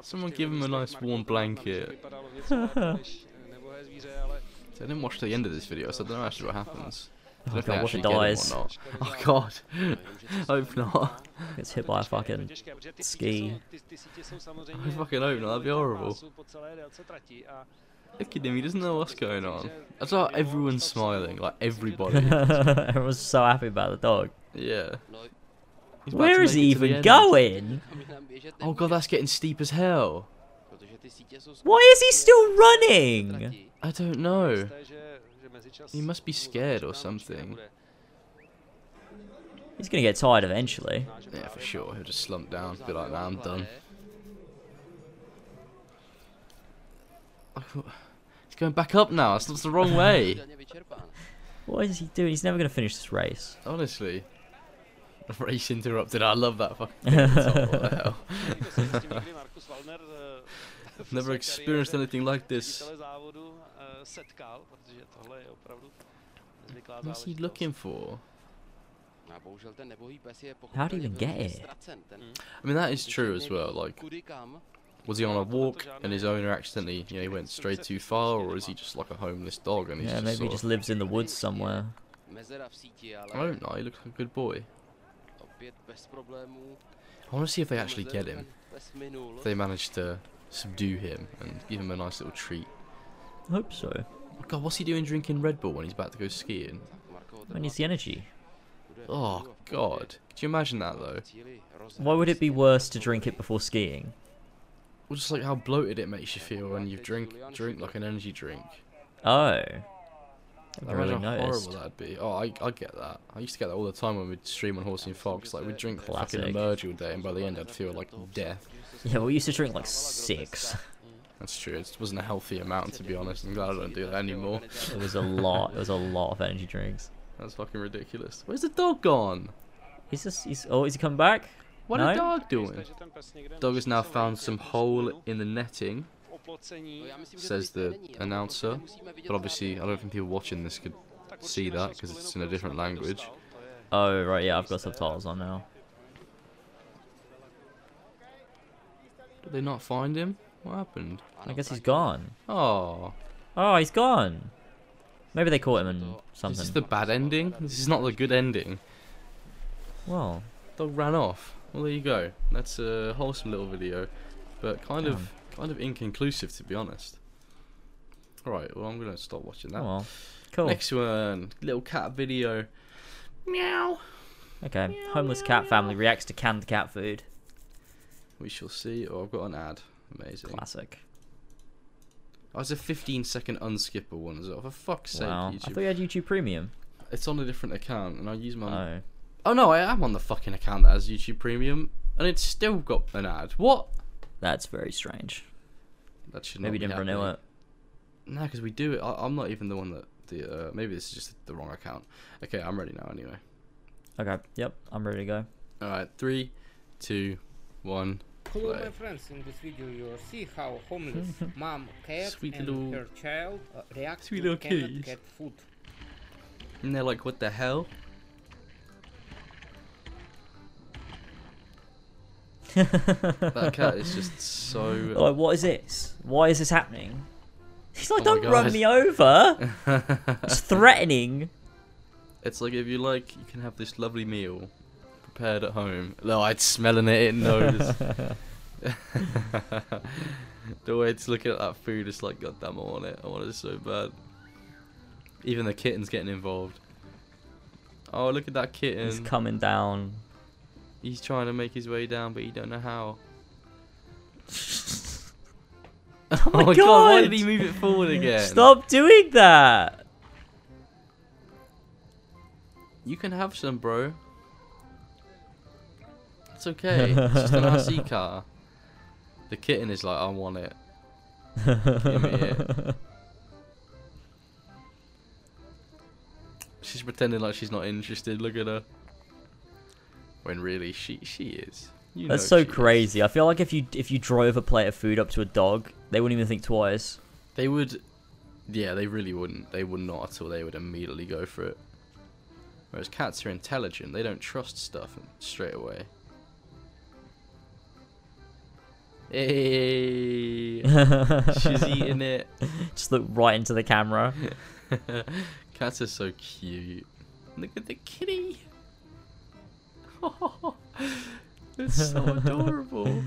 Someone give him a nice warm blanket. vypadalo něco lépe než nebohé zvíře, ale So I didn't watch the end of this video, so I don't know actually what happens. Oh god, what if it dies? Oh god. Hope not. Gets hit by a fucking to těžké, protože ty ski. sítě jsou- ty- ty sítě jsou samozřejmě I fucking hope not, that'd be horrible. pásu po celé délce Look at him, he doesn't know what's going on. I saw everyone's smiling, like everybody. Everyone's so happy about the dog. Yeah. Where is he it to the even going? Oh god, that's getting steep as hell. Why is he still running? I don't know. He must be scared or something. He's gonna get tired eventually. Yeah, for sure. He'll just slump down, be like, nah, I'm done. He's going back up now. That's that's the wrong way. What is he doing? He's never gonna finish this race. Honestly. Race interrupted. I love that fucking. thing. It's like, what the hell? Nevím, jestli se s tím někdy Markus Wallner, v Never experienced anything like this. Ředitele setkal, protože tohle je opravdu nezvyklá What's he záležitost. looking for? How do you even get it? Hmm. I mean, that is true as well. Like, was he on a walk and his owner accidentally, you know, he went straight too far, or is he just like a homeless dog and he's Yeah, just maybe he just lives in the woods somewhere. I don't know. He looks like a good boy. I want to see if they actually get him. If they manage to subdue him and give him a nice little treat. I hope so. Oh God, what's he doing drinking Red Bull when he's about to go skiing? He needs the energy. Oh God, could you imagine that though? Why would it be worse to drink it before skiing? Well, just like how bloated it makes you feel when you drink drink like an energy drink. Oh. I I haven't really imagine how noticed. horrible that'd be. Oh, I, I get that. I used to get that all the time when we'd stream on Horsey and Fox. Like we'd drink fucking Classic. emerge all day, and by the end I'd feel like death. Yeah, we used to drink like six. That's true. It wasn't a healthy amount to be honest. I'm glad I don't do that anymore. It was a lot. It was a lot of energy drinks. That's fucking ridiculous. Where's the dog gone? He's just. He's. Oh, is he coming back? What No? the dog doing? že ten pes někde Dog has now found some hole in the netting, says the announcer. But obviously, I don't think people watching this could see that because it's in a different language. dostal, to je- Oh right, yeah. I've got subtitles on now. Did they not find him? What happened? I guess he's gone. Oh, Oh, he's gone. Maybe they caught him in is something. this is the bad ending? This is not the good ending. Well, Dog ran off. Well, there you go. That's a wholesome little video, but kind of kind of inconclusive to be honest. All right, well I'm gonna stop watching oh that. well. Cool. Next one, little cat video. Meow. Okay. Homeless cat family reacts to canned cat food. We shall see. Oh, I've got an ad. Amazing. Classic. Oh, it's a 15 second unskipper one as well. For fuck's sake, Wow. I thought you had YouTube Premium. It's on a different account, and I use my. Oh. Oh no, I am on the fucking account that has YouTube Premium, and it's still got an ad. What? That's very strange. That should Maybe didn't renew it. No, because we do it. I, I'm not even the one that the. Uh, maybe this is just the wrong account. Okay, I'm ready now. Anyway. Okay. Yep. I'm ready to go. All right, three, two, one. Hello, my friends. In this video, you'll see how homeless mom cat Sweet and little- her child uh, react sweet to little canned kitties. cat food. And they're like, what the hell? That cat is just so. Like, what is this? Why is this happening? He's like, Oh don't run me over. It's threatening. It's like if you like, you can have this lovely meal prepared at home. No, I'd smelling it. It knows. the way it's looking at that food, it's like, God damn, I want it. I want it so bad. Even the kitten's getting involved. Oh, look at that kitten. He's coming down. He's trying to make his way down, but he don't know how. Oh my, oh why god! Why did he move it forward again? Stop doing that! You can have some, bro. It's okay. It's just an RC car. The kitten is like, I want it. Give me it. She's pretending like she's not interested. Look at her. When really she she is. You That's so she is. crazy. I feel like if you if you drove a plate of food up to a dog, they wouldn't even think twice. They would. Yeah, they really wouldn't. They would not at all. They would immediately go for it. Whereas cats are intelligent. They don't trust stuff straight away. Hey, she's eating it. Just look right into the camera. Cats are so cute. Look at the kitty. it's so adorable.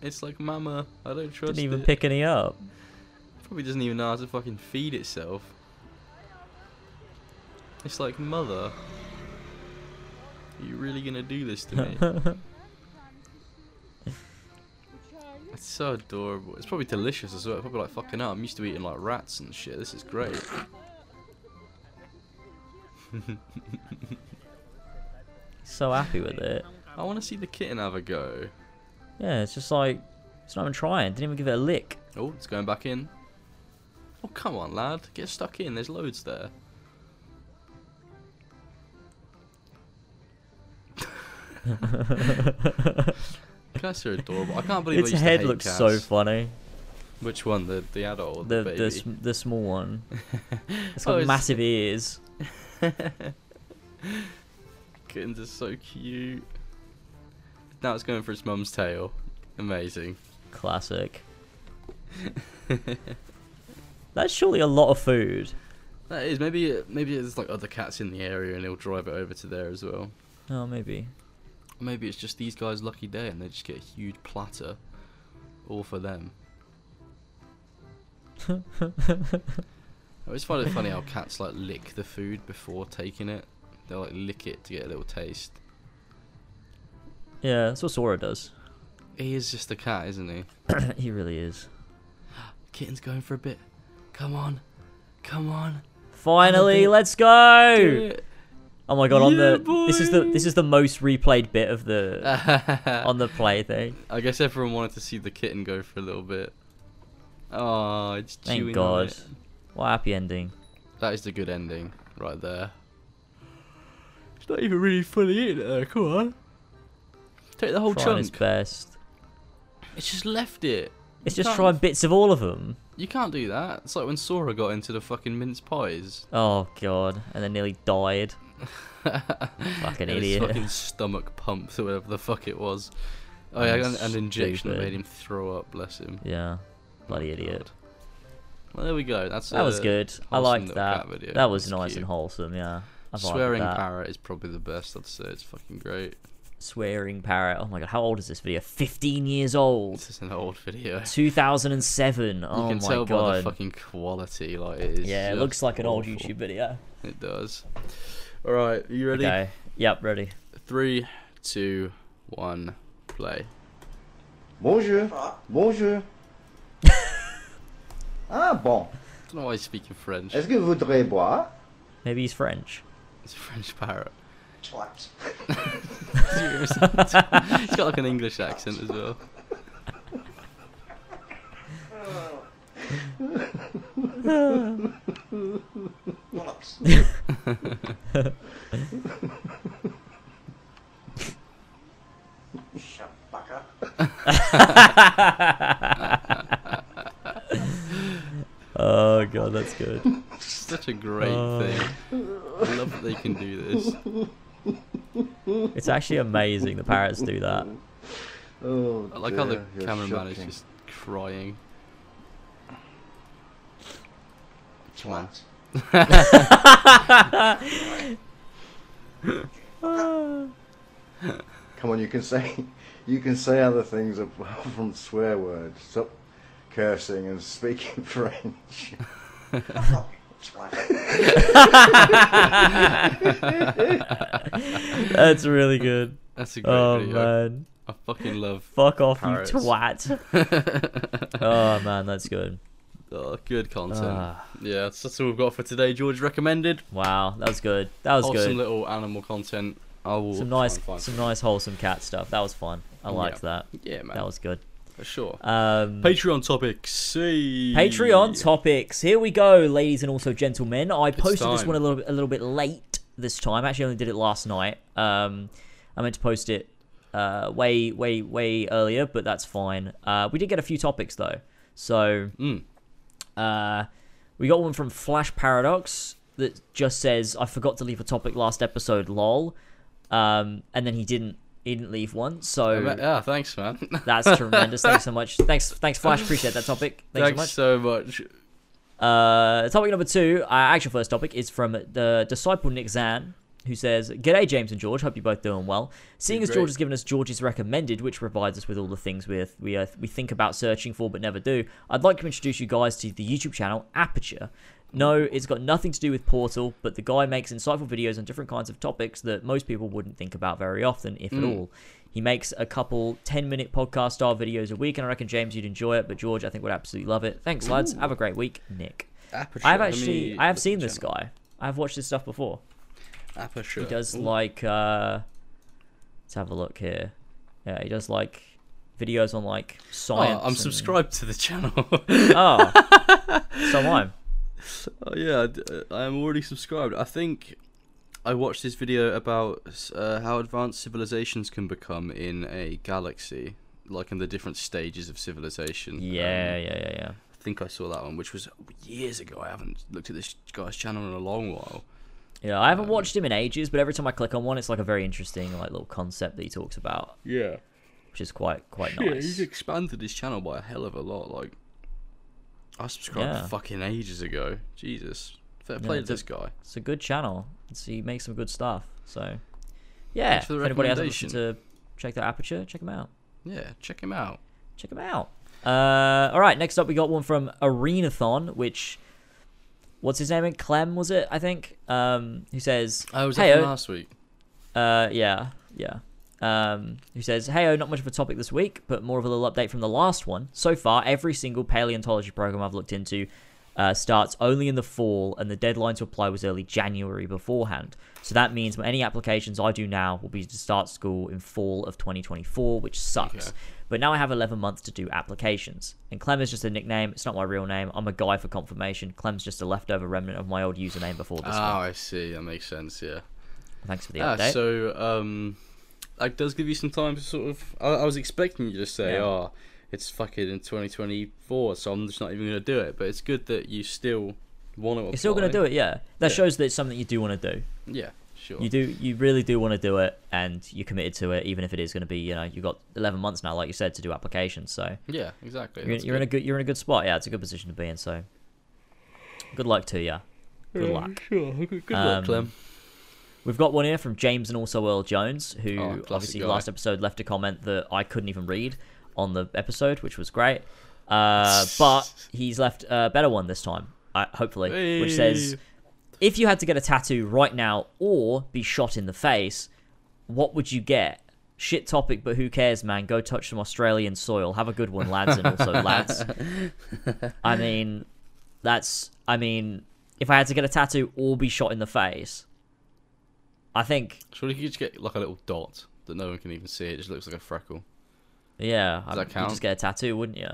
It's like, Mama, I don't trust Didn't even it. pick any up. Probably doesn't even know how to fucking feed itself. It's like, Mother, are you really gonna do this to me? It's so adorable. It's probably delicious as well. Probably like fucking up. I'm used to eating like rats and shit. This is great. so happy with it. I want to see the kitten have a go. Yeah, it's just like it's not even trying. Didn't even give it a lick. Oh, it's going back in. Oh, come on, lad. Get stuck in. There's loads there. Cats are adorable. I can't believe its head looks cats. so funny. Which one? The the adult The the, the sm- the small one. it's got oh, it's- massive ears. Kittens are so cute. Now it's going for its mum's tail. Amazing. Classic. That's surely a lot of food. That is maybe maybe there's like other cats in the area and he'll drive it over to there as well. Oh, maybe. Maybe it's just these guys' lucky day and they just get a huge platter, all for them. I always find it funny how cats like lick the food before taking it. They'll like lick it to get a little taste. Yeah, that's what Sora does. He is just a cat, isn't he? he really is. Kitten's going for a bit. Come on, come on. Finally, let's go! Oh my god, on Yeah, the this is the this is the most replayed bit of the on the play thing. I guess everyone wanted to see the kitten go for a little bit. Oh, it's Thank chewing on God. What a happy ending. That is the good ending right there. It's not even really fully in there. Come on, take the whole Trying his best. It's just left it. It's You just trying bits of all of them. You can't do that. It's like when Sora got into the fucking mince pies. Oh god, and then nearly died. Fucking idiot. fucking stomach pumps or whatever the fuck it was. Oh yeah, and an injection that made him throw up. Bless him. Yeah, bloody Oh, idiot. Well, there we go. That's That was good. I liked that. That was It's nice cute. and wholesome. Yeah. I Swearing parrot is probably the best. I'd say it's fucking great. Swearing parrot. Oh my god, how old is this video? 15 years old. This is an old video. 2007. Oh my god. you can my tell by the fucking quality. Like it is. yeah, it looks like an old. YouTube video. It does. All right, are you ready? Okay. Yep, ready. Three, two, one, play. Bonjour. Bonjour. ah bon. I don't know why he's speaking French. Est-ce que vous voudrez boire? Maybe he's French. It's a French parrot. Twat. he's got like an English accent as well. Bollocks. Shut fuck up. Oh god, that's good. Such a great Oh. thing. I love that they can do this. It's actually amazing the parrots do that. Oh, I like how the dear, you're cameraman is just crying. Twat. Come on, you can say, you can say other things apart from swear words. Stop cursing and speaking French. That's really good. That's a great Oh video. man, I fucking love. fuck off, Parrots. you twat. oh man, that's good. Oh, good content. Ah, yeah, that's, that's all we've got for today. George recommended. wow, that was good. That was Wholesome good. Some little animal content. I will Some nice, some nice wholesome cat stuff. That was fun. I liked that. Yeah, man. That was good. for sure. Um, Patreon topics. See. Patreon topics. Here we go, ladies and also gentlemen. I It's posted this one a little bit, a little bit late this time. Actually, I only did it last night. Um, I meant to post it uh, way, way, way earlier, but that's fine. Uh, we did get a few topics though. So Mm. Uh, we got one from Flash Paradox that just says, "I forgot to leave a topic last episode." Lol. Um, and then he didn't. He didn't leave one. So Yeah, thanks, man. that's tremendous. Thanks so much. Thanks, thanks, Flash. Appreciate that topic. Thanks, Thanks so much. so much. Uh, topic number two, our actual first topic, is from the disciple Nick Zan, who says, G'day, James and George. Hope you're both doing well. Seeing as. George has given us George's recommended, which provides us with all the things we, we, uh, we think about searching for but never do, I'd like to introduce you guys to the YouTube channel Aperture. No, it's got nothing to do with Portal, but the guy makes insightful videos on different kinds of topics that most people wouldn't think about very often, if at Mm. all. He makes a couple 10 minute podcast style videos a week, and I reckon, James, you'd enjoy it, but George, I think, would absolutely love it. Thanks, lads. Have a great week. Nick. Aperture. I've actually, I have seen this channel. guy. I've watched his stuff before. Aperture. He does Ooh. like, uh, let's have a look here. Yeah, he does like videos on like science. Oh, I'm and- subscribed to the channel. Oh, so am I. Oh yeah, I uh, I am already subscribed. I think I watched this video about uh, how advanced civilizations can become in a galaxy, like in the different stages of civilization. Yeah, Um, yeah, yeah, yeah. I think I saw that one, which was years ago. I haven't looked at this guy's channel in a long while. Yeah, I haven't watched him in ages, but every time I click on one, it's like a very interesting like little concept that he talks about, Yeah, which is quite quite nice. yeah, he's expanded his channel by a hell of a lot. Like, I subscribed Yeah. fucking ages ago. Jesus, fair play it's to this guy. It's a good channel. It's, he makes some good stuff. So, yeah, if anybody hasn't listened to check that aperture, check him out. Yeah, check him out. check him out. Uh, all right, next up we got one from Arenathon, which what's his name? Clem was it? I think. Um, who says, I was Hey, at uh, last week. uh, yeah, yeah. Um, who says, hey, oh, not much of a topic this week, but more of a little update from the last one. So far, every single paleontology program I've looked into uh, starts only in the fall, and the deadline to apply was early January beforehand. So that means any applications I do now will be to start school in fall of 2024, which sucks. Okay. But now I have 11 months to do applications. And Clem is just a nickname. It's not my real name. I'm a guy for confirmation. Clem's just a leftover remnant of my old username before this Oh, one. I see. That makes sense. Yeah. Thanks for the Ah, update. so um, that does give you some time to sort of. I, I was expecting you to say, Yeah. "Oh, it's fucking in 2024," so I'm just not even gonna do it. But it's good that you still want to. You're still going to do it, yeah. That Yeah. shows that it's something you do want to do. Yeah, sure. You do, you really do want to do it, and you're committed to it, even if it is going to be, you know, you've got 11 months now, like you said, to do applications. So Yeah, exactly. you're, you're in a good. good, you're in a good spot. Yeah, it's a good position to be in. So good luck to you. Good luck. Sure. Good, good Um, luck, Clem. We've got one here from James and also Earl Jones, who Oh, obviously guy. last episode left a comment that I couldn't even read on the episode, which was great. Uh, but he's left a better one this time, uh, hopefully, which says, Hey. "If you had to get a tattoo right now or be shot in the face, what would you get?" Shit topic, but who cares, man? Go touch some Australian soil. Have a good one, lads, and also lads. I mean, that's. I mean, if I had to get a tattoo or be shot in the face, I think Surely you could just get like a little dot that no one can even see. It just looks like a freckle. Yeah, Does I, that you count? just get a tattoo, wouldn't you?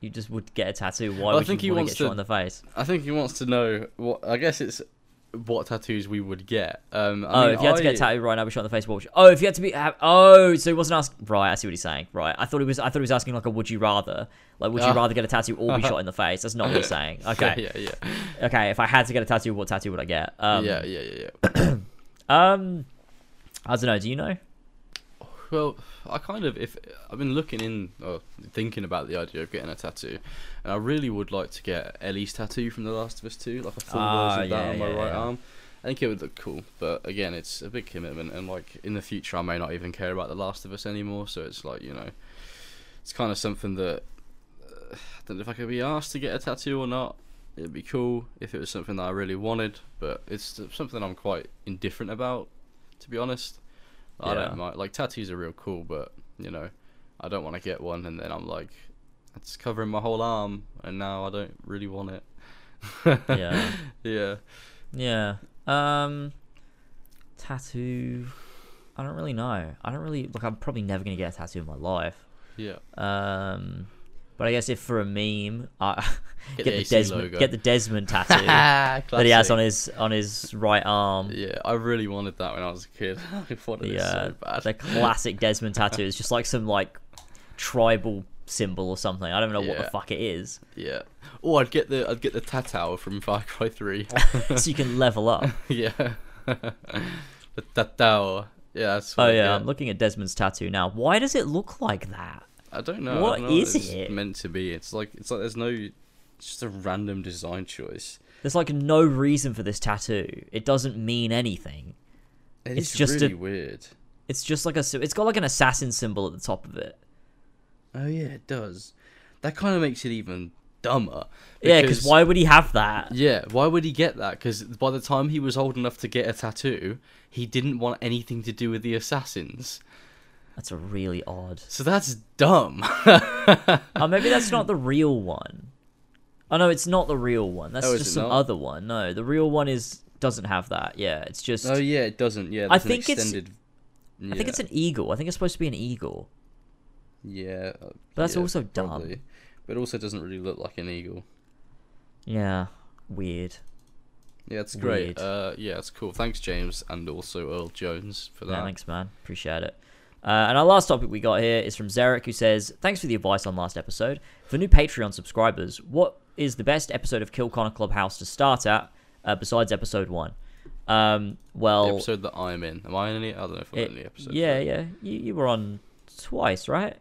You just would get a tattoo. Why Well, I would think he you want wants to get shot in the face? I think he wants to know what. I guess it's what tattoos we would get. Um, I oh, mean, if you had to get a I- tattoo right now, be shot in the face. What? Oh, if you had to be. Oh, so he wasn't asking. Right, I see what he's saying. Right, I thought he was. I thought he was asking like a would you rather. Like, would you Ah. rather get a tattoo or be shot in the face? That's not what he's saying. Okay, Yeah, yeah, yeah. okay. If I had to get a tattoo, what tattoo would I get? Um, yeah, yeah, yeah, yeah. Um, I don't know. Do you know? Well, I kind of if I've been looking in or thinking about the idea of getting a tattoo, and I really would like to get Ellie's tattoo from The Last of Us Two, like a full Ah, version of that on my yeah, right yeah. arm. I think it would look cool, but again, it's a big commitment, and like in the future, I may not even care about The Last of Us anymore. So it's like you know, it's kind of something that uh, I don't know if I could be asked to get a tattoo or not. it'd be cool if it was something that I really wanted, but it's something I'm quite indifferent about, to be honest. I Yeah. don't mind. Like tattoos are real cool, but you know, I don't want to get one, and then I'm like, it's covering my whole arm, and now I don't really want it. Yeah. yeah. Yeah. Um, tattoo. I don't really know. I don't really look. I'm probably never gonna get a tattoo in my life. Yeah. Um, but I guess if for a meme, I Get get, the the, Desmond logo. get the Desmond tattoo that he has on his on his right arm. Yeah, I really wanted that when I was a kid. I wanted The it uh, so bad. the classic Desmond tattoo. is just like some like tribal symbol or something. I don't know what the fuck it is. Yeah. Oh, I'd get the I'd get the Tatau from Far Cry Three. so you can level up. yeah. the Tatau. Yeah. That's Oh yeah. I'm looking at Desmond's tattoo now. Why does it look like that? I don't know. What I don't know is it's it? meant to be? It's like it's like there's no. It's just a random design choice. There's like no reason for this tattoo. It doesn't mean anything. It's, It's just really a- weird. It's just like a. It's got like an assassin symbol at the top of it. Oh yeah, it does. That kind of makes it even dumber. Yeah, because why would he have that? Yeah, why would he get that? Because by the time he was old enough to get a tattoo, he didn't want anything to do with the assassins. That's a really odd. So that's dumb. Oh, maybe that's not the real one. Oh no, it's not the real one. That's Oh, is just it some not? other one. No, the real one is doesn't have that. Yeah, it's just. oh yeah, it doesn't. Yeah, I there's an think it's- extended... I think it's an eagle. I think it's supposed to be an eagle. Yeah, uh, But that's yeah, also dumb. probably. But it also doesn't really look like an eagle. Yeah, weird. Yeah, it's Weird. great. Uh, yeah, it's cool. Thanks, James, and also Earl Jones for that. Yeah, thanks, man. Appreciate it. Uh, and our last topic we got here is from Zarek, who says, "Thanks for the advice on last episode. For new Patreon subscribers, what is the best episode of Kill Connor Clubhouse to start at uh, besides episode one?" Um, well, the episode that I'm in. Am I in any? I don't know if I'm it- in any episode. yeah, yeah, you, you were on twice, right?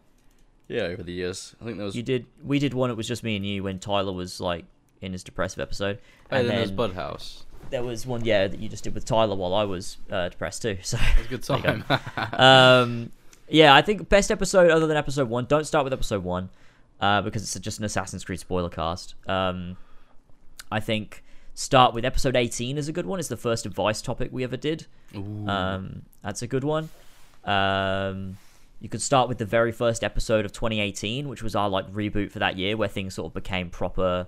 Yeah, over the years. I think there was. You did. We did one. It was just me and you when Tyler was like in his depressive episode, Oh, and then there then was Bud House. There was one, yeah, that you just did with Tyler while I was uh, depressed too. So It was a good time. um, yeah, I think best episode other than episode one. Don't start with episode one, uh, because it's just an Assassin's Creed spoiler cast. Um, I think start with episode eighteen is a good one. It's the first advice topic we ever did. Um, that's a good one. Um, you could start with the very first episode of 2018, which was our like reboot for that year, where things sort of became proper,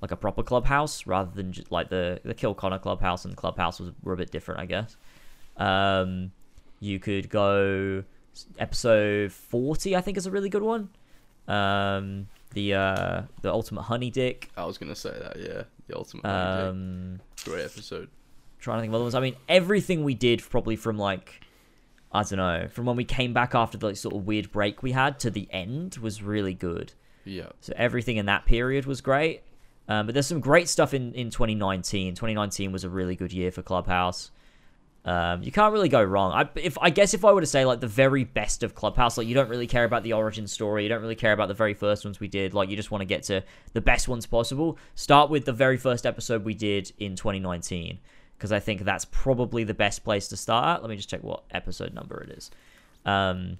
like a proper clubhouse rather than just like the the Kill Connor clubhouse and the clubhouse was were a bit different, I guess. Um, you could go episode 40, I think is a really good one. Um, the uh, the Ultimate Honey Dick. I was gonna say that. Yeah, the ultimate. Um, great episode. trying to think of other ones. I mean, everything we did probably from like I don't know, from when we came back after the like, sort of weird break we had to the end was really good. Yeah. So everything in that period was great. Um, but there's some great stuff in, in 2019. 2019 was a really good year for Clubhouse. Um, you can't really go wrong. I if I guess if I were to say like the very best of Clubhouse, like you don't really care about the origin story, you don't really care about the very first ones we did. Like you just want to get to the best ones possible. Start with the very first episode we did in 2019 because I think that's probably the best place to start. Let me just check what episode number it is. Um,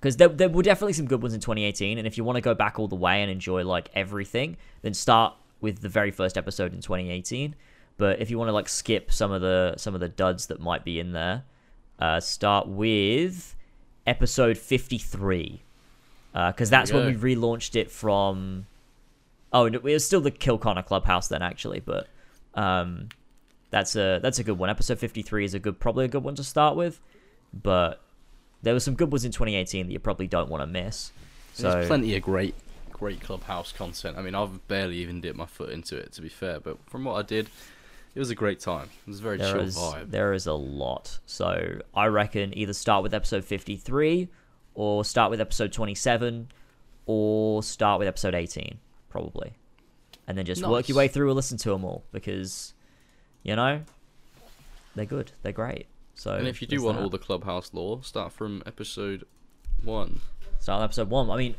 because there, there were definitely some good ones in 2018 and if you want to go back all the way and enjoy like everything then start with the very first episode in 2018 but if you want to like skip some of the some of the duds that might be in there uh, start with episode 53 because that's when we relaunched it from oh it was still the kill connor clubhouse then actually but um that's a that's a good one. Episode 53 is a good probably a good one to start with but there were some good ones in 2018 that you probably don't want to miss. So There's plenty of great, great clubhouse content. I mean, I've barely even dipped my foot into it, to be fair. But from what I did, it was a great time. It was a very there chill is vibe. there is a lot. So I reckon either start with episode 53 or start with episode 27 or start with episode 18 probably. And then just work your way through and listen to them all because you know they're good. They're great. So and if you do want that. all the clubhouse lore, start from episode one. start with episode 1. I mean,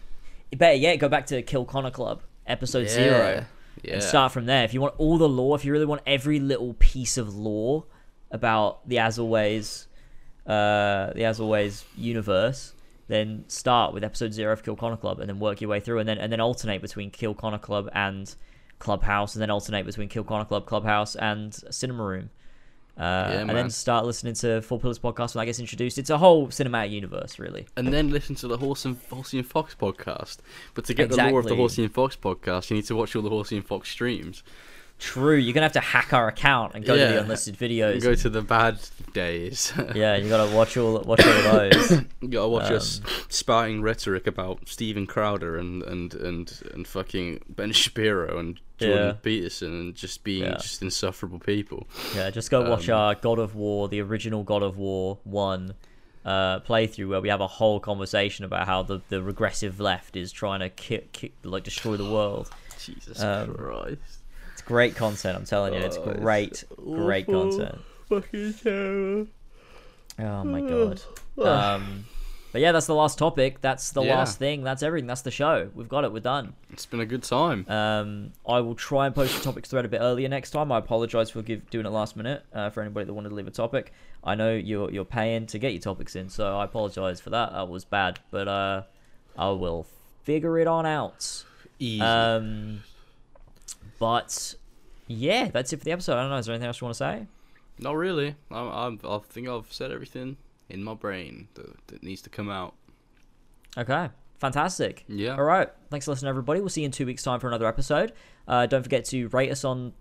better yet go back to Kill Connor Club episode 0. Yeah. and start from there. If you want all the lore, if you really want every little piece of lore about the As Always, uh, the As Always universe, then start with episode zero of Kill Connor Club, and then work your way through, and then and then alternate between Kill Connor Club and Clubhouse, and then alternate between Kill Connor Club, Clubhouse, and Cinema Room. Uh, and then start listening to Four Pillars podcast when I gets introduced. It's a whole cinematic universe, really. and then listen to the Horse and Horsey and Fox podcast. But to get the lore of the Exactly. Horsey and Fox podcast, you need to watch all the Horsey and Fox streams. True, you're gonna have to hack our account and go to the unlisted videos. And go to the bad days. yeah, you gotta watch all watch all of those. you gotta watch Um, us spouting rhetoric about Steven Crowder and and and and fucking Ben Shapiro and Jordan Yeah. Peterson and just being Yeah. just insufferable people. Yeah, just go watch Um, our God of War, the original God of War one uh, playthrough, where we have a whole conversation about how the, the regressive left is trying to ki- ki- like destroy the world. Jesus Um, Christ. It's great content, I'm telling you. It's Oh, it's great, great awful. content. Fucking terrible. Oh my god. Um, but yeah, that's the last topic. That's the Yeah. last thing. That's everything. That's the show. We've got it. We're done. It's been a good time. Um, I will try and post the topics thread a bit earlier next time. I apologize for give, doing it last minute uh, for anybody that wanted to leave a topic. I know you're you're paying to get your topics in, so I apologize for that. That was bad, but uh, I will figure it on out. Easy. Um, but yeah, that's it for the episode. I don't know. Is there anything else you want to say? Not really. I, I, I think I've said everything in my brain that, that needs to come out. Okay, fantastic. Yeah. All right. Thanks for listening, everybody. We'll see you in two weeks' time for another episode. Uh, don't forget to rate us on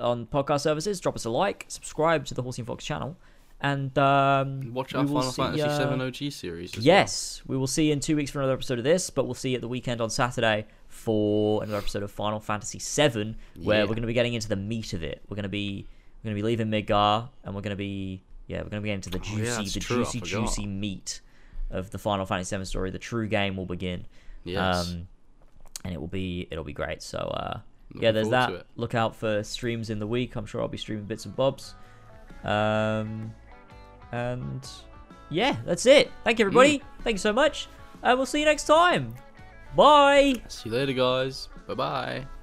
on podcast services. Drop us a like. Subscribe to the Horsey and Fox channel. And um, Watch our Final see, Fantasy uh, VII OG series. Yes, we will see you in two weeks for another episode of this, but we'll see you at the weekend on Saturday for another episode of Final Fantasy VII, where Yeah. we're going to be getting into the meat of it. We're going to be we're going to be leaving Midgar, and we're going to be yeah, we're going to be getting to the Oh, yeah, juicy, the true, juicy, juicy meat of the Final Fantasy VII story. The true game will begin. Yes. Um, and it will be it'll be great. So uh, yeah, there's that. Look out for streams in the week. I'm sure I'll be streaming bits and bobs. Um, and yeah, that's it. Thank you, Mm. everybody. Thank you so much. And we'll see you next time. Bye. See you later, guys. Bye bye.